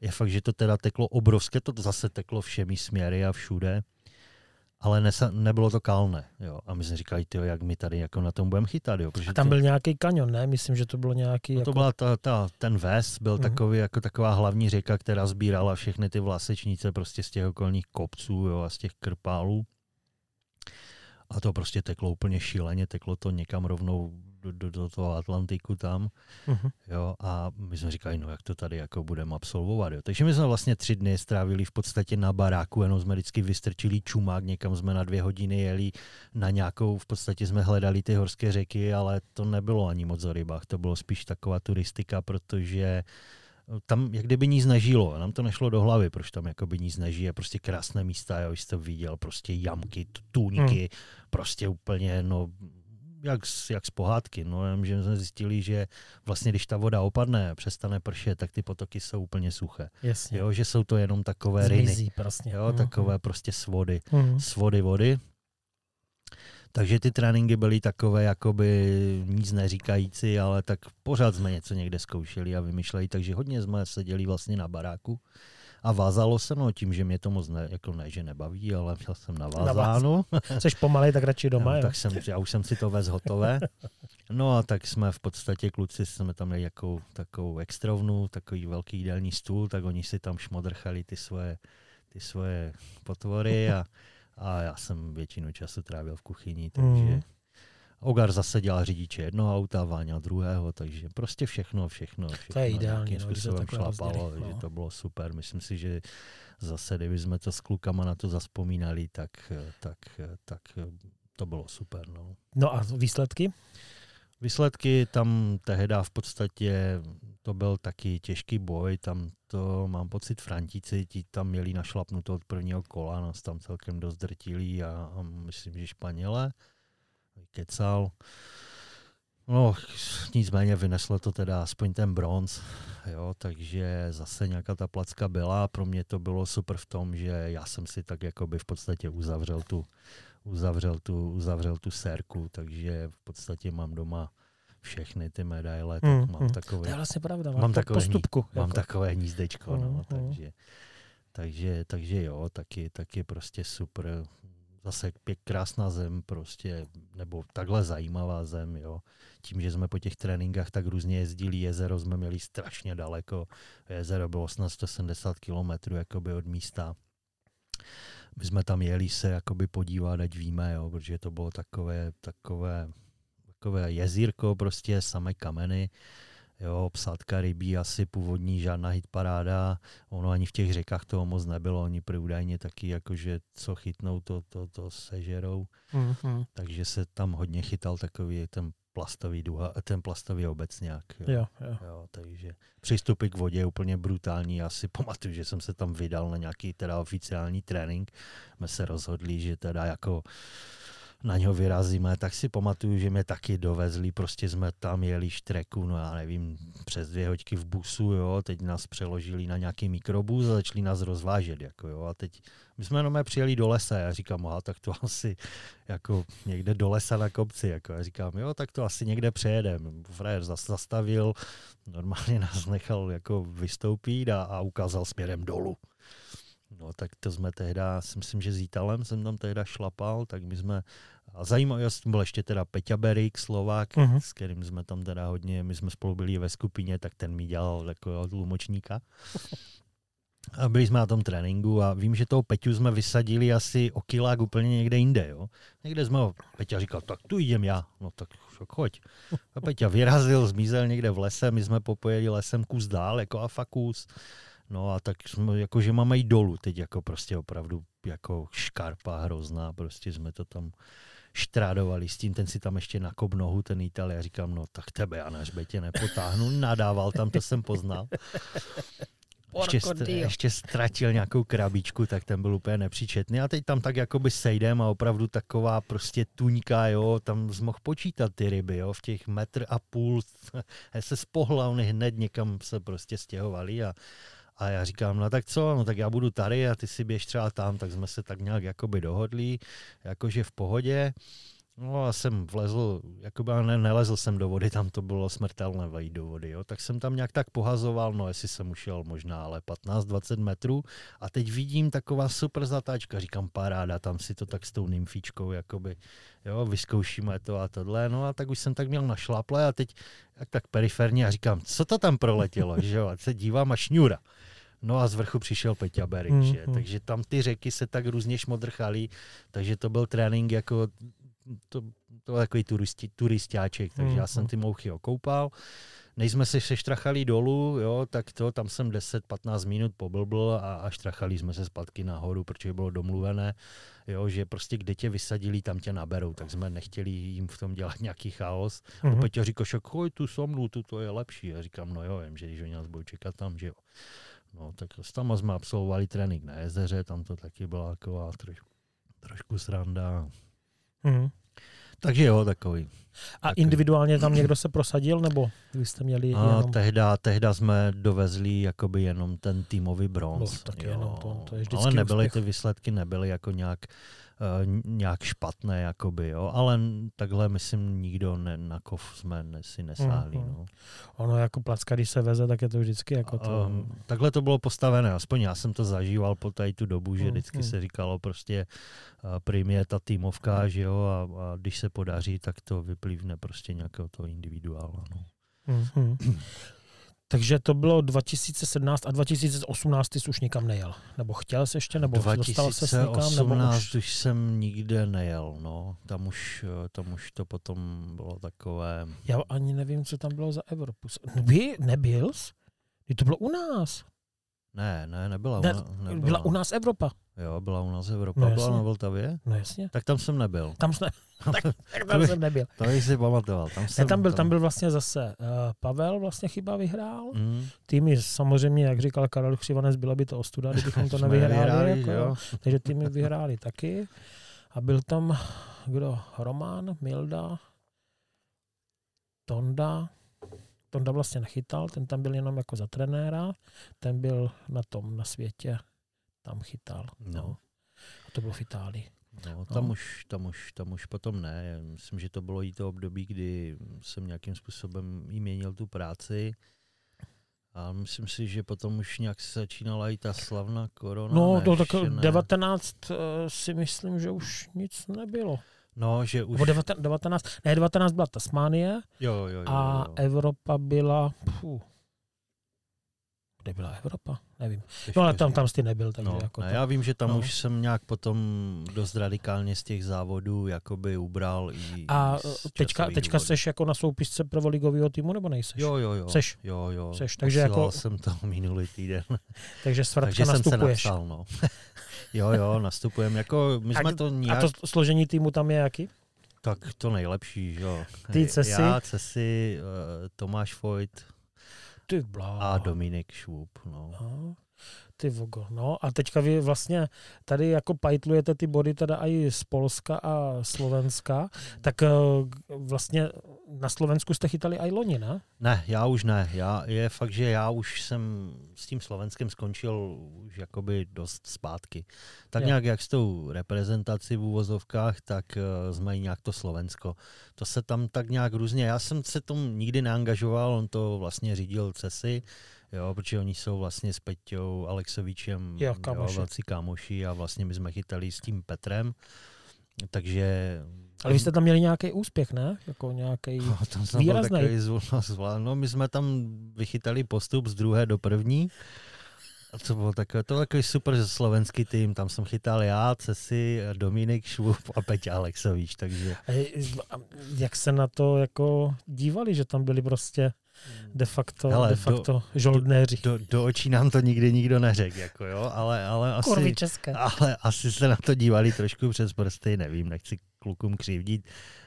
Je fakt, že to teda teklo obrovské, to zase teklo všemi směry a všude ale nesa, nebylo to kalné. Jo. A my jsme říkali, tyjo, jak my tady jako na tom budeme chytat. Jo, protože a tam to, byl nějaký kanion, ne? Myslím, že to bylo nějaký... No to jako... byla ta, ta, ten ves, byl uh-huh. takový, jako taková hlavní řeka, která sbírala všechny ty vlasečnice prostě z těch okolních kopců jo, a z těch krpálů. A to prostě teklo úplně šíleně, teklo to někam rovnou do, do, do toho Atlantiku tam. Uh-huh. Jo, a my jsme říkali, no jak to tady jako budeme absolvovat. Jo. Takže my jsme vlastně tři dny strávili v podstatě na baráku, jenom jsme vždycky vystrčili čumák, někam jsme na dvě hodiny jeli na nějakou, v podstatě jsme hledali ty horské řeky, ale to nebylo ani moc o rybách, to bylo spíš taková turistika, protože tam jak kdyby nic nežilo, nám to nešlo do hlavy, proč tam jakoby nic nežije, prostě krásné místa, jo, jste viděl, prostě jamky, tůňky, hmm. prostě úplně, no, jak, z, jak z pohádky, no, že jsme zjistili, že vlastně když ta voda opadne, přestane pršet, tak ty potoky jsou úplně suché. Jasně. Jo, že jsou to jenom takové Zmizí riny. Prostě. Jo, mm. takové prostě svody, mm. svody vody. Takže ty tréninky byly takové jakoby nic neříkající, ale tak pořád jsme něco někde zkoušeli a vymýšleli, takže hodně jsme seděli vlastně na baráku a vázalo se, no tím, že mě to moc ne, jako ne, že nebaví, ale měl jsem navázáno. Jsi pomalej, tak radši doma, no, jo? Tak jsem, já už jsem si to vez hotové. No a tak jsme v podstatě, kluci jsme tam měli jakou, takovou extrovnu, takový velký jídelní stůl, tak oni si tam šmodrchali ty svoje, ty svoje potvory a, a já jsem většinu času trávil v kuchyni, takže mm. Ogar zase dělal řidiče jednoho auta, Váňa druhého, takže prostě všechno, všechno, všechno to je ideální, no, způsobem šlapalo, no. že to bylo super. Myslím si, že zase, kdyby jsme to s klukama na to zaspomínali, tak, tak, tak to bylo super. No, no a výsledky? Výsledky tam tehdy v podstatě to byl taky těžký boj, tam to mám pocit Frantíci, ti tam měli našlapnuto od prvního kola, nás tam celkem dost drtili a, a myslím, že Španěle kecal. No, nicméně vyneslo to teda aspoň ten bronz, jo, takže zase nějaká ta placka byla. Pro mě to bylo super v tom, že já jsem si tak jakoby v podstatě uzavřel tu, uzavřel tu, uzavřel tu sérku, takže v podstatě mám doma všechny ty medaile, tak mm, mám mm. takové... To je vlastně pravda, mám takové, postupku. Hní, mám jako. takové hnízdečko, mm, no, mm. takže, takže, takže jo, taky, taky prostě super zase pěk, krásná zem prostě, nebo takhle zajímavá zem, jo. Tím, že jsme po těch tréninkách tak různě jezdili, jezero jsme měli strašně daleko. Jezero bylo snad 170 kilometrů jakoby od místa. My jsme tam jeli se jakoby podívat, ať víme, jo, protože to bylo takové, takové, takové jezírko, prostě samé kameny Jo, psátka rybí asi původní žádná hitparáda, ono ani v těch řekách toho moc nebylo, oni údajně taky jakože co chytnou, to, to, to sežerou. Mm-hmm. Takže se tam hodně chytal takový ten plastový duha, ten plastový obecňák. Jo. Jo, jo. Jo, takže přístupy k vodě je úplně brutální. Já si pamatuju, že jsem se tam vydal na nějaký teda oficiální trénink. Jsme se rozhodli, že teda jako na něho vyrazíme, tak si pamatuju, že mě taky dovezli, prostě jsme tam jeli štreku, no já nevím, přes dvě hoďky v busu, jo, teď nás přeložili na nějaký mikrobus a začali nás rozvážet, jako jo, a teď my jsme jenom přijeli do lesa, já říkám, aha, tak to asi jako někde do lesa na kopci, jako já říkám, jo, tak to asi někde přejedem. Frajer zastavil, normálně nás nechal jako vystoupit a, a ukázal směrem dolů. No tak to jsme tehda, si myslím, že s Italem jsem tam tehda šlapal, tak my jsme A zajímavost byl ještě teda Peťa Berik, Slovák, Mhm. s kterým jsme tam teda hodně, my jsme spolu byli ve skupině, tak ten mi dělal takového tlumočníka. A byli jsme na tom tréninku a vím, že toho Peťu jsme vysadili asi o kilák úplně někde jinde. Jo? Někde jsme ho, Peťa říkal, tak tu jdem já. No tak šok, choď. A Peťa vyrazil, zmizel někde v lese, my jsme popojeli lesem kus dál, jako a fakt kus. No a tak jsme, jako, že máme jít dolů teď, jako prostě opravdu jako škarpa hrozná, prostě jsme to tam štrádovali s tím, ten si tam ještě nakop nohu, ten Ital, já říkám, no tak tebe já na hřbetě nepotáhnu, nadával tam, to jsem poznal. Ještě, ještě ztratil nějakou krabičku, tak ten byl úplně nepříčetný. A teď tam tak jakoby sejdem a opravdu taková prostě tuňka, jo, tam mohl počítat ty ryby, jo, v těch metr a půl se z pohlavny hned někam se prostě stěhovali a, a já říkám, no tak co, no tak já budu tady a ty si běž třeba tam, tak jsme se tak nějak jakoby dohodli, jakože v pohodě. No a jsem vlezl, jakoby, ne, nelezl jsem do vody, tam to bylo smrtelné vejít do vody, jo. tak jsem tam nějak tak pohazoval, no jestli jsem ušel možná ale 15-20 metrů a teď vidím taková super zatáčka, říkám paráda, tam si to tak s tou nymfičkou, jakoby, jo, vyzkoušíme to a tohle, no a tak už jsem tak měl na šlaple a teď jak tak periferně a říkám, co to tam proletělo, že jo, a se dívám a šňůra. No a z vrchu přišel Peťa Berik, že? mm. takže tam ty řeky se tak různě šmodrchaly, takže to byl trénink jako, to, to byl takový turisti, turistáček, takže Mm, já jsem mm. ty mouchy okoupal. Než jsme se štrachali dolů, jo, tak to, tam jsem 10-15 minut poblbl a, a štrachali jsme se zpátky nahoru, protože bylo domluvené, jo, že prostě kde tě vysadili, tam tě naberou, tak jsme nechtěli jim v tom dělat nějaký chaos. Mhm. Mm-hmm. Peťa říká, že tu so mnou, tu to je lepší. Já říkám, no jo, vím, že když oni nás budou čekat tam, že jo. No, tak s tam jsme absolvovali trénink na jezeře, tam to taky byla taková troš, trošku sranda. Mhm. Takže jo, takový. A Takový. individuálně tam někdo se prosadil, nebo vy jste měli A jenom... tehda, tehda jsme dovezli jakoby jenom ten týmový bronz. No, tak jenom to- to je Ale nebyly úspěch. ty výsledky, nebyly jako nějak, uh, nějak špatné, jakoby, jo. Ale takhle, myslím, nikdo ne, na kov jsme ne, si nesáhli. Mhm. No. Ono jako placka, když se veze, tak je to vždycky jako to... Um, takhle to bylo postavené, aspoň já jsem to zažíval po tady tu dobu, že Mm, vždycky se říkalo prostě uh, prim je ta týmovka, že jo, a, a když se podaří, tak to vyplývne prostě nějakého toho individuála. No. Mhm. Takže to bylo 2017 a 2018 ty jsi už nikam nejel. Nebo chtěl jsi ještě, nebo dostal se někam, nebo 2018 už... už jsem nikde nejel, no. Tam už, tam už to potom bylo takové... Já ani nevím, co tam bylo za Evropu. Vy nebyl jsi? To bylo u nás. Ne, ne, nebyla. Ne, nebyla. Byla u nás Evropa. Jo, byla u nás Evropa. No, byla na Vltavě? No jasně. Tak tam jsem nebyl. Tam, jsme, tak, tak tam jsem nebyl. To bych si pamatoval. Tam, Ne, jsem, tam byl, tam byl vlastně zase uh, Pavel vlastně chyba vyhrál. Mm, Týmy samozřejmě, jak říkal Karel Křivanec, byla by to ostuda, kdybychom to nevyhráli. vyhráli, jako, jo. Takže týmy vyhráli taky. A byl tam, kdo? Roman, Milda, Tonda. Tonda vlastně nechytal, ten tam byl jenom jako za trenéra, ten byl na tom, na světě, tam chytal. No. No. A to bylo v Itálii. No, tam, už, tam, už, tam už potom ne. Já Myslím, že to bylo i to období, kdy jsem nějakým způsobem jí měnil tu práci. A myslím si, že potom už nějak se začínala i ta slavná korona. No, to tak ne. 19 eh, si myslím, že už nic nebylo. No, že už... Nebo 19, 19, ne, 19 byla Tasmánie Jo, jo, jo. a jo. Evropa byla, pfu, kde byla Evropa? Nevím. Těžko No ale tam, tam jsi nebyl, takže No, jako ne, to. já vím, že tam no. už jsem nějak potom dost radikálně z těch závodů jakoby ubral i A z teďka, teďka důvodů. seš jako na soupisce prvoligového týmu, nebo nejseš? Jo, jo, jo. Seš. Jo, jo. Seš, takže jako- jsem to minulý týden. Takže s Vratka takže jsem se nastupuješ. napsal, no. jo, jo, nastupujeme. Jako, my A jsme to A nějak... to složení týmu tam je jaký? Tak to nejlepší, že jo. Ty, Cesi? Já, Cesi, uh, Tomáš Vojt Ty blá. a Dominik Švůb, no. No, ty vogo. No a teďka vy vlastně tady jako pajtlujete ty body teda i z Polska a Slovenska, tak eh, vlastně na Slovensku jste chytali i loni, ne? Ne, já už ne. Já, je fakt, že já už jsem s tím Slovenskem skončil už jakoby dost zpátky. Tak Jo. nějak jak s tou reprezentací v úvozovkách, tak uh, jsme i nějak to Slovensko. To se tam tak nějak různě, já jsem se tom nikdy neangažoval, on to vlastně řídil CESy, jo, protože oni jsou vlastně s Peťou Alexovičem Jo, velcí kámoši a vlastně my jsme chytali s tím Petrem, takže Ale vy jste tam měli nějaký úspěch, ne? Jako nějaký no, tam jsem výrazný. Byl takový no, my jsme tam vychytali postup z druhé do první. A to bylo takové, to takový super slovenský tým, tam jsem chytal já, Cesi, Dominik Švup a Peťa Alexovič, takže... A jak se na to jako dívali, že tam byli prostě de facto, Hele, de facto do, žoldnéři. Do, do, do očí nám to nikdy nikdo neřekl, jako jo, ale, ale asi, ale asi se na to dívali trošku přes prsty, nevím, nechci klukům křivdit,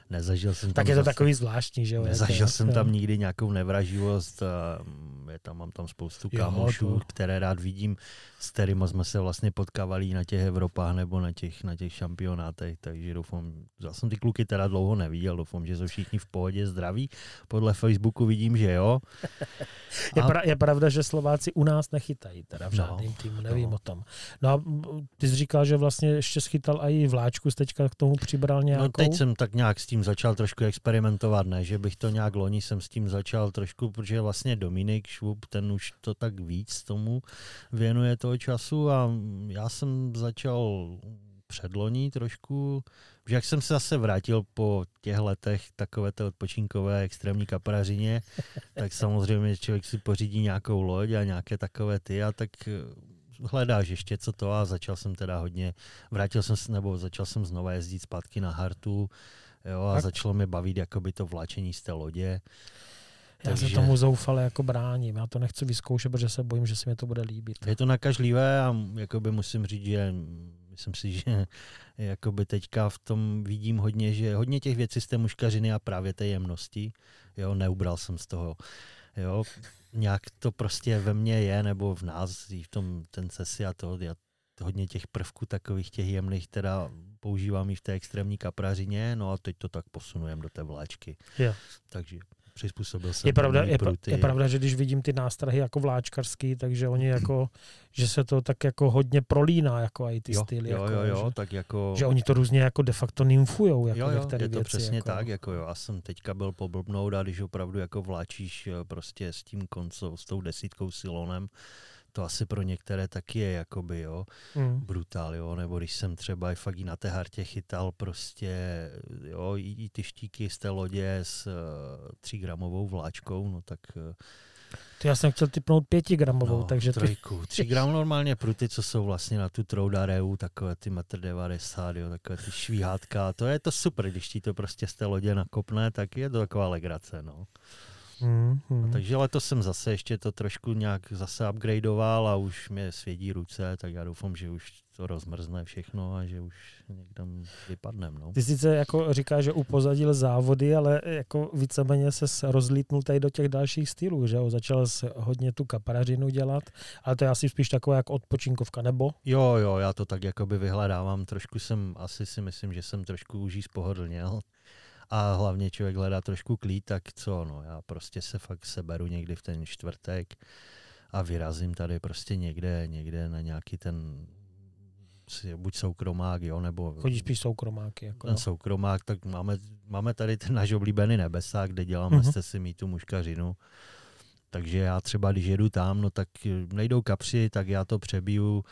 Nezažil jsem tak tam je to zase, takový zvláštní, že jo? Nezažil jako, jsem tam nikdy nějakou nevraživost. Je tam, mám tam spoustu kámošů, které rád vidím, s kterými jsme se vlastně potkávali na těch Evropách nebo na těch, na těch šampionátech, takže doufám, já jsem ty kluky teda dlouho neviděl, doufám, že jsou všichni v pohodě, zdraví. Podle Facebooku vidím, že jo. je, pra, je pravda, že Slováci u nás nechytají, teda v no, žádným no, týmu, nevím no. o tom. No a ty jsi říkal, že vlastně ještě schytal i vláčku, teďka k tomu přibral nějakou? No teď jsem tak nějak s tím tím začal trošku experimentovat, ne, že bych to nějak loni jsem s tím začal trošku, protože vlastně Dominik Švup, ten už to tak víc tomu věnuje toho času a já jsem začal předloní trošku, že jak jsem se zase vrátil po těch letech takové té odpočinkové extrémní kaprařině, tak samozřejmě člověk si pořídí nějakou loď a nějaké takové ty a tak hledáš ještě co to a začal jsem teda hodně, vrátil jsem se, nebo začal jsem znova jezdit zpátky na Hartu, Jo, a tak. začalo mě bavit jakoby to vláčení z té lodě. Já Takže... se tomu zoufale jako bráním. Já to nechci vyzkoušet, protože se bojím, že se mi to bude líbit. Je to nakažlivé a jakoby musím říct, že myslím si, že jakoby teďka v tom vidím hodně, že hodně těch věcí z té muškařiny a právě té jemnosti, jo, neubral jsem z toho. Jo, nějak to prostě ve mně je, nebo v nás, v tom ten sesi a to, já hodně těch prvků takových těch jemných teda používám i v té extrémní kaprařině, no a teď to tak posunujeme do té vláčky. Jo. Takže přizpůsobil jsem je pravda, je, pruty. je pravda, že když vidím ty nástrahy jako vláčkarský, takže oni jako, že se to tak jako hodně prolíná, jako i ty jo, styly. Jo, jako, jo, jo, že, tak jako... Že oni to různě jako de facto nymfujou, jako jo, jo, je to věci, přesně jako. tak, jako jo, já jsem teďka byl poblbnout a když opravdu jako vláčíš eh, prostě s tím koncou, s tou desítkou silonem, to asi pro některé taky je jakoby, jo, mm. brutál, jo, nebo když jsem třeba i fakt na té hartě chytal prostě, jo, i, i ty štíky z té lodě s uh, tří gramovou vláčkou, no tak uh, to já jsem chtěl typnout pětigramovou, no, takže trojku. Tři gram normálně pruty, co jsou vlastně na tu troudareu, takové ty metr 90, jo, takové ty švíhátka. To je to super, když ti to prostě z té lodě nakopne, tak je to taková legrace, no. Mm, mm. No, takže letos jsem zase ještě to trošku nějak zase upgradeoval a už mě svědí ruce, tak já doufám, že už to rozmrzne všechno a že už někde vypadnem. No. Ty sice jako říkáš, že upozadil závody, ale jako víceméně se rozlítnul tady do těch dalších stylů, že jo? Začal se hodně tu kaparařinu dělat, ale to je asi spíš takové jako odpočinkovka, nebo? Jo, jo, já to tak jakoby vyhledávám. Trošku jsem, asi si myslím, že jsem trošku už jí spohodlněl a hlavně člověk hledá trošku klid, tak co, no, já prostě se fakt seberu někdy v ten čtvrtek a vyrazím tady prostě někde, někde na nějaký ten buď soukromák, jo, nebo... Chodíš spíš soukromáky. Jako, ten jo. soukromák, tak máme, máme tady ten náš oblíbený nebesa, kde děláme uh-huh. si mít tu muškařinu. Takže já třeba, když jedu tam, no tak nejdou kapři, tak já to přebiju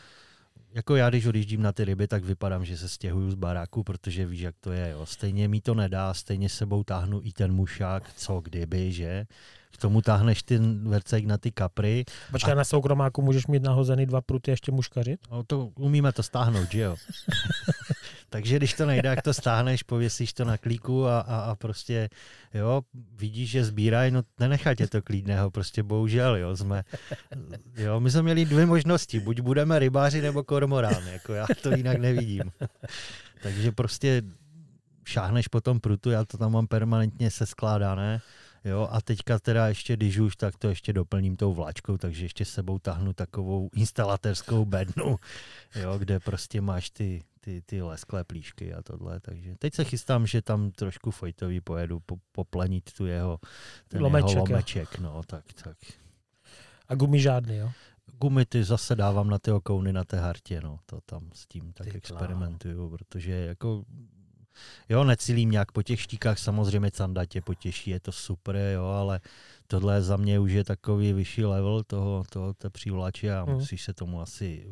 jako já, když odjíždím na ty ryby, tak vypadám, že se stěhuju z baráku, protože víš, jak to je. Jo. Stejně mi to nedá, stejně sebou táhnu i ten mušák, co kdyby, že? K tomu táhneš ten vercek na ty kapry. Počkej, a... na soukromáku můžeš mít nahozený dva pruty ještě muškařit? No to umíme to stáhnout, že jo? Takže když to nejde, jak to stáhneš, pověsíš to na klíku a, a, a prostě, jo, vidíš, že sbírají, no nenechá tě to klídného, prostě bohužel, jo, jsme, jo, my jsme měli dvě možnosti, buď budeme rybáři nebo kormorán, jako já to jinak nevidím. Takže prostě šáhneš po tom prutu, já to tam mám permanentně se skládané, Jo, a teďka teda ještě, když už, tak to ještě doplním tou vláčkou, takže ještě sebou tahnu takovou instalatérskou bednu, jo, kde prostě máš ty, ty, ty lesklé plíšky a tohle. Takže teď se chystám, že tam trošku Fojtový pojedu po, poplenit tu jeho, ten lomeček, jeho lomeček. No, tak, tak. A gumy žádný, jo? Gumy ty zase dávám na ty okouny na té hartě, no, to tam s tím tak ty experimentuju, protože jako Jo, necílím nějak po těch štíkách, samozřejmě Canda tě potěší, je to super, jo, ale tohle za mě už je takový vyšší level toho, toho té přívlače a hmm. musíš se tomu asi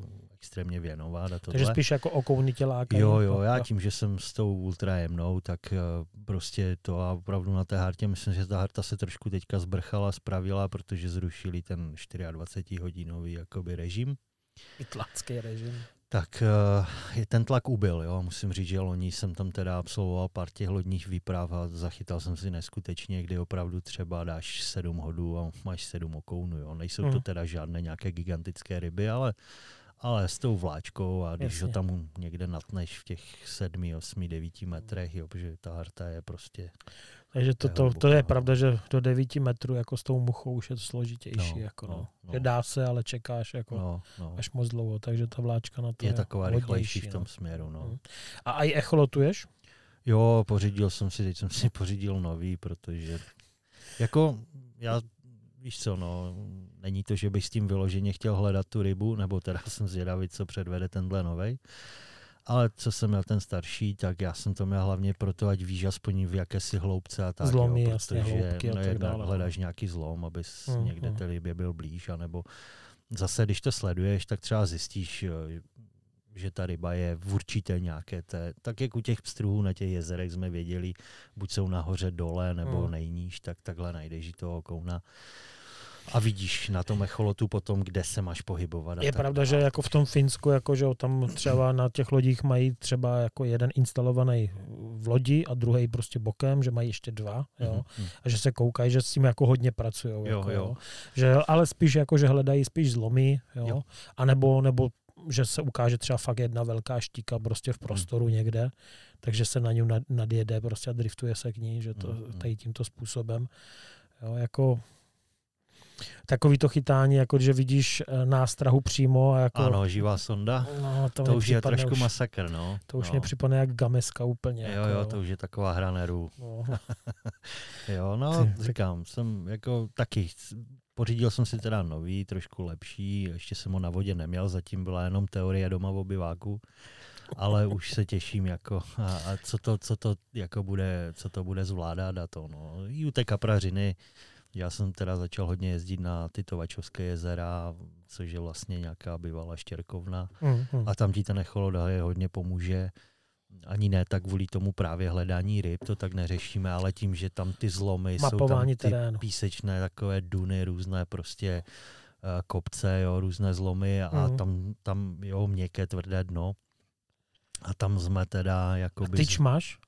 extrémně věnovat. A tohle. Takže spíš jako okouny tě lákají. Jo, jo, já tím, že jsem s tou ultra jemnou, tak uh, prostě to a opravdu na té hartě, myslím, že ta harta se trošku teďka zbrchala, spravila, protože zrušili ten 24 hodinový jakoby režim. Itlácký režim tak uh, ten tlak ubyl. Jo. Musím říct, že loni jsem tam teda absolvoval pár těch lodních výprav a zachytal jsem si neskutečně, kdy opravdu třeba dáš sedm hodů a máš sedm okounů. Jo. Nejsou to hmm. teda žádné nějaké gigantické ryby, ale ale s tou vláčkou a když Jasně. ho tam někde natneš v těch sedmi, osmi, devíti metrech, jo, protože ta harta je prostě takže to, to, to je pravda, že do 9 metrů jako s tou muchou už je to složitější. No, jako, no, no. Že dá se, ale čekáš jako no, no. až moc dlouho, takže ta vláčka na to je, je taková rychlejší v tom no. směru. No. Hmm. A i echolotuješ? Jo, pořídil jsem si, teď jsem si pořídil nový, protože jako já víš co, no, není to, že bych s tím vyloženě chtěl hledat tu rybu, nebo teda jsem zvědavý, co předvede tenhle novej. Ale co jsem měl ten starší, tak já jsem to měl hlavně proto, ať víš aspoň v jakési hloubce a tak. Zlomy, jo, protože hloubky a tak dále. hledáš nějaký zlom, aby mm, někde mm. té libě byl blíž, anebo zase, když to sleduješ, tak třeba zjistíš, že ta ryba je v určité nějaké té, tak jak u těch pstruhů na těch jezerech jsme věděli, buď jsou nahoře dole, nebo mm. nejníž, tak takhle najdeš toho kouna a vidíš na tom echolotu potom, kde se máš pohybovat. Je pravda, že jako v tom Finsku, jako, že tam třeba na těch lodích mají třeba jako jeden instalovaný v lodi a druhý prostě bokem, že mají ještě dva, jo? Mm-hmm. a že se koukají, že s tím jako hodně pracují. Jo, jako, jo. Že, ale spíš jako, že hledají spíš zlomy, jo? Jo. a nebo, nebo že se ukáže třeba fakt jedna velká štíka prostě v prostoru mm. někde, takže se na ní nadjede prostě a driftuje se k ní, že to mm. tady tímto způsobem. Jo, jako takový to chytání, jako že vidíš eh, nástrahu přímo. A jako, ano, živá sonda. No, to, to už je trošku už, masakr, no. To už no. mě připadne jak gameska úplně. Jo, jako, jo, to už je taková hra nerů. No. jo, no, říkám, jsem jako taky, pořídil jsem si teda nový, trošku lepší, ještě jsem ho na vodě neměl, zatím byla jenom teorie doma v obyváku ale už se těším, jako, a, a co to, co to jako bude, co to bude zvládat a to, no. I u té kaprařiny, já jsem teda začal hodně jezdit na Titovačovské jezera, což je vlastně nějaká bývalá štěrkovna. Mm-hmm. A tam ti ten echoloda je hodně pomůže. Ani ne tak kvůli tomu právě hledání ryb, to tak neřešíme, ale tím, že tam ty zlomy Mapování jsou tam ty terénu. písečné takové duny, různé prostě uh, kopce, jo, různé zlomy a mm. tam, tam jo, měkké, tvrdé dno. A tam jsme teda jakoby... A tyč máš?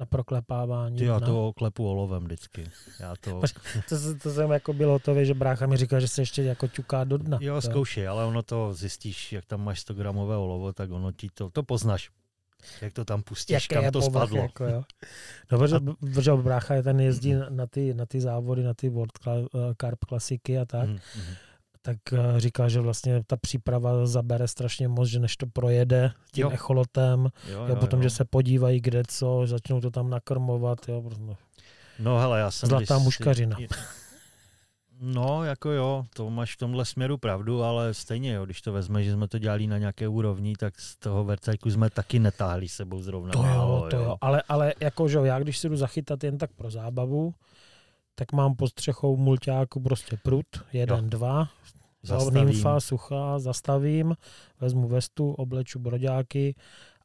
Na proklepávání. Ty, já to klepu olovem vždycky. Já to... to, to jsem jako bylo to, že brácha mi říkal, že se ještě jako ťuká do dna. Jo, zkoušej, ale ono to zjistíš, jak tam máš 100 gramové olovo, tak ono ti to, to poznáš. Jak to tam pustíš, Jaké kam to povrch, spadlo. Jako, jo. No, protože, protože brácha je ten jezdí na ty, na ty závody, na ty World Carp klasiky a tak. Mm-hmm tak eh, říká, že vlastně ta příprava zabere strašně moc, že než to projede tím jo. echolotem, jo, jo, jo, potom, jo. že se podívají kde co, začnou to tam nakrmovat. Jo, prostě. No hele, já jsem... Zlatá muškařina. No, jako jo, to máš v tomhle směru pravdu, ale stejně, jo, když to vezme, že jsme to dělali na nějaké úrovni, tak z toho vercajku jsme taky netáhli sebou zrovna. To jo, to jo, jo. Ale, ale jako, že já když si jdu zachytat jen tak pro zábavu, tak mám pod střechou mulťáku prostě prut, jeden, jo. dva, nymfa, suchá, zastavím, vezmu vestu, obleču broďáky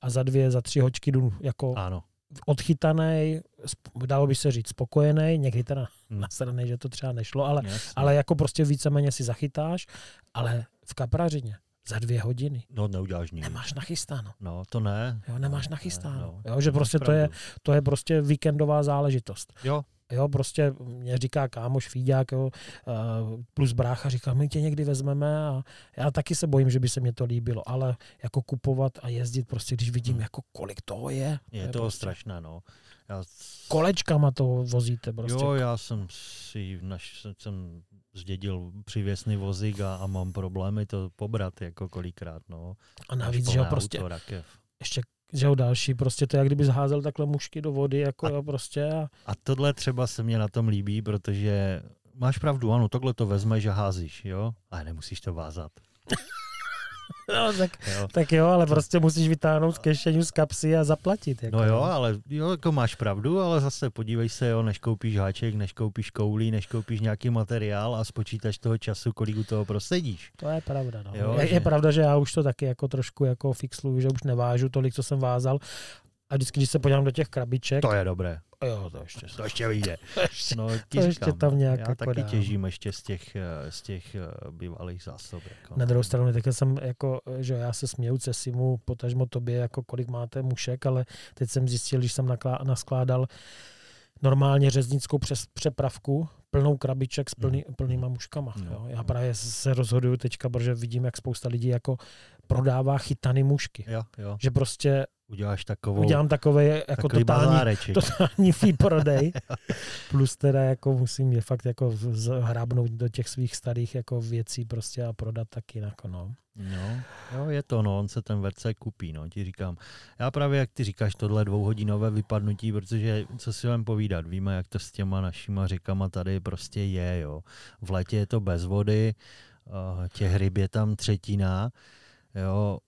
a za dvě, za tři hočky jdu jako ano. odchytaný, dalo by se říct spokojený, někdy teda hmm. nasraný, že to třeba nešlo, ale, ale jako prostě víceméně si zachytáš, ale v kaprařině za dvě hodiny. No, neuděláš nic. Nemáš nachystáno. No, to ne. Jo, nemáš nachystáno. No, jo, že prostě to je, to je prostě víkendová záležitost. Jo, Jo, prostě mě říká kámoš Fíďák, jo, plus brácha říká, my tě někdy vezmeme a já taky se bojím, že by se mě to líbilo, ale jako kupovat a jezdit prostě, když vidím, hmm. jako kolik toho je. Je to prostě... strašné, no. Já... Kolečkama to vozíte prostě. Jo, já jsem si, naš, jsem zdědil přivěsný vozík a, a mám problémy to pobrat jako kolikrát, no. A navíc, že jo, prostě auto, rakev. ještě že jo, další, prostě to je, jak kdyby zházel takhle mušky do vody, jako a, jo, prostě. A... a tohle třeba se mě na tom líbí, protože máš pravdu, ano, tohle to vezmeš a házíš, jo, ale nemusíš to vázat. No, tak, jo. tak jo, ale prostě musíš vytáhnout z kešeňu z kapsy a zaplatit. Jako. No jo, ale jo, jako máš pravdu, ale zase podívej se, jo, než koupíš háček, než koupíš koulí, než koupíš nějaký materiál a spočítaš toho času, kolik u toho prosedíš. To je pravda. No. Jo, je, že... je, pravda, že já už to taky jako trošku jako fixluju, že už nevážu tolik, co jsem vázal. A vždycky, když se podívám do těch krabiček. To je dobré. Jo, to ještě, to ještě vyjde. no, to říkám, ještě tam nějak já jako taky dám. těžím ještě z těch, eh, z těch eh, bývalých zásob. Jako. Na druhou stranu, tak jsem jako, že já se směju Cesimu, potažmo tobě, jako kolik máte mušek, ale teď jsem zjistil, když jsem naskládal normálně řeznickou přes přepravku, plnou krabiček s plný, mm. plnýma muškama. No, jo. Já právě se rozhoduju teďka, protože vidím, jak spousta lidí jako prodává chytany mušky. Jo, jo. Že prostě uděláš takovou, udělám takový jako totální, totální fee prodej. Plus teda jako musím je fakt jako hrábnout do těch svých starých jako věcí prostě a prodat taky jako no. No, jo, je to, no, on se ten verce kupí, no, ti říkám. Já právě, jak ty říkáš, tohle dvouhodinové vypadnutí, protože co si vám povídat, víme, jak to s těma našima řekama tady prostě je, jo. V létě je to bez vody, těch ryb je tam třetina, jo,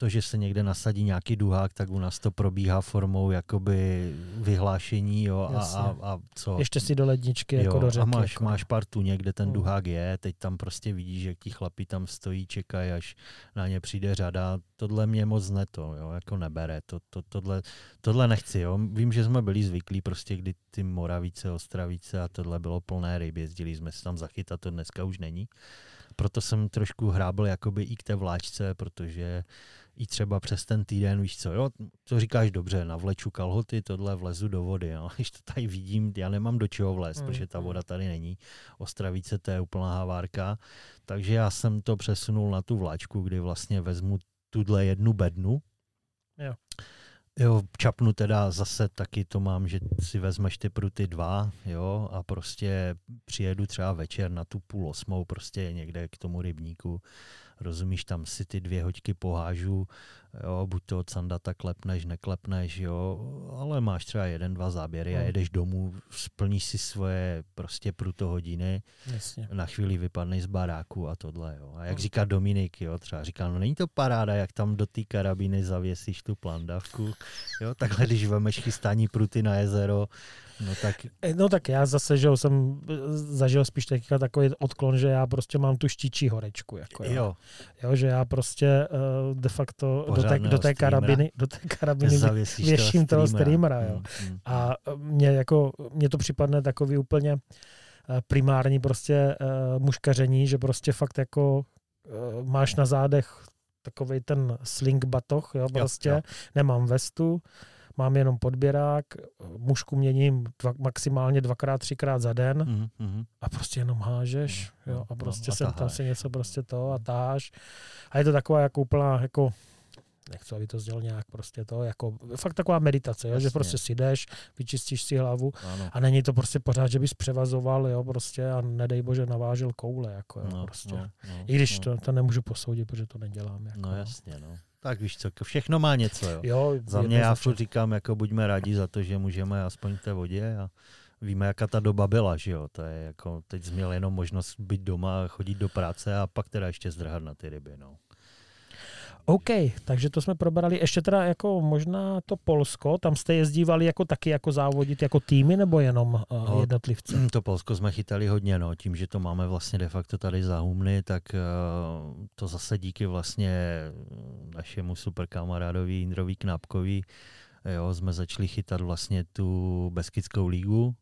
to, že se někde nasadí nějaký duhák, tak u nás to probíhá formou jakoby vyhlášení jo, a, a, a co. Ještě si do ledničky jo, jako do řeky. A máš, jako. máš partu někde ten hmm. duhák je, teď tam prostě vidíš, že ti chlapi tam stojí, čekají, až na ně přijde řada. Tohle mě moc ne to, jo, jako nebere. To, to, tohle, tohle nechci. Jo. Vím, že jsme byli zvyklí prostě, kdy ty Moravice, Ostravice a tohle bylo plné ryb, jezdili jsme se tam zachytat, to dneska už není. Proto jsem trošku hrábl jakoby i k té vláčce, protože i třeba přes ten týden, víš co, jo, to říkáš dobře, navleču kalhoty, tohle vlezu do vody, jo. když to tady vidím, já nemám do čeho vlézt, mm. protože ta mm. voda tady není, Ostravice to je úplná havárka, takže já jsem to přesunul na tu vláčku, kdy vlastně vezmu tuhle jednu bednu, jo. Jo, čapnu teda zase taky to mám, že si vezmeš ty pruty dva, jo, a prostě přijedu třeba večer na tu půl osmou prostě někde k tomu rybníku. Rozumíš, tam si ty dvě hoďky pohážu, jo, buď to od sandata klepneš, neklepneš, jo, ale máš třeba jeden, dva záběry a no. jedeš domů, splníš si svoje prostě pruto hodiny, Jasně. na chvíli vypadneš z baráku a tohle, jo. A jak no. říká Dominik, jo, třeba říká, no není to paráda, jak tam do té karabíny zavěsíš tu plandavku, jo, takhle když vemeš chystání pruty na jezero, No tak... Eh, no tak já zase, že jsem eh, zažil spíš teďka takový odklon, že já prostě mám tu štíčí horečku. Jako, jo. jo. jo. že já prostě uh, de facto do té, do té karabiny, do té karabiny věším toho streamera. Jo. Mm, mm, a mě, jako, mě to připadne takový úplně primární prostě uh, muškaření, že prostě fakt jako uh, máš na zádech takový ten sling batoh, jo, prostě, jo, jo. nemám vestu, mám jenom podběrák, mušku měním dva, maximálně dvakrát, třikrát za den mm-hmm. a prostě jenom hážeš mm-hmm. jo, a prostě no, a sem tam si něco prostě to a táháš. A je to taková jako úplná jako nechci, aby to zděl nějak prostě to, jako fakt taková meditace, jo, že prostě si jdeš, vyčistíš si hlavu ano. a není to prostě pořád, že bys převazoval, jo, prostě a nedej bože navážel koule, jako jo, no, prostě. No, no, I když no. to, to nemůžu posoudit, protože to nedělám. Jako, no jasně, no. Tak víš co, všechno má něco. Jo. jo za mě já furt říkám, jako buďme rádi za to, že můžeme aspoň v té vodě a víme, jaká ta doba byla, že jo. To je jako, teď jsi měl jenom možnost být doma, chodit do práce a pak teda ještě zdrhat na ty ryby, no. OK, takže to jsme probrali. Ještě teda jako možná to Polsko, tam jste jezdívali jako taky jako závodit jako týmy nebo jenom uh, no, jednotlivce? To Polsko jsme chytali hodně, no. tím, že to máme vlastně de facto tady za Humny, tak uh, to zase díky vlastně našemu superkamarádovi Jindrovi Knápkovi jo, jsme začali chytat vlastně tu Beskidskou lígu,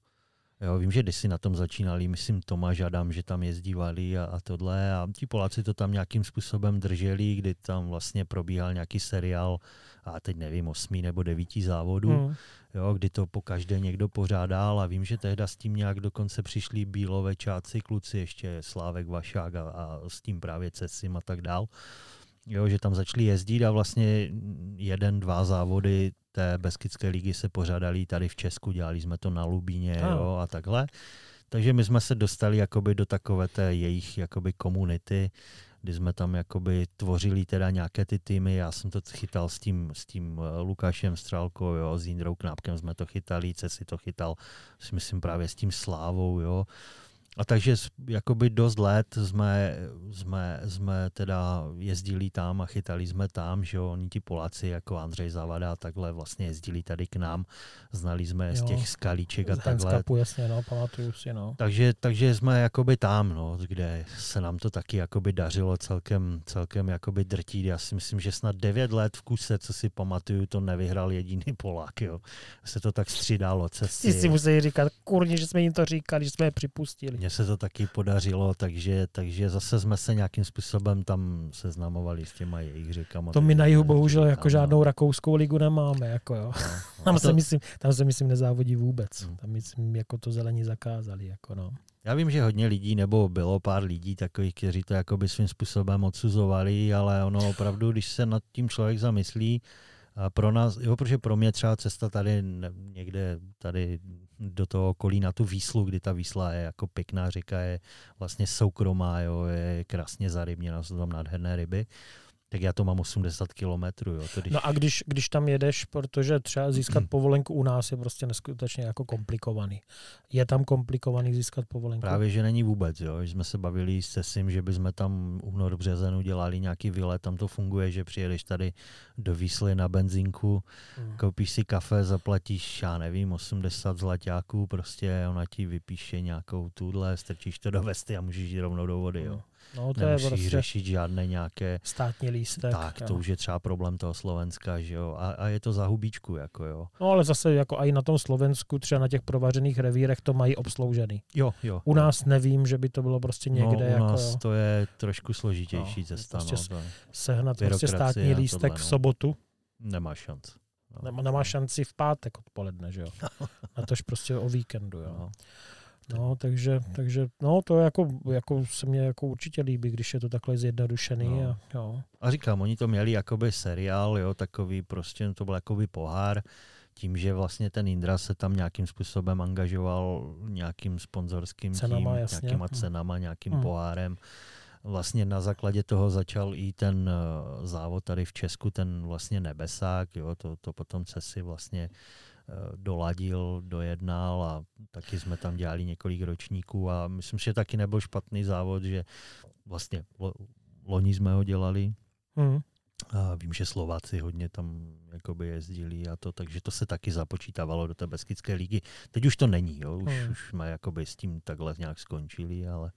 Jo, vím, že když si na tom začínali, myslím Tomáš Adam, že tam jezdívali a, a tohle a ti Poláci to tam nějakým způsobem drželi, kdy tam vlastně probíhal nějaký seriál a teď nevím, osmý nebo devítí závodu, hmm. jo, kdy to po každé někdo pořádal a vím, že tehda s tím nějak dokonce přišli bílové čáci, kluci ještě Slávek Vašák a, a s tím právě Cesim a tak dál. Jo, že tam začali jezdit a vlastně jeden, dva závody té Beskidské ligy se pořádali tady v Česku, dělali jsme to na Lubíně a. jo, a takhle. Takže my jsme se dostali jakoby do takové té jejich jakoby komunity, kdy jsme tam jakoby tvořili teda nějaké ty týmy. Já jsem to chytal s tím, s tím eh, Lukášem Strálkou, jo, s Jindrou Knápkem jsme to chytali, si to chytal, si myslím právě s tím Slávou, jo. A takže jakoby dost let jsme, jsme, jsme teda jezdili tam a chytali jsme tam, že jo, oni ti Poláci jako Andřej Zavada a takhle vlastně jezdili tady k nám, znali jsme jo, z těch skalíček a z takhle. Hanskapu, jasně, no, pamatuju si, no. Takže, takže jsme jakoby tam, no, kde se nám to taky jakoby dařilo celkem, celkem jakoby drtít. Já si myslím, že snad 9 let v kuse, co si pamatuju, to nevyhrál jediný Polák, jo. Se to tak střídalo cesty. Ty si musí říkat, kurně, že jsme jim to říkali, že jsme je připustili mně se to taky podařilo, takže, takže zase jsme se nějakým způsobem tam seznamovali s těma jejich řekama. To my na jihu bohužel jako no. žádnou rakouskou ligu nemáme, jako jo. No, no. tam, to... se myslím, tam se myslím nezávodí vůbec. Hmm. Tam myslím, jako to zelení zakázali, jako no. Já vím, že hodně lidí, nebo bylo pár lidí takových, kteří to jakoby svým způsobem odsuzovali, ale ono opravdu, když se nad tím člověk zamyslí, a pro nás, jo, protože pro mě třeba cesta tady někde tady do toho okolí na tu výslu, kdy ta výsla je jako pěkná řeka, je vlastně soukromá, jo, je krásně zarybněna, jsou tam nádherné ryby tak já to mám 80 kilometrů. Jo. když... No a když, když tam jedeš, protože třeba získat povolenku u nás je prostě neskutečně jako komplikovaný. Je tam komplikovaný získat povolenku? Právě, že není vůbec. Jo. Když jsme se bavili s Cesim, že bychom tam únor březen udělali nějaký výlet, tam to funguje, že přijedeš tady do Výsly na benzínku, hmm. koupíš si kafe, zaplatíš, já nevím, 80 zlaťáků, prostě ona ti vypíše nějakou tuhle, strčíš to do vesty a můžeš jít rovnou do vody. Jo. No, to Nemusí je prostě řešit žádné nějaké... Státní lístek. Tak, jo. to už je třeba problém toho Slovenska, že jo. A, a je to za hubičku, jako jo. No ale zase jako i na tom Slovensku, třeba na těch provařených revírech to mají obsloužený. Jo, jo. U nás nevím, že by to bylo prostě někde. No, u jako, nás jo. to je trošku složitější no, cesta. Prostě no, sehnat prostě státní lístek tohle, no. v sobotu. Nemá šanc. No. Nemá, nemá šanci v pátek odpoledne, že jo. A tož prostě o víkendu, jo. No. No, takže, takže no, to jako, jako se mně jako určitě líbí, když je to takhle zjednodušený. No. A, jo. a říkám, oni to měli jakoby seriál, jo, takový prostě, to byl jakoby pohár, tím, že vlastně ten Indra se tam nějakým způsobem angažoval nějakým sponzorským cenama, tím, jasně. nějakýma hmm. cenama, nějakým hmm. pohárem. Vlastně na základě toho začal i ten uh, závod tady v Česku, ten vlastně nebesák, jo, to, to potom CESI vlastně Eh, doladil, dojednal a taky jsme tam dělali několik ročníků a myslím, že taky nebyl špatný závod, že vlastně loni jsme ho dělali. Mm. A vím, že Slováci hodně tam jakoby jezdili a to, takže to se taky započítávalo do té Beskické ligy. Teď už to není, jo? Už, hmm. už jsme jakoby s tím takhle nějak skončili, ale,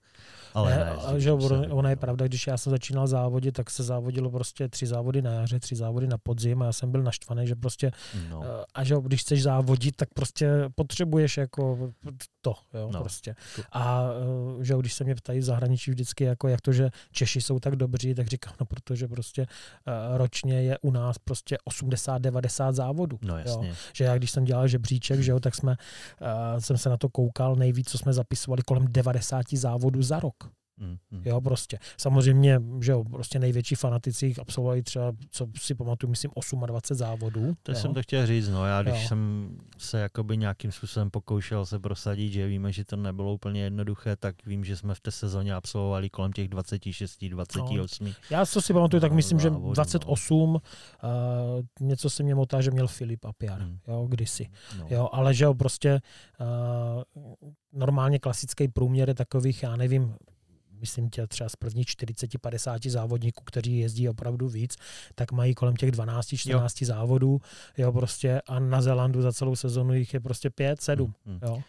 ale ne, ne, že ono, ono je pravda, když já jsem začínal závodit, tak se závodilo prostě tři závody na jaře, tři závody na podzim a já jsem byl naštvaný, že prostě no. Eh, a že když chceš závodit, tak prostě potřebuješ jako to, jo, no. prostě. A eh, že když se mě ptají v zahraničí vždycky, jako jak to, že Češi jsou tak dobří, tak říkám, no protože prostě uh, ročně je u nás prostě 80-90 závodů. No jasně. Jo. Že já když jsem dělal žebříček, že jo, tak jsme, uh, jsem se na to koukal, nejvíc, co jsme zapisovali, kolem 90 závodů za rok. Mm, mm. Jo, prostě. Samozřejmě, že jo, prostě největší fanatici jich absolvovali třeba, co si pamatuju, myslím, 28 závodů. To jo. jsem to chtěl říct, no. Já když jo. jsem se jakoby nějakým způsobem pokoušel se prosadit, že víme, že to nebylo úplně jednoduché, tak vím, že jsme v té sezóně absolvovali kolem těch 26, 28. No. Já co si pamatuju, tak myslím, závodů, že 28, no. uh, něco se mě motá, že měl Filip Apiar, mm. jo, kdysi. No. Jo, ale že jo, prostě uh, normálně klasický průměr je takových, já nevím, myslím tě třeba z prvních 40-50 závodníků, kteří jezdí opravdu víc, tak mají kolem těch 12-14 závodů, jo, prostě a na Zelandu za celou sezonu jich je prostě 5-7, hmm, hmm. jo.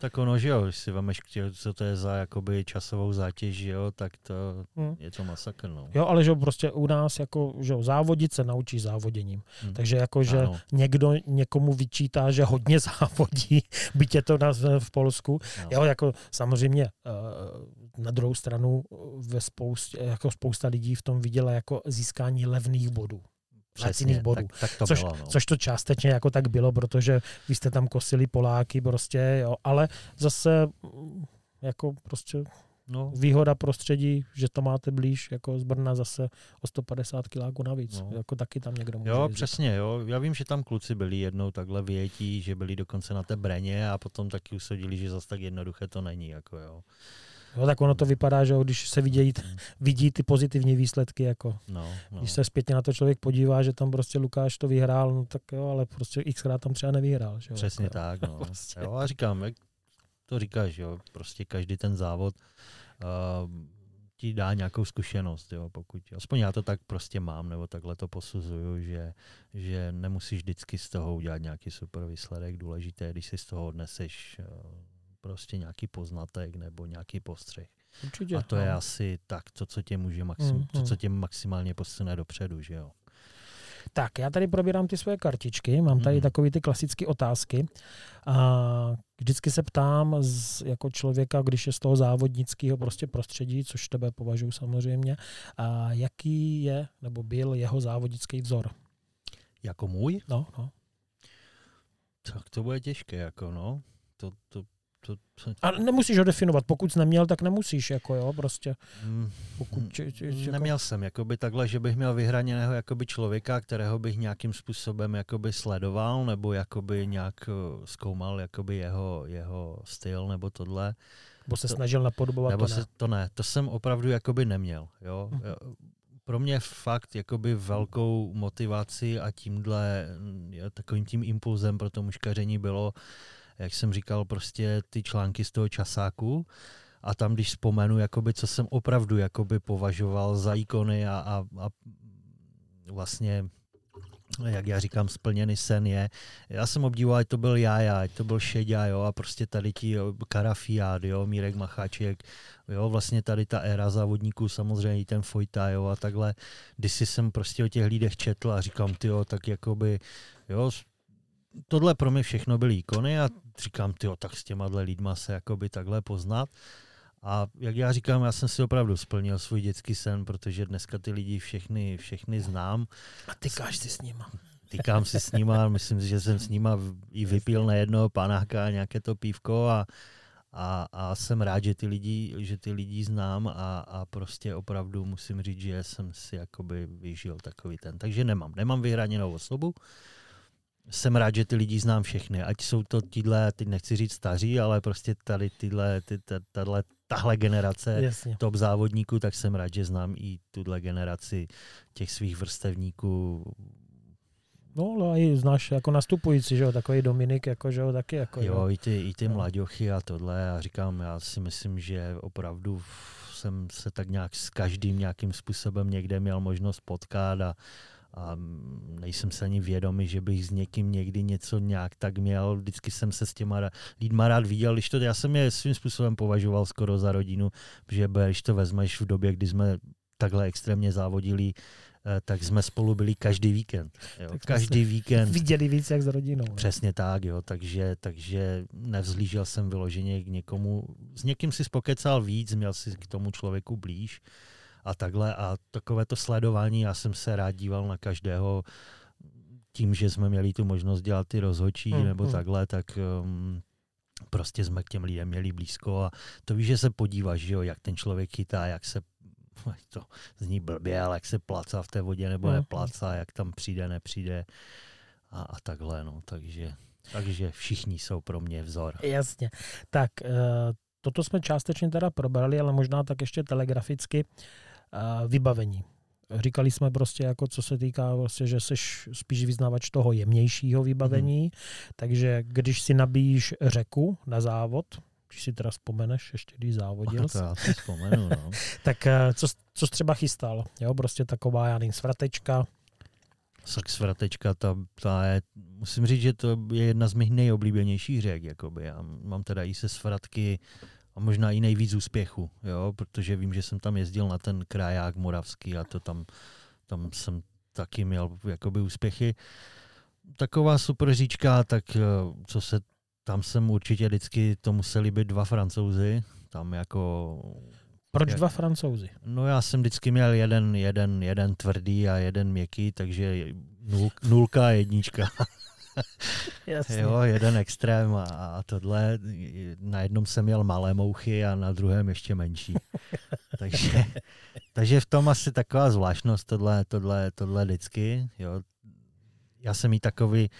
Tak ono, že jo, když si vemeš, co to je za jakoby časovou zátěž, že jo, tak to hmm. je to masakr, no. Jo, ale že jo, prostě u nás jako, že jo, závodit se naučí závoděním. Hmm. Takže jako, že ano. někdo někomu vyčítá, že hodně závodí, byť je to na, v Polsku. No. Jo, jako samozřejmě uh, na druhou stranu ve spoustě, jako spousta lidí v tom viděla jako získání levných bodů laciných bodů. Tak, tak to což, bylo, no. což to částečně jako tak bylo, protože vy jste tam kosili Poláky prostě, jo, ale zase mm, jako prostě no. výhoda prostředí, že to máte blíž jako z Brna zase o 150 kiláků navíc. No. Jako taky tam někdo může Jo, jezdit. přesně, jo. Já vím, že tam kluci byli jednou takhle větí, že byli dokonce na té Breně a potom taky usoudili, že zase tak jednoduché to není, jako jo. Jo, tak ono to vypadá, že když se vidí, vidí ty pozitivní výsledky, jako no, no. když se zpětně na to člověk podívá, že tam prostě Lukáš to vyhrál, no tak jo, ale prostě xkrát tam třeba nevyhrál. Že jo, Přesně jako, tak, no. prostě. jo, a říkám, jak to říkáš, jo, prostě každý ten závod uh, ti dá nějakou zkušenost, jo, pokud, aspoň já to tak prostě mám, nebo takhle to posuzuju, že, že nemusíš vždycky z toho udělat nějaký super výsledek, důležité, když si z toho odneseš uh, prostě nějaký poznatek nebo nějaký postřeh. Určitě, a to no. je asi tak, to, co tě může maxim, mm, to, co tě maximálně posune dopředu, že jo. Tak, já tady probírám ty svoje kartičky, mám tady mm. takové ty klasické otázky. A vždycky se ptám z, jako člověka, když je z toho závodnického prostě prostředí, což tebe považuji samozřejmě, a jaký je nebo byl jeho závodnický vzor? Jako můj? No, no. Tak to bude těžké, jako no. To, to to, to... A nemusíš ho definovat, pokud jsi neměl, tak nemusíš, jako jo, prostě. Mm, pokud, či, či, jako... Neměl jsem, jakoby takhle, že bych měl vyhraněného jakoby člověka, kterého bych nějakým způsobem jakoby sledoval, nebo jakoby nějak eh, zkoumal jakoby jeho, jeho styl, nebo tohle. Nebo se to, snažil napodobovat nebo to ne. Se, to ne, to jsem opravdu jakoby neměl, jo. Mm. Pro mě fakt jakoby velkou motivaci a tímhle mm, takovým tím impulzem pro to muškaření bylo, jak jsem říkal, prostě ty články z toho časáku a tam, když vzpomenu, jakoby, co jsem opravdu jakoby považoval za ikony a, a, a vlastně jak já říkám, splněný sen je. Já jsem obdivoval, ať to byl Jaja, ať to byl Šeďa, jo, a prostě tady ti Karafiád, jo, Mírek Macháček, jo, vlastně tady ta éra závodníků, samozřejmě i ten Fojta, jo, a takhle. Když jsem prostě o těch lidech četl a říkám, ty jo, tak jakoby, jo, tohle pro mě všechno byly ikony a říkám, ty tak s těma lidma se jakoby takhle poznat. A jak já říkám, já jsem si opravdu splnil svůj dětský sen, protože dneska ty lidi všechny, všechny znám. A tykáš si s nima. Tykám si s nima, myslím si, že jsem s nima i vypil na jednoho panáka nějaké to pívko a, a, a jsem rád, že ty lidi, že ty lidi znám a, a prostě opravdu musím říct, že jsem si jakoby vyžil takový ten. Takže nemám, nemám vyhraněnou osobu, jsem rád, že ty lidi znám všechny, ať jsou to tyhle, teď nechci říct staří, ale prostě tady tyhle, ty, tahle, tahle generace Jasně. top závodníků, tak jsem rád, že znám i tuhle generaci těch svých vrstevníků. No, ale i znáš jako nastupující, že jo, takový Dominik, jako, že jo, taky jako. Jo, i ty, i ty no. a tohle a říkám, já si myslím, že opravdu jsem se tak nějak s každým nějakým způsobem někde měl možnost potkat a a nejsem se ani vědomý, že bych s někým někdy něco nějak tak měl. Vždycky jsem se s těma lidma rád viděl, když to, já jsem je svým způsobem považoval skoro za rodinu, že když to vezmeš v době, kdy jsme takhle extrémně závodili, eh, tak jsme spolu byli každý víkend. Jo. Každý víkend. Viděli víc jak s rodinou. Ne? Přesně tak, jo. Takže, takže nevzlížel jsem vyloženě k někomu. S někým si spokecal víc, měl si k tomu člověku blíž a takhle. A takové to sledování, já jsem se rád díval na každého tím, že jsme měli tu možnost dělat ty rozhočí mm, nebo mm. takhle, tak um, prostě jsme k těm lidem měli blízko a to víš, že se podíváš, že jo, jak ten člověk chytá, jak se to zní blbě, ale jak se placá v té vodě nebo mm. neplacá, jak tam přijde, nepřijde a, a takhle, no, takže, takže všichni jsou pro mě vzor. Jasně. Tak, uh, toto jsme částečně teda probrali, ale možná tak ještě telegraficky. Uh, vybavení. Říkali jsme prostě, jako co se týká, vlastně, že jsi spíš vyznávač toho jemnějšího vybavení, mm. takže když si nabíjíš řeku na závod, když si teda vzpomeneš, ještě když závodil. To já si vzpomenu, no. tak eh, co, co jsi třeba chystal? Jo, prostě taková, já nevím, svratečka. Tak svratečka, ta, ta je, musím říct, že to je jedna z mých nejoblíbenějších řek, jakoby. Já mám teda i se svratky a možná i nejvíc úspěchu, jo, protože vím, že jsem tam jezdil na ten kraják moravský a to tam, tam jsem taky měl jakoby úspěchy. Taková super říčka, tak eh, co se, tam jsem určitě vždycky, to museli být dva francouzi, tam jako proč jak, dva francouzi? No já jsem vždycky měl jeden, jeden, jeden tvrdý a jeden měkký, takže nul, nulka a jednička. Jasně. Jo, jeden extrém a, a tohle. Na jednom jsem měl malé mouchy a na druhém ještě menší. takže, takže v tom asi taková zvláštnost tohle, tohle, tohle vždycky. Jo. Já jsem jí takový,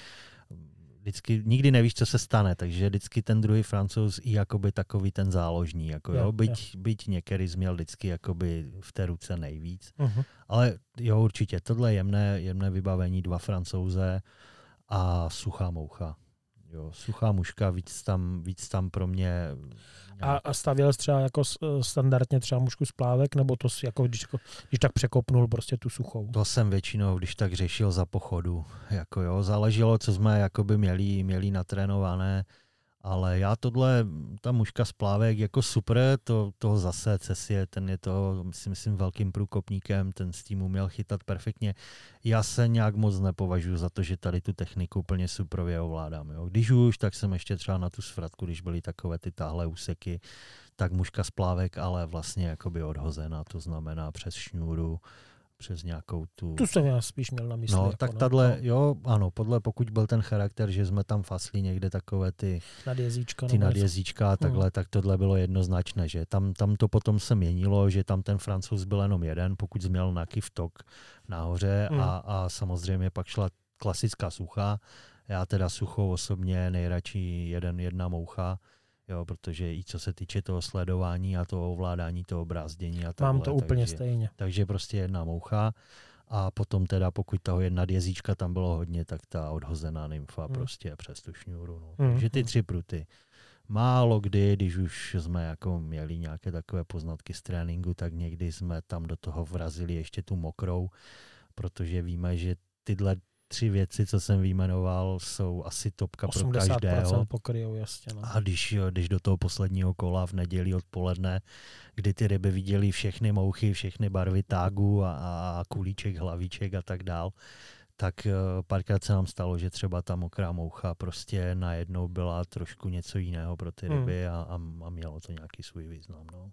vždycky, nikdy nevíš, co se stane, takže vždycky ten druhý francouz i jakoby takový ten záložní, jako jo, jo byť, jo. byť některý měl vždycky jakoby v té ruce nejvíc, uh-huh. ale jo, určitě, tohle jemné, jemné vybavení, dva francouze, a suchá moucha. Jo, suchá muška, víc tam, víc tam pro mě... A, a stavěl jsi třeba jako standardně třeba mušku z plávek, nebo to jako, když, když tak překopnul prostě tu suchou? To jsem většinou, když tak řešil za pochodu. Jako jo, záleželo, co jsme jakoby měli, měli natrénované. Ale já tohle, ta mužka z plávek jako super, to, to zase Cesie, ten je to, si myslím, velkým průkopníkem, ten s tím uměl chytat perfektně. Já se nějak moc nepovažuji za to, že tady tu techniku úplně suprově ovládám. Jo. Když už, tak jsem ještě třeba na tu svratku, když byly takové ty táhle úseky, tak mužka z plávek, ale vlastně jakoby odhozená, to znamená přes šňůru, přes nějakou tu... Tu jsem já spíš měl na mysli. No, jako tak no. tadle, no. jo, ano, podle, pokud byl ten charakter, že jsme tam fasli někde takové ty nadjezíčka, ty nadjezíčka a takhle, hmm. tak tohle bylo jednoznačné, že tam, tam to potom se měnilo, že tam ten francouz byl jenom jeden, pokud měl nějaký vtok nahoře hmm. a, a samozřejmě pak šla klasická sucha. Já teda suchou osobně nejradši jeden, jedna moucha, jo, protože i co se týče toho sledování a toho ovládání toho brázdění a takhle, Mám to úplně takže, stejně. Takže prostě jedna moucha a potom teda, pokud toho jedna jezíčka tam bylo hodně, tak ta odhozená nymfa hmm. prostě přes tu šňůru. No. Hmm. Takže ty tři pruty. Málo kdy, když už jsme jako měli nějaké takové poznatky z tréninku, tak někdy jsme tam do toho vrazili ještě tu mokrou, protože víme, že tyhle tři věci, co jsem vyjmenoval, jsou asi topka pro každého. pokryjou, jasně. No. A když, když do toho posledního kola v neděli odpoledne, kdy ty ryby viděly všechny mouchy, všechny barvy tágu a, a kulíček, hlavíček a tak dál, tak eh, párkrát se nám stalo, že třeba ta mokrá moucha prostě najednou byla trošku něco jiného pro ty hmm. ryby hmm. a, a, a mělo to nějaký svůj význam. No.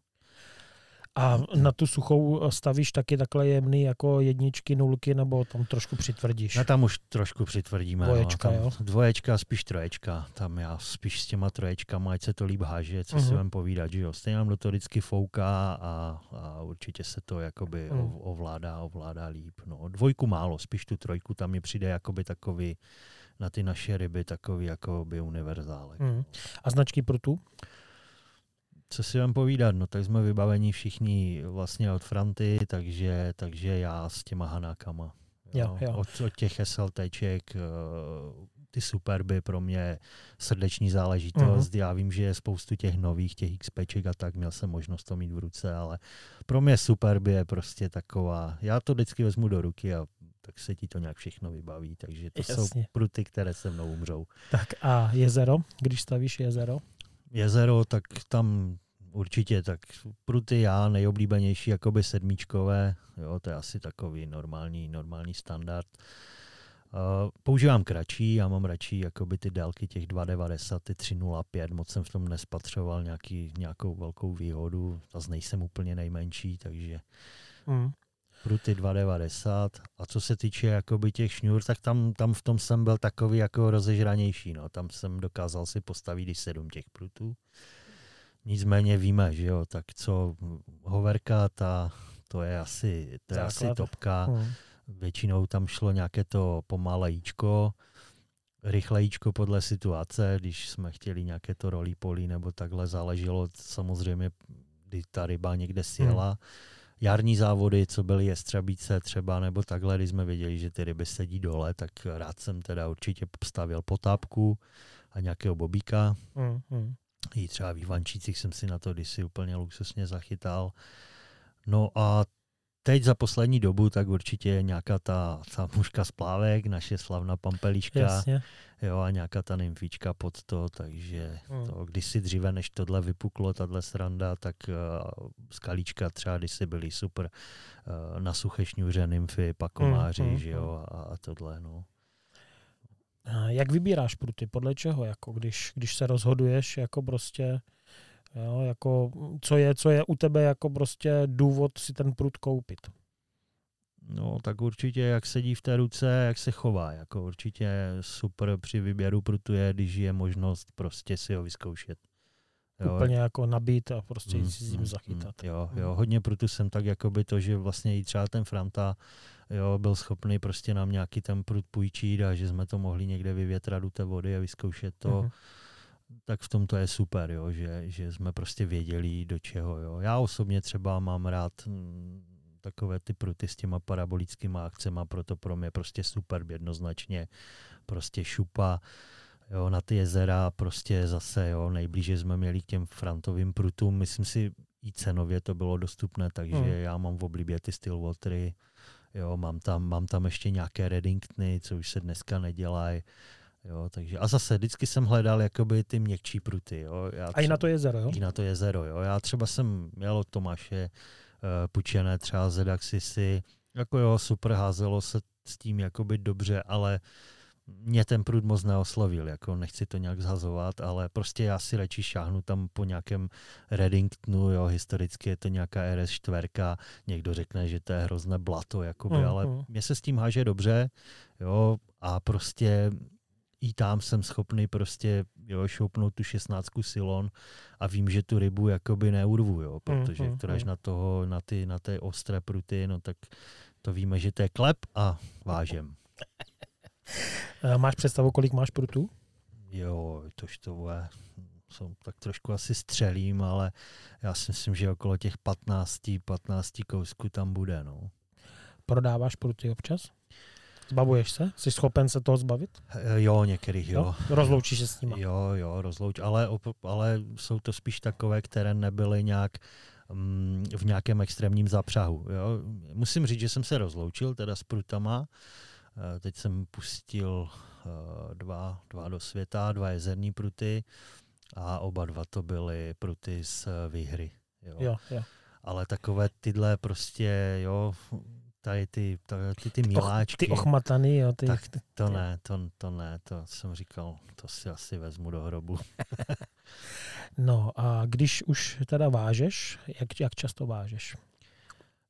A na tu suchou stavíš taky takhle jemný jako jedničky, nulky, nebo tam trošku přitvrdíš? No tam už trošku přitvrdíme. Dvoječka, no, jo? Dvoječka, spíš troječka. Tam já spíš s těma troječkama, ať se to líp háže, co uh-huh. si vám povídat, že jo. Stejně nám do toho vždycky fouká a, a určitě se to jakoby uh-huh. ovládá, ovládá líp. No, dvojku málo, spíš tu trojku, tam mi přijde jakoby takový na ty naše ryby takový jakoby univerzálek. Uh-huh. A značky pro tu? Co si vám povídat, no tak jsme vybaveni všichni vlastně od Franty, takže, takže já s těma Hanákama. Jo, jo. Od, od těch SLTček, eh, ty superby pro mě srdeční záležitost. Uh-huh. Já vím, že je spoustu těch nových, těch XPček a tak, měl jsem možnost to mít v ruce, ale pro mě superby je prostě taková, já to vždycky vezmu do ruky a tak se ti to nějak všechno vybaví, takže to Jasně. jsou pruty, které se mnou umřou. Tak a jezero, když stavíš jezero? Jezero, tak tam určitě, tak pruty já nejoblíbenější jakoby sedmičkové, jo, to je asi takový normální, normální standard. Uh, používám kratší, já mám radši jakoby ty délky těch 2,90, ty 3,05, moc jsem v tom nespatřoval nějaký, nějakou velkou výhodu, zase nejsem úplně nejmenší, takže mm pruty 2,90 a co se týče jakoby těch šňůr, tak tam, tam v tom jsem byl takový jako rozežranější. No. Tam jsem dokázal si postavit i sedm těch prutů. Nicméně víme, že jo, tak co hoverka, ta, to je asi, to je asi topka. Hmm. Většinou tam šlo nějaké to pomalejíčko, rychlejčko podle situace, když jsme chtěli nějaké to rolí nebo takhle, záleželo samozřejmě, kdy ta ryba někde sjela. Hmm jarní závody, co byly jestřabíce třeba, nebo takhle, když jsme věděli, že ty ryby sedí dole, tak rád jsem teda určitě stavil potápku a nějakého bobíka. Mm, mm. I třeba v Ivančících jsem si na to kdysi úplně luxusně zachytal. No a teď za poslední dobu, tak určitě je nějaká ta, ta mužka z plávek, naše slavná pampeliška. Jasně. Jo, a nějaká ta nymfička pod to, takže hmm. to, kdysi dříve, než tohle vypuklo, tahle sranda, tak uh, skalíčka třeba kdysi byly super uh, na suché šňůře, nymfy, pakomáři, hmm, hmm, že jo, a, a tohle, no. Jak vybíráš pruty? Podle čeho? Jako když, když se rozhoduješ, jako prostě Jo, jako, co, je, co je u tebe jako prostě důvod si ten prut koupit? No, tak určitě, jak sedí v té ruce, jak se chová. Jako určitě super při výběru prutu je, když je možnost prostě si ho vyzkoušet. Jo. Úplně jako nabít a prostě mm, si s ním mm, zachytat. Mm, jo, jo, hodně prutu jsem tak jakoby to, že vlastně i třeba ten Franta jo, byl schopný prostě nám nějaký ten prut půjčit a že jsme to mohli někde vyvětrat do té vody a vyzkoušet to. Mm-hmm tak v tom to je super, jo, že, že jsme prostě věděli do čeho. Jo. Já osobně třeba mám rád mm, takové ty pruty s těma parabolickými akcemi, proto pro mě prostě super jednoznačně prostě šupa. Jo, na ty jezera prostě zase, jo, nejblíže jsme měli k těm frontovým prutům, myslím si, i cenově to bylo dostupné, takže hmm. já mám v oblibě ty Stillwatery, jo, mám tam, mám tam ještě nějaké Reddingtony, co už se dneska nedělají, Jo, takže, a zase vždycky jsem hledal jakoby ty měkčí pruty. Jo. Já a i na to jezero, jo? I na to jezero, jo. Já třeba jsem měl od Tomáše uh, půjčené třeba Zedaxisy, jako jo, super, házelo se s tím jakoby dobře, ale mě ten prut moc neoslovil, jako nechci to nějak zhazovat, ale prostě já si radši šáhnu tam po nějakém Reddingtonu, jo, historicky je to nějaká RS4, někdo řekne, že to je hrozné blato, jakoby, mm, ale mm. mě se s tím háže dobře, jo, a prostě i tam jsem schopný prostě jo, šoupnout tu šestnáctku silon a vím, že tu rybu jakoby neurvu, jo, protože mm, mm, na toho, na ty, na té ostré pruty, no tak to víme, že to je klep a vážem. Máš představu, kolik máš prutů? Jo, tož to bude, jsou tak trošku asi střelím, ale já si myslím, že okolo těch 15, 15 kousků tam bude, no. Prodáváš pruty občas? Zbavuješ se? Jsi schopen se toho zbavit? Eh, jo, některých jo. jo? Rozloučíš se s nimi? Jo, jo, rozlouč, ale, ale jsou to spíš takové, které nebyly nějak um, v nějakém extrémním zapřahu. Jo. Musím říct, že jsem se rozloučil teda s prutama. Uh, teď jsem pustil uh, dva, dva do světa, dva jezerní pruty a oba dva to byly pruty z výhry. Jo. Jo, jo. Ale takové tyhle prostě, jo, tady ty, ty, ty miláčky. Ty ochmataný, jo. Ty, tak to ne, to, to ne, to jsem říkal, to si asi vezmu do hrobu. no a když už teda vážeš, jak, jak často vážeš?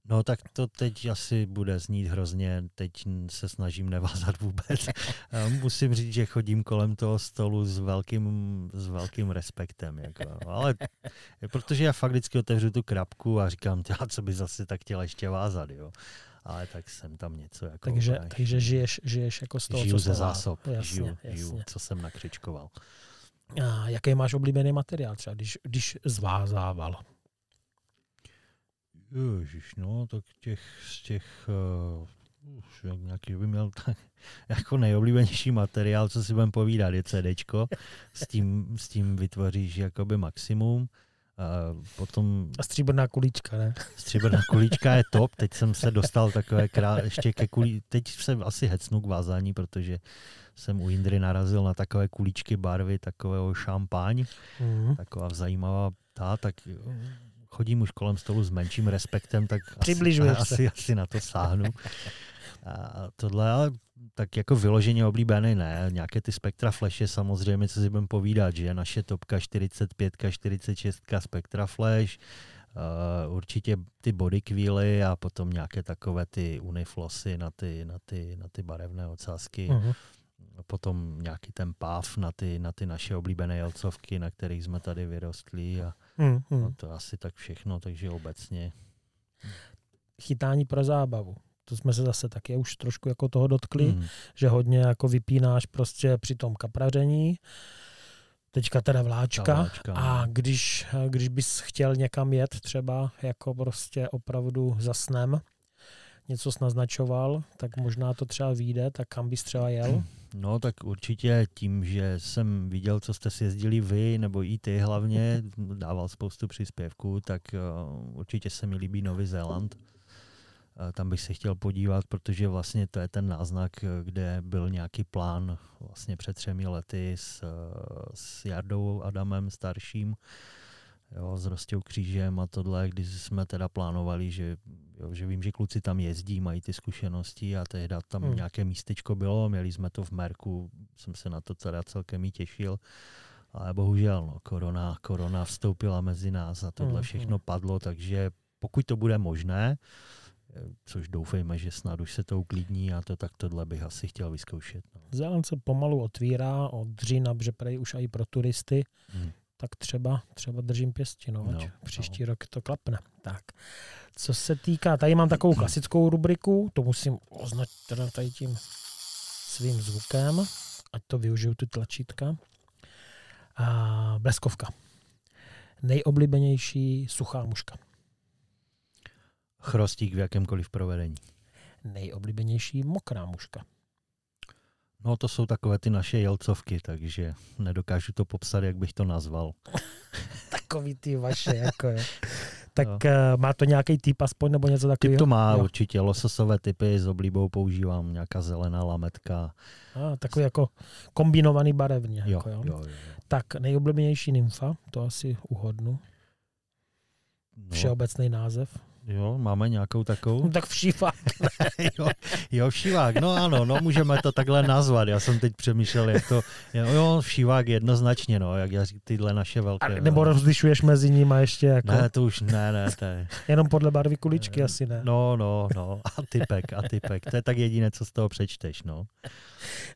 No tak to teď asi bude znít hrozně, teď se snažím nevázat vůbec. Musím říct, že chodím kolem toho stolu s velkým, s velkým respektem. Jako. Ale protože já fakt vždycky otevřu tu krabku a říkám, co by zase tak chtěla ještě vázat. Jo ale tak jsem tam něco jako... Takže, ukáž. takže žiješ, žiješ jako z toho, Žiju co ze zásob, jasně, žiju, jasně. žiju, co jsem nakřičkoval. A jaký máš oblíbený materiál třeba, když, když zvázával? Ježiš, no, tak těch, z těch, uh, už nějaký by měl tak, jako nejoblíbenější materiál, co si budeme povídat, je CDčko. S tím, s tím vytvoříš jakoby maximum. A potom... A stříbrná kulíčka, ne? Stříbrná kulíčka je top. Teď jsem se dostal takové krá... ještě ke kulí... Teď se asi hecnu k vázání, protože jsem u Indry narazil na takové kulíčky barvy, takového šampáň. Mm. Taková zajímavá ta, tak chodím už kolem stolu s menším respektem, tak asi, asi, asi na to sáhnu. A tohle, ale tak jako vyloženě oblíbený ne. Nějaké ty Spectra Flashe samozřejmě, co si budeme povídat, že naše topka 45, 46 Spectra Flash, uh, určitě ty body quilly a potom nějaké takové ty uniflosy na ty, na ty, na ty barevné ocásky. Uh-huh. Potom nějaký ten páv na ty, na ty naše oblíbené jelcovky, na kterých jsme tady vyrostli a uh-huh. no to asi tak všechno, takže obecně. Chytání pro zábavu to jsme se zase taky už trošku jako toho dotkli, mm. že hodně jako vypínáš prostě při tom kapraření, teďka teda vláčka, vláčka a no. když, když bys chtěl někam jet třeba jako prostě opravdu za snem, něco naznačoval, tak možná to třeba vyjde, tak kam bys třeba jel? No tak určitě tím, že jsem viděl, co jste si jezdili vy, nebo i ty hlavně, dával spoustu příspěvků, tak uh, určitě se mi líbí Nový Zéland tam bych se chtěl podívat, protože vlastně to je ten náznak, kde byl nějaký plán vlastně před třemi lety s, s Jardou Adamem starším, jo, s Rostou Křížem a tohle, když jsme teda plánovali, že, jo, že vím, že kluci tam jezdí, mají ty zkušenosti a tehdy tam hmm. nějaké místečko bylo, měli jsme to v Merku, jsem se na to teda celkem i těšil, ale bohužel no, korona, korona vstoupila mezi nás a tohle hmm, všechno hmm. padlo, takže pokud to bude možné, což doufejme, že snad už se to uklidní a to tak tohle bych asi chtěl vyzkoušet. No. Zelen se pomalu otvírá od října, že prej už i pro turisty, hmm. tak třeba, třeba držím pěsti, no, no, příští no. rok to klapne. Tak, co se týká, tady mám takovou klasickou rubriku, to musím označit teda tady tím svým zvukem, ať to využiju ty tlačítka. A bleskovka. Nejoblíbenější suchá muška. Chrostík v jakémkoliv provedení. Nejoblíbenější mokrá muška. No to jsou takové ty naše jelcovky, takže nedokážu to popsat, jak bych to nazval. Takový ty vaše, jako je. Tak no. má to nějaký typ aspoň, nebo něco takového? Typ to má jo. určitě, lososové typy s oblíbou používám, nějaká zelená lametka. A, takový jako kombinovaný barevně. Jo, jako, jo. Jo, jo. Tak nejoblíbenější nymfa, to asi uhodnu. No. Všeobecný název. Jo, máme nějakou takovou? tak všívák. jo, jo, všívák, no ano, no můžeme to takhle nazvat. Já jsem teď přemýšlel, jak to, jo, všívák jednoznačně, no, jak já říkám, tyhle naše velké. A nebo no. rozlišuješ mezi nimi ještě jako? Ne, to už ne, ne, to je... Jenom podle barvy kuličky asi ne. No, no, no, a typek, a typek, to je tak jediné, co z toho přečteš, no.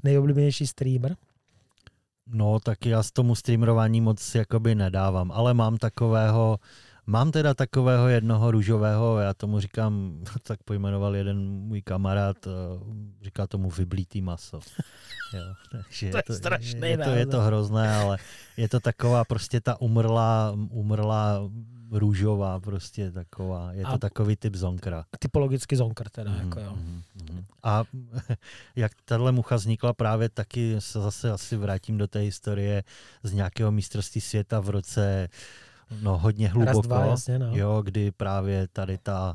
Nejoblíbenější streamer? No, tak já z tomu streamerování moc jakoby nedávám, ale mám takového, Mám teda takového jednoho růžového, já tomu říkám, tak pojmenoval jeden můj kamarád, eh, říká tomu vyblítý maso. Jo, takže to je, to, strašný je, to, je to hrozné, ale je to taková prostě ta umrlá, umrlá růžová, prostě taková, je to a takový typ zonkra. Typologicky zonkr teda, mm, jako jo. Mm, mm. A jak tahle mucha vznikla právě taky, se zase asi vrátím do té historie z nějakého mistrovství světa v roce No hodně hluboko, dva, jasně, no. jo, kdy právě tady ta,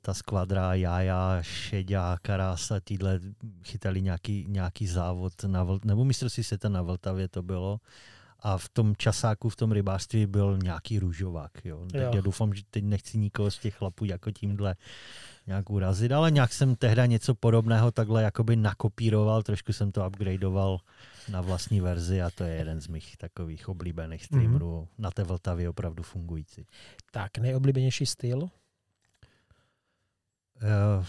ta skvadra Jaja, Šeďa, Karasa, týhle chytali nějaký, nějaký závod, na, nebo mistrovství světa na Vltavě to bylo. A v tom časáku, v tom rybářství byl nějaký růžovák. Jo. Tak jo. já doufám, že teď nechci nikoho z těch chlapů jako tímhle nějak urazit, ale nějak jsem tehda něco podobného takhle jakoby nakopíroval, trošku jsem to upgradeoval na vlastní verzi a to je jeden z mých takových oblíbených streamerů mm-hmm. na té Vltavě opravdu fungující. Tak, nejoblíbenější styl? Uh,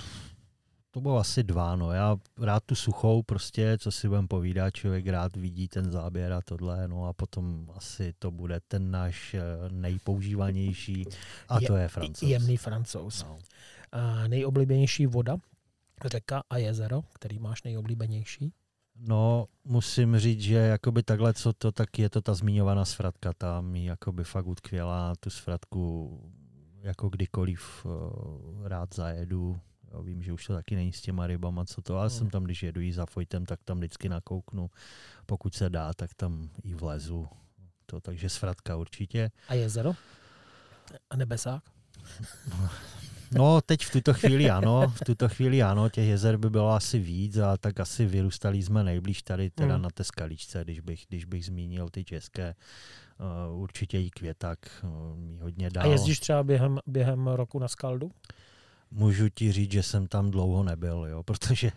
to bylo asi dva, no. Já rád tu suchou, prostě, co si budem povídat, člověk rád vidí ten záběr a tohle, no a potom asi to bude ten náš eh, nejpoužívanější a je, to je francouz. Jemný francouz. No. Nejoblíbenější voda, řeka a jezero, který máš nejoblíbenější? No, musím říct, že jakoby takhle, co to, tak je to ta zmiňovaná svratka, ta mi jakoby fakt utkvěla, tu svratku jako kdykoliv uh, rád zajedu. Jo, vím, že už to taky není s těma rybama, co to, ale hmm. jsem tam, když jedu jí za Fojtem, tak tam vždycky nakouknu. Pokud se dá, tak tam i vlezu. To, takže svratka určitě. A jezero? A nebesák? No, teď v tuto chvíli ano, v tuto chvíli ano, těch jezer by bylo asi víc a tak asi vyrůstali jsme nejblíž tady teda mm. na té skaličce, když bych, když bych zmínil ty české. Uh, určitě i květak uh, mi hodně dál. A jezdíš třeba během, během roku na skaldu? Můžu ti říct, že jsem tam dlouho nebyl, jo, protože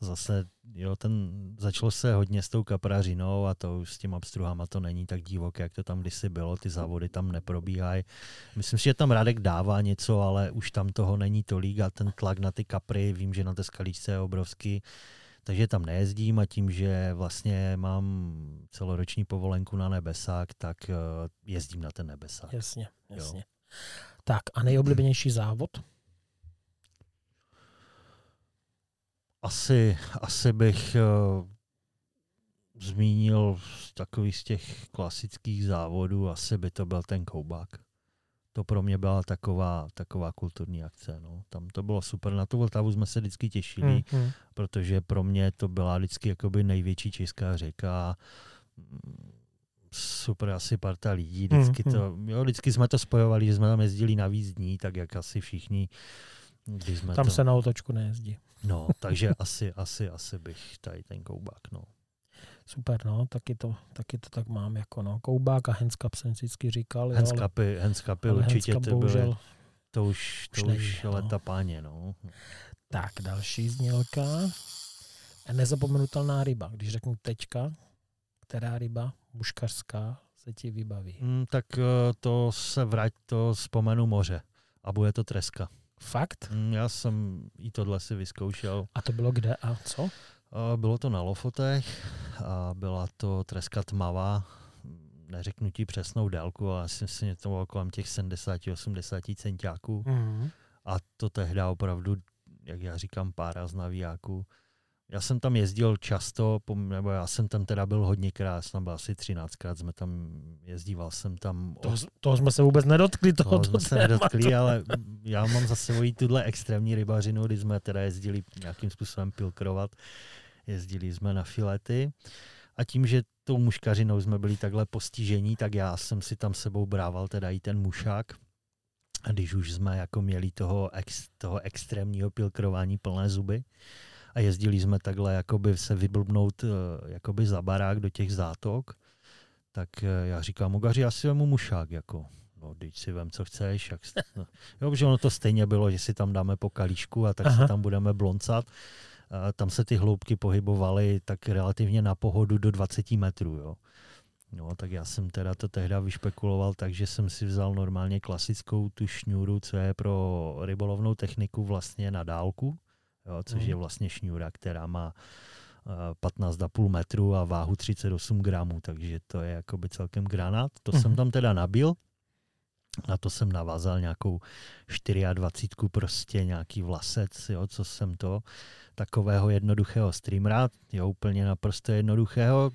zase jo, ten, začalo se hodně s tou kaprařinou a to už s těma obstruhama to není tak divoké, jak to tam kdysi bylo, ty závody tam neprobíhají. Myslím si, že tam Radek dává něco, ale už tam toho není tolik a ten tlak na ty kapry, vím, že na té skalíčce je obrovský, takže tam nejezdím a tím, že vlastně mám celoroční povolenku na nebesák, tak eh, jezdím na ten nebesák. Jasně, jasně. Jo. Tak a nejoblíbenější závod? Asi, asi bych uh, zmínil takový z těch klasických závodů, asi by to byl ten koubák. To pro mě byla taková, taková kulturní akce. No. Tam to bylo super. Na tu Vltavu jsme se vždycky těšili, mm-hmm. protože pro mě to byla vždycky jakoby největší česká řeka. Super asi parta lidí. Vždycky, mm-hmm. to, jo, vždycky jsme to spojovali, že jsme tam jezdili na víc dní, tak jak asi všichni. Když jsme tam to... se na otočku nejezdí. No, takže asi, asi, asi bych tady ten koubák, no. Super, no, taky to, taky to tak mám, jako no. Koubák a handscap jsem vždycky říkal. Handscapy, handscapy určitě to byly, to už, to už, už no. leta páně, no. Tak, další znělka. Nezapomenutelná ryba. Když řeknu tečka, která ryba muškařská se ti vybaví? Mm, tak eh, to se vrať, to vzpomenu moře. A bude to treska. Fakt? Mm, já jsem i tohle si vyzkoušel. A to bylo kde a co? Bylo to na Lofotech a byla to treska tmavá, neřeknu ti přesnou délku, ale asi si to bylo kolem těch 70-80 centiáků. Mm-hmm. A to tehdy opravdu, jak já říkám, pára z navíjáků. Já jsem tam jezdil často, nebo já jsem tam teda byl hodněkrát, jsem byl asi 13krát, jsme tam jezdíval jsem tam. To, toho jsme se vůbec nedotkli, toho, toho jsme se nedotkli, ale já mám za sebou tuhle extrémní rybařinu, kdy jsme teda jezdili nějakým způsobem pilkrovat jezdili jsme na filety a tím, že tou muškařinou jsme byli takhle postižení, tak já jsem si tam sebou brával teda i ten mušák. A když už jsme jako měli toho, ex, toho extrémního pilkrování plné zuby a jezdili jsme takhle jakoby se vyblbnout eh, jakoby za barák do těch zátok, tak eh, já říkám, Mogaři, já si vemu mušák, jako, no, teď si vem, co chceš. Jak, no. Jo, protože ono to stejně bylo, že si tam dáme po kalíšku a tak Aha. se tam budeme bloncat. A tam se ty hloubky pohybovaly tak relativně na pohodu do 20 metrů. Jo. No, tak já jsem teda to tehdy vyšpekuloval tak, že jsem si vzal normálně klasickou tu šňůru, co je pro rybolovnou techniku vlastně na dálku, jo, což je mhm. vlastně šňůra, která má 15,5 metru a váhu 38 gramů, takže to je jakoby celkem granát. To jsem mhm. tam teda nabil, na to jsem navázal nějakou 24, prostě nějaký vlasec, jo, co jsem to, takového jednoduchého streamera, jo, úplně naprosto jednoduchého,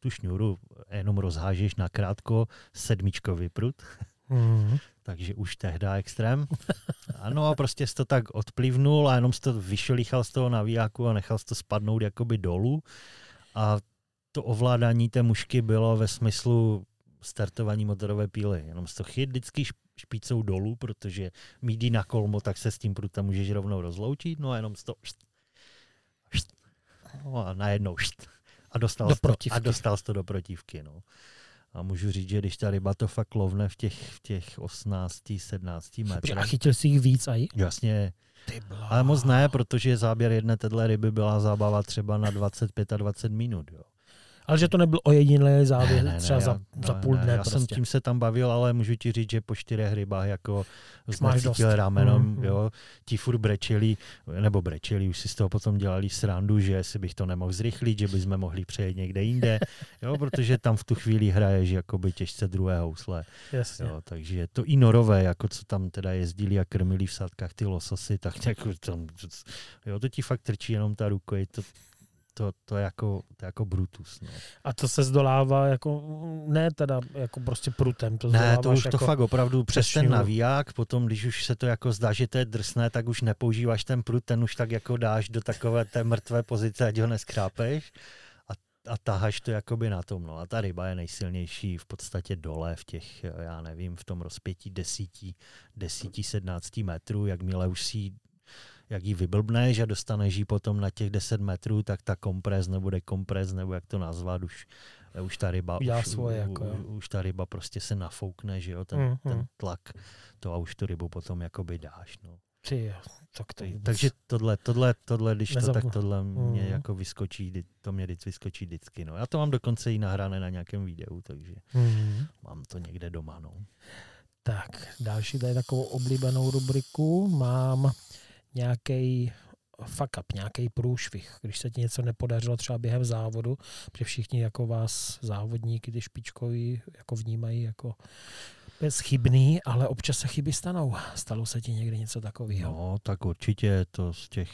tu šňůru jenom rozhážeš na krátko sedmičkový prut. Mm. Takže už tehdy extrém. Ano a prostě jsi to tak odplivnul a jenom jsi to vyšelichal z toho navíjáku a nechal jsi to spadnout jakoby dolů. A to ovládání té mušky bylo ve smyslu startování motorové píly. Jenom jsi to chyt vždycky špícou dolů, protože mídí na kolmo, tak se s tím prutem můžeš rovnou rozloučit, no a jenom to no a najednou a dostal, do to, a dostal to do protivky. No. A můžu říct, že když ta ryba to fakt lovne v těch, v těch 18, 17 metrech. A chytil jsi jich víc aj? Jasně. Ale moc ne, protože záběr jedné téhle ryby byla zábava třeba na 25 a 20 minut. Jo. Ale že to nebyl ojedinělý závěr ne, ne, třeba ne, za, já, za půl dne. Ne, já prostě. jsem tím se tam bavil, ale můžu ti říct, že po čtyřech rybách jako znecítil ramenom, mm, jo, ti furt brečeli, nebo brečeli, už si z toho potom dělali srandu, že si bych to nemohl zrychlit, že bychom mohli přejít někde jinde, jo, protože tam v tu chvíli hraješ jakoby těžce druhé housle. Jasně. Jo, takže to i norové, jako co tam teda jezdili a krmili v sadkách ty lososy, tak jako tam, jo, to ti fakt trčí jenom ta rukojeť, to, to, to, je jako, to je jako Brutus. No. A to se zdolává jako, ne teda jako prostě prutem. To ne, to už jako to fakt opravdu přes ten navíják, potom když už se to jako zdá, že to je drsné, tak už nepoužíváš ten prut, ten už tak jako dáš do takové té mrtvé pozice, ať ho neskrápeš a, a taháš to jakoby na tom. No. A ta ryba je nejsilnější v podstatě dole v těch, já nevím, v tom rozpětí desíti, desíti, sednácti metrů, jakmile už si jak ji vyblbneš a dostaneš ji potom na těch 10 metrů, tak ta kompres nebo dekompres, nebo jak to nazvat, už, už ta ryba, už, svoje, jako, už, už ta ryba prostě se nafoukne, že jo, ten, mm, ten tlak, to a už tu rybu potom jakoby dáš, no. Ty, tak to Takže tohle, tohle, tohle, když to, tak tohle mě mm. jako vyskočí, to mě vždycky vyskočí vždycky, no. Já to mám dokonce i nahrané na nějakém videu, takže mm. mám to někde doma, no. Tak, další tady takovou oblíbenou rubriku mám nějaký fuck up, nějaký průšvih, když se ti něco nepodařilo třeba během závodu, protože všichni jako vás závodníky, ty špičkoví, jako vnímají jako bezchybný, ale občas se chyby stanou. Stalo se ti někdy něco takového? No, tak určitě to z těch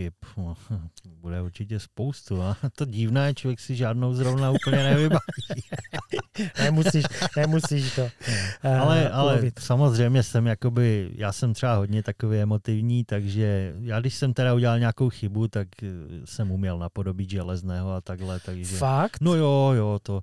chyb no, bude určitě spoustu. A to divné, člověk si žádnou zrovna úplně nevybaví. nemusíš, nemusíš to. ale, uh, ale samozřejmě jsem jakoby, já jsem třeba hodně takový emotivní, takže já když jsem teda udělal nějakou chybu, tak eh, jsem uměl napodobit železného a takhle. Takže, Fakt? No jo, jo, to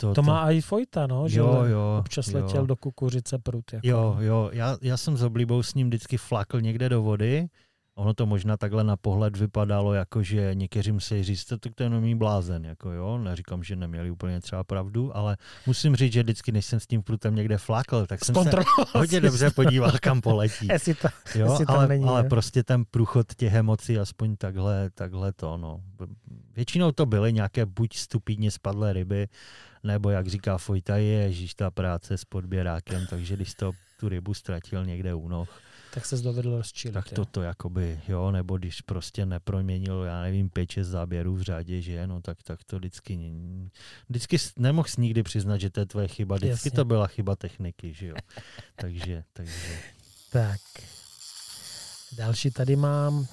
to, to, má i Fojta, no, že jo, jo, občas jo. letěl do kukuřice prut. Jako. Jo, jo, já, já jsem s oblíbou s ním vždycky flakl někde do vody, Ono to možná takhle na pohled vypadalo, jako že někteří musí říct, to, to je jenom blázen, jako jo, neříkám, že neměli úplně třeba pravdu, ale musím říct, že vždycky, než jsem s tím prutem někde flákl, tak jsem se hodně dobře podíval, kam poletí. jestli to, jo, jestli ale, není, ale prostě ten průchod těch emocí, aspoň takhle, takhle to, no. Většinou to byly nějaké buď stupidně spadlé ryby, nebo jak říká Fojta, je ježíš ta práce s podběrákem, takže když to tu rybu ztratil někde u noh, tak se dovedl rozčilit. Tak to, to jakoby, jo, nebo když prostě neproměnil, já nevím, pět, šest záběrů v řadě, že no, tak, tak to vždycky, vždycky nemohl jsi nikdy přiznat, že to je tvoje chyba, vždycky Jasně. to byla chyba techniky, že jo. takže, takže. Tak. Další tady mám uh,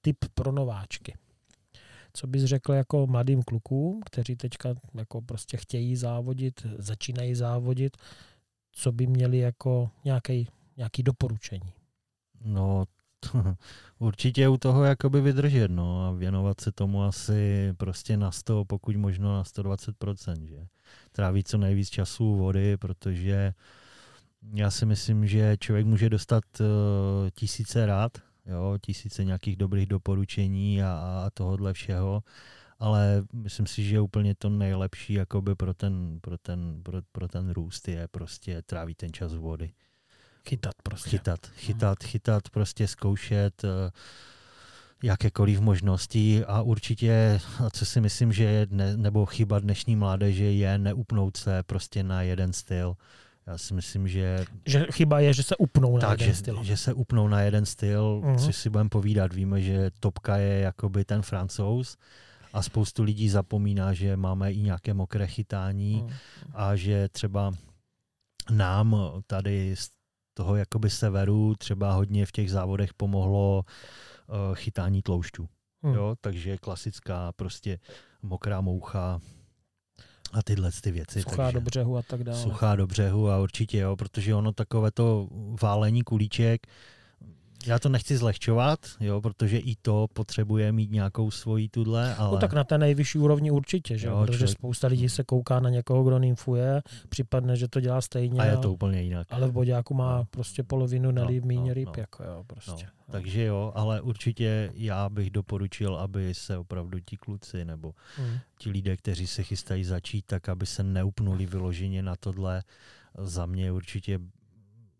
tip pro nováčky. Co bys řekl jako mladým klukům, kteří teďka jako prostě chtějí závodit, začínají závodit, co by měli jako nějaký nějaké doporučení? No, určitě u toho jakoby vydržet, no, a věnovat se tomu asi prostě na 100, pokud možno na 120%, že? Trávit co nejvíc času vody, protože já si myslím, že člověk může dostat uh, tisíce rád, jo, tisíce nějakých dobrých doporučení a, a tohohle všeho, ale myslím si, že úplně to nejlepší jakoby pro ten, pro ten, pro, pro ten růst je prostě trávit ten čas vody. Chytat prostě. Chytat, chytat, chytat, prostě zkoušet uh, jakékoliv možnosti a určitě, a co si myslím, že je, ne, nebo chyba dnešní mládeže je neupnout se prostě na jeden styl. Já si myslím, že... Že chyba je, že se upnou na tak, jeden že, styl. že se upnou na jeden styl, uh-huh. což si budeme povídat. Víme, že topka je jakoby ten francouz a spoustu lidí zapomíná, že máme i nějaké mokré chytání uh-huh. a že třeba nám tady toho jakoby severu třeba hodně v těch závodech pomohlo uh, chytání tloušťů. Hmm. Jo, takže klasická prostě mokrá moucha, a tyhle ty věci. Suchá takže, do břehu a tak dále. Suchá do břehu a určitě jo, protože ono takové to válení kulíček, já to nechci zlehčovat, jo, protože i to potřebuje mít nějakou svoji tudle, ale... No tak na té nejvyšší úrovni určitě, že? Jo, protože člověk... spousta lidí se kouká na někoho, kdo nymfuje, připadne, že to dělá stejně. A je to úplně jinak. Ale v boďáku má no. prostě polovinu nelíb, no, míň no, ryb, no. jako jo, prostě. No. Takže jo, ale určitě já bych doporučil, aby se opravdu ti kluci nebo mm. ti lidé, kteří se chystají začít, tak aby se neupnuli vyloženě na tohle. Za mě určitě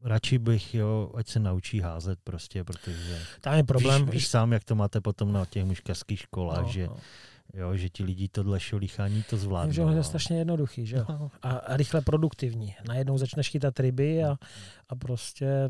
radši bych, jo, ať se naučí házet prostě, protože Tam je problém. Víš, víš sám, jak to máte potom na těch muškarských školách, no, že no jo, že ti lidi tohle šolichání to zvládnou. Že je no. strašně jednoduchý, že no. a, a rychle produktivní. Najednou začneš chytat ryby a, a prostě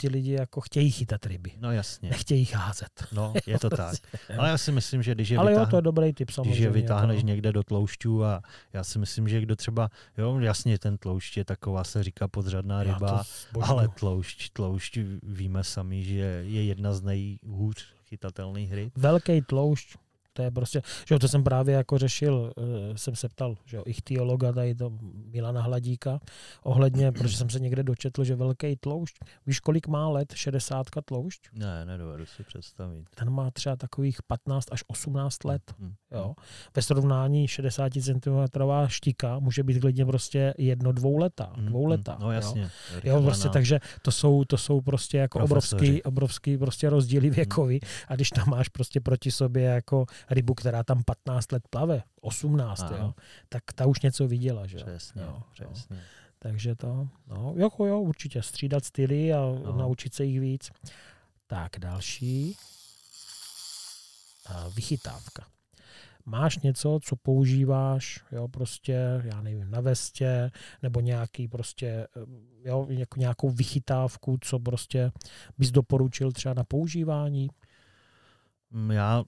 ti lidi jako chtějí chytat ryby. No jasně. Nechtějí házet. No, je to tak. Ale já si myslím, že když je, Ale vytáhne, jo, to je dobrý tip samozřejmě. Když je vytáhneš to... někde do tloušťů a já si myslím, že kdo třeba, jo, jasně ten tloušť je taková, se říká podřadná ryba, ale tloušť, tloušť víme sami, že je jedna z nejhůř chytatelných ryb. Velký tloušť to je prostě, že to jsem právě jako řešil, uh, jsem se ptal, že jo, ichtiologa tady to Milana Hladíka, ohledně, protože jsem se někde dočetl, že velký tloušť, víš, kolik má let 60 tloušť? Ne, nedovedu si představit. Ten má třeba takových 15 až 18 let, hmm. jo. Ve srovnání 60 cm štika může být klidně prostě jedno dvouletá, hmm. dvouletá. No jasně. Jo, jo prostě, takže to jsou, to jsou prostě jako obrovský, obrovský prostě rozdíly věkový a když tam máš prostě proti sobě jako rybu, která tam 15 let plave, 18, jo, tak ta už něco viděla. Že? Přesně, jo, přesně. Jo. Takže to, no, jako jo, určitě střídat styly a no. naučit se jich víc. Tak, další. Vychytávka. Máš něco, co používáš, jo, prostě, já nevím, na vestě, nebo nějaký prostě, eh, jo, jako nějakou vychytávku, co prostě bys doporučil třeba na používání? Já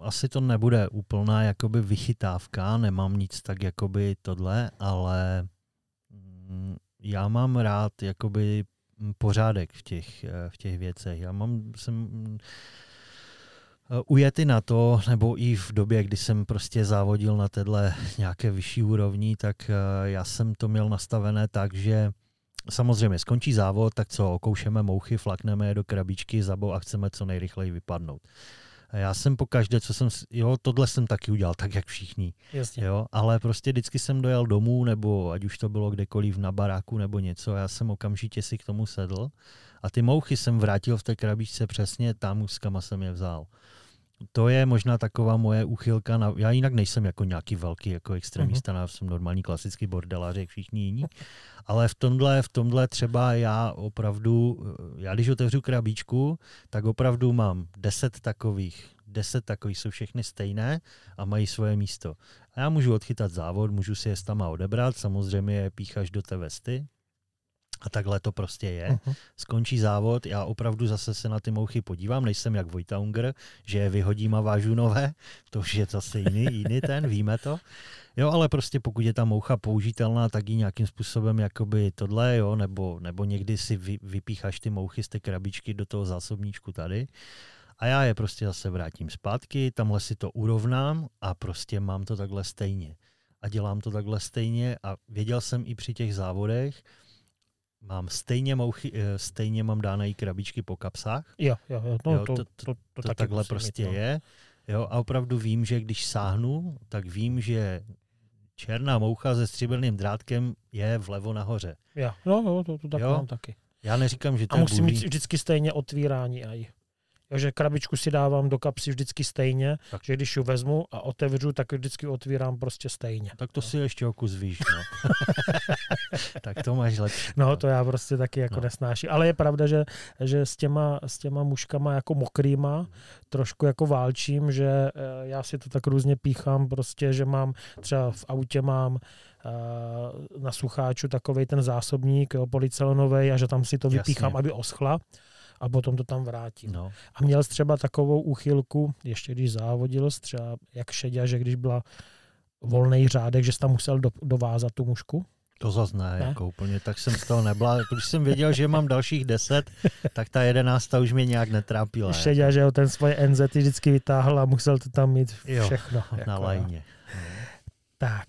asi to nebude úplná jakoby vychytávka, nemám nic tak jakoby tohle, ale mm, já mám rád jakoby pořádek v těch, eh, v těch věcech. Já mám, jsem eh, ujety na to, nebo i v době, kdy jsem prostě závodil na téhle nějaké vyšší úrovni, tak eh, já jsem to měl nastavené tak, že samozřejmě skončí závod, tak co, okoušeme mouchy, flakneme je do krabičky, zabou a chceme co nejrychleji vypadnout. A já jsem po každé, co jsem, jo, tohle jsem taky udělal, tak jak všichni. Jasně. Jo, ale prostě vždycky jsem dojel domů, nebo ať už to bylo kdekoliv na baráku nebo něco, já jsem okamžitě si k tomu sedl a ty mouchy jsem vrátil v té krabičce přesně tam, s kama jsem je vzal to je možná taková moje uchylka. Na, já jinak nejsem jako nějaký velký jako extremista, uh-huh. jsem normální klasický bordelář, jak všichni jiní. Ale v tomhle, v tomhle třeba já opravdu, já když otevřu krabičku, tak opravdu mám deset takových, deset takových jsou všechny stejné a mají svoje místo. A já můžu odchytat závod, můžu si je tam odebrat, samozřejmě je píchaš do té vesty, a takhle to prostě je. Uh-huh. Skončí závod, já opravdu zase se na ty mouchy podívám, nejsem jak Vojta Unger, že je vyhodím a vážu nové, to už je zase jiný, jiný ten, víme to. Jo, ale prostě pokud je ta moucha použitelná, tak ji nějakým způsobem jakoby tohle, jo, nebo, nebo někdy si vy, vypícháš ty mouchy z té krabičky do toho zásobníčku tady a já je prostě zase vrátím zpátky, tamhle si to urovnám a prostě mám to takhle stejně. A dělám to takhle stejně a věděl jsem i při těch závodech, mám stejně, mouchy, eh, stejně mám dáne i krabičky po kapsách. Jo, jo, jo, no, Jo, to, to- to, to, to, takhle prostě mít, no. je. Jo, a opravdu vím, že když sáhnu, tak vím, že černá moucha se stříbrným drátkem je vlevo nahoře. Jo, no, no, to, to tak Jo, mám taky. Já neříkám, že to A je musím mít vždycky stejně otvírání aj. Jo, že krabičku si dávám do kapsy vždycky stejně, Tak. že když ji vezmu a otevřu, tak ji vždycky otvírám prostě stejně. Tak to si ještě o kus víš, no. tak to máš lepší. No, to já prostě taky jako No. no. nesnáším. Ale je pravda, že, že s, těma, s těma muškama jako mokrýma trošku jako válčím, že eh, já si to tak různě píchám, prostě, že mám třeba v autě mám eh, na sucháču takový ten zásobník policelonový a že tam si to Jasně. vypíchám, aby oschla a potom to tam vrátím. No, A měl třeba takovou úchylku, ještě když závodil třeba jak šedě, že když byla volný řádek, že jsi tam musel do, dovázat tu mušku? to zas ne, Ne? jako úplně, tak jsem z toho nebyla. Když jsem věděl, že mám dalších deset, tak ta jedenácta už mě nějak netrápila. Šedě, že jo, ten svoje NZ vždycky vytáhl a musel to tam mít všechno. Na jako, jo. lajně. Tak.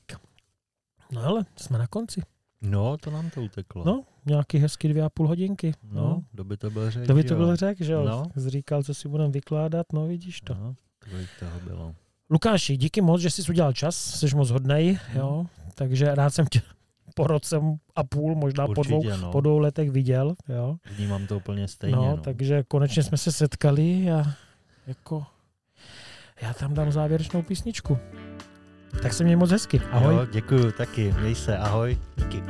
No ale jsme na konci. No, to nám to uteklo. No, nějaký hezky dvě a půl hodinky. no No. kdo by to byl řekl, To by to byl řek, že jo? No. No. Říkal, co si budeme vykládat, no vidíš to. No, kolik toho bylo. Lukáši, díky moc, že jsi udělal čas, jsi moc hodnej, jo, takže rád jsem tě po roce a půl, možná po dvou, Určitě, no. po dvou letech viděl, jo. Vnímám to úplně stejně. no, No, takže konečně jsme se setkali a jako já tam dám závěrečnou písničku. Tak se měj moc hezky. Ahoj. Jo, děkuju taky. Měj se, ahoj. Díky.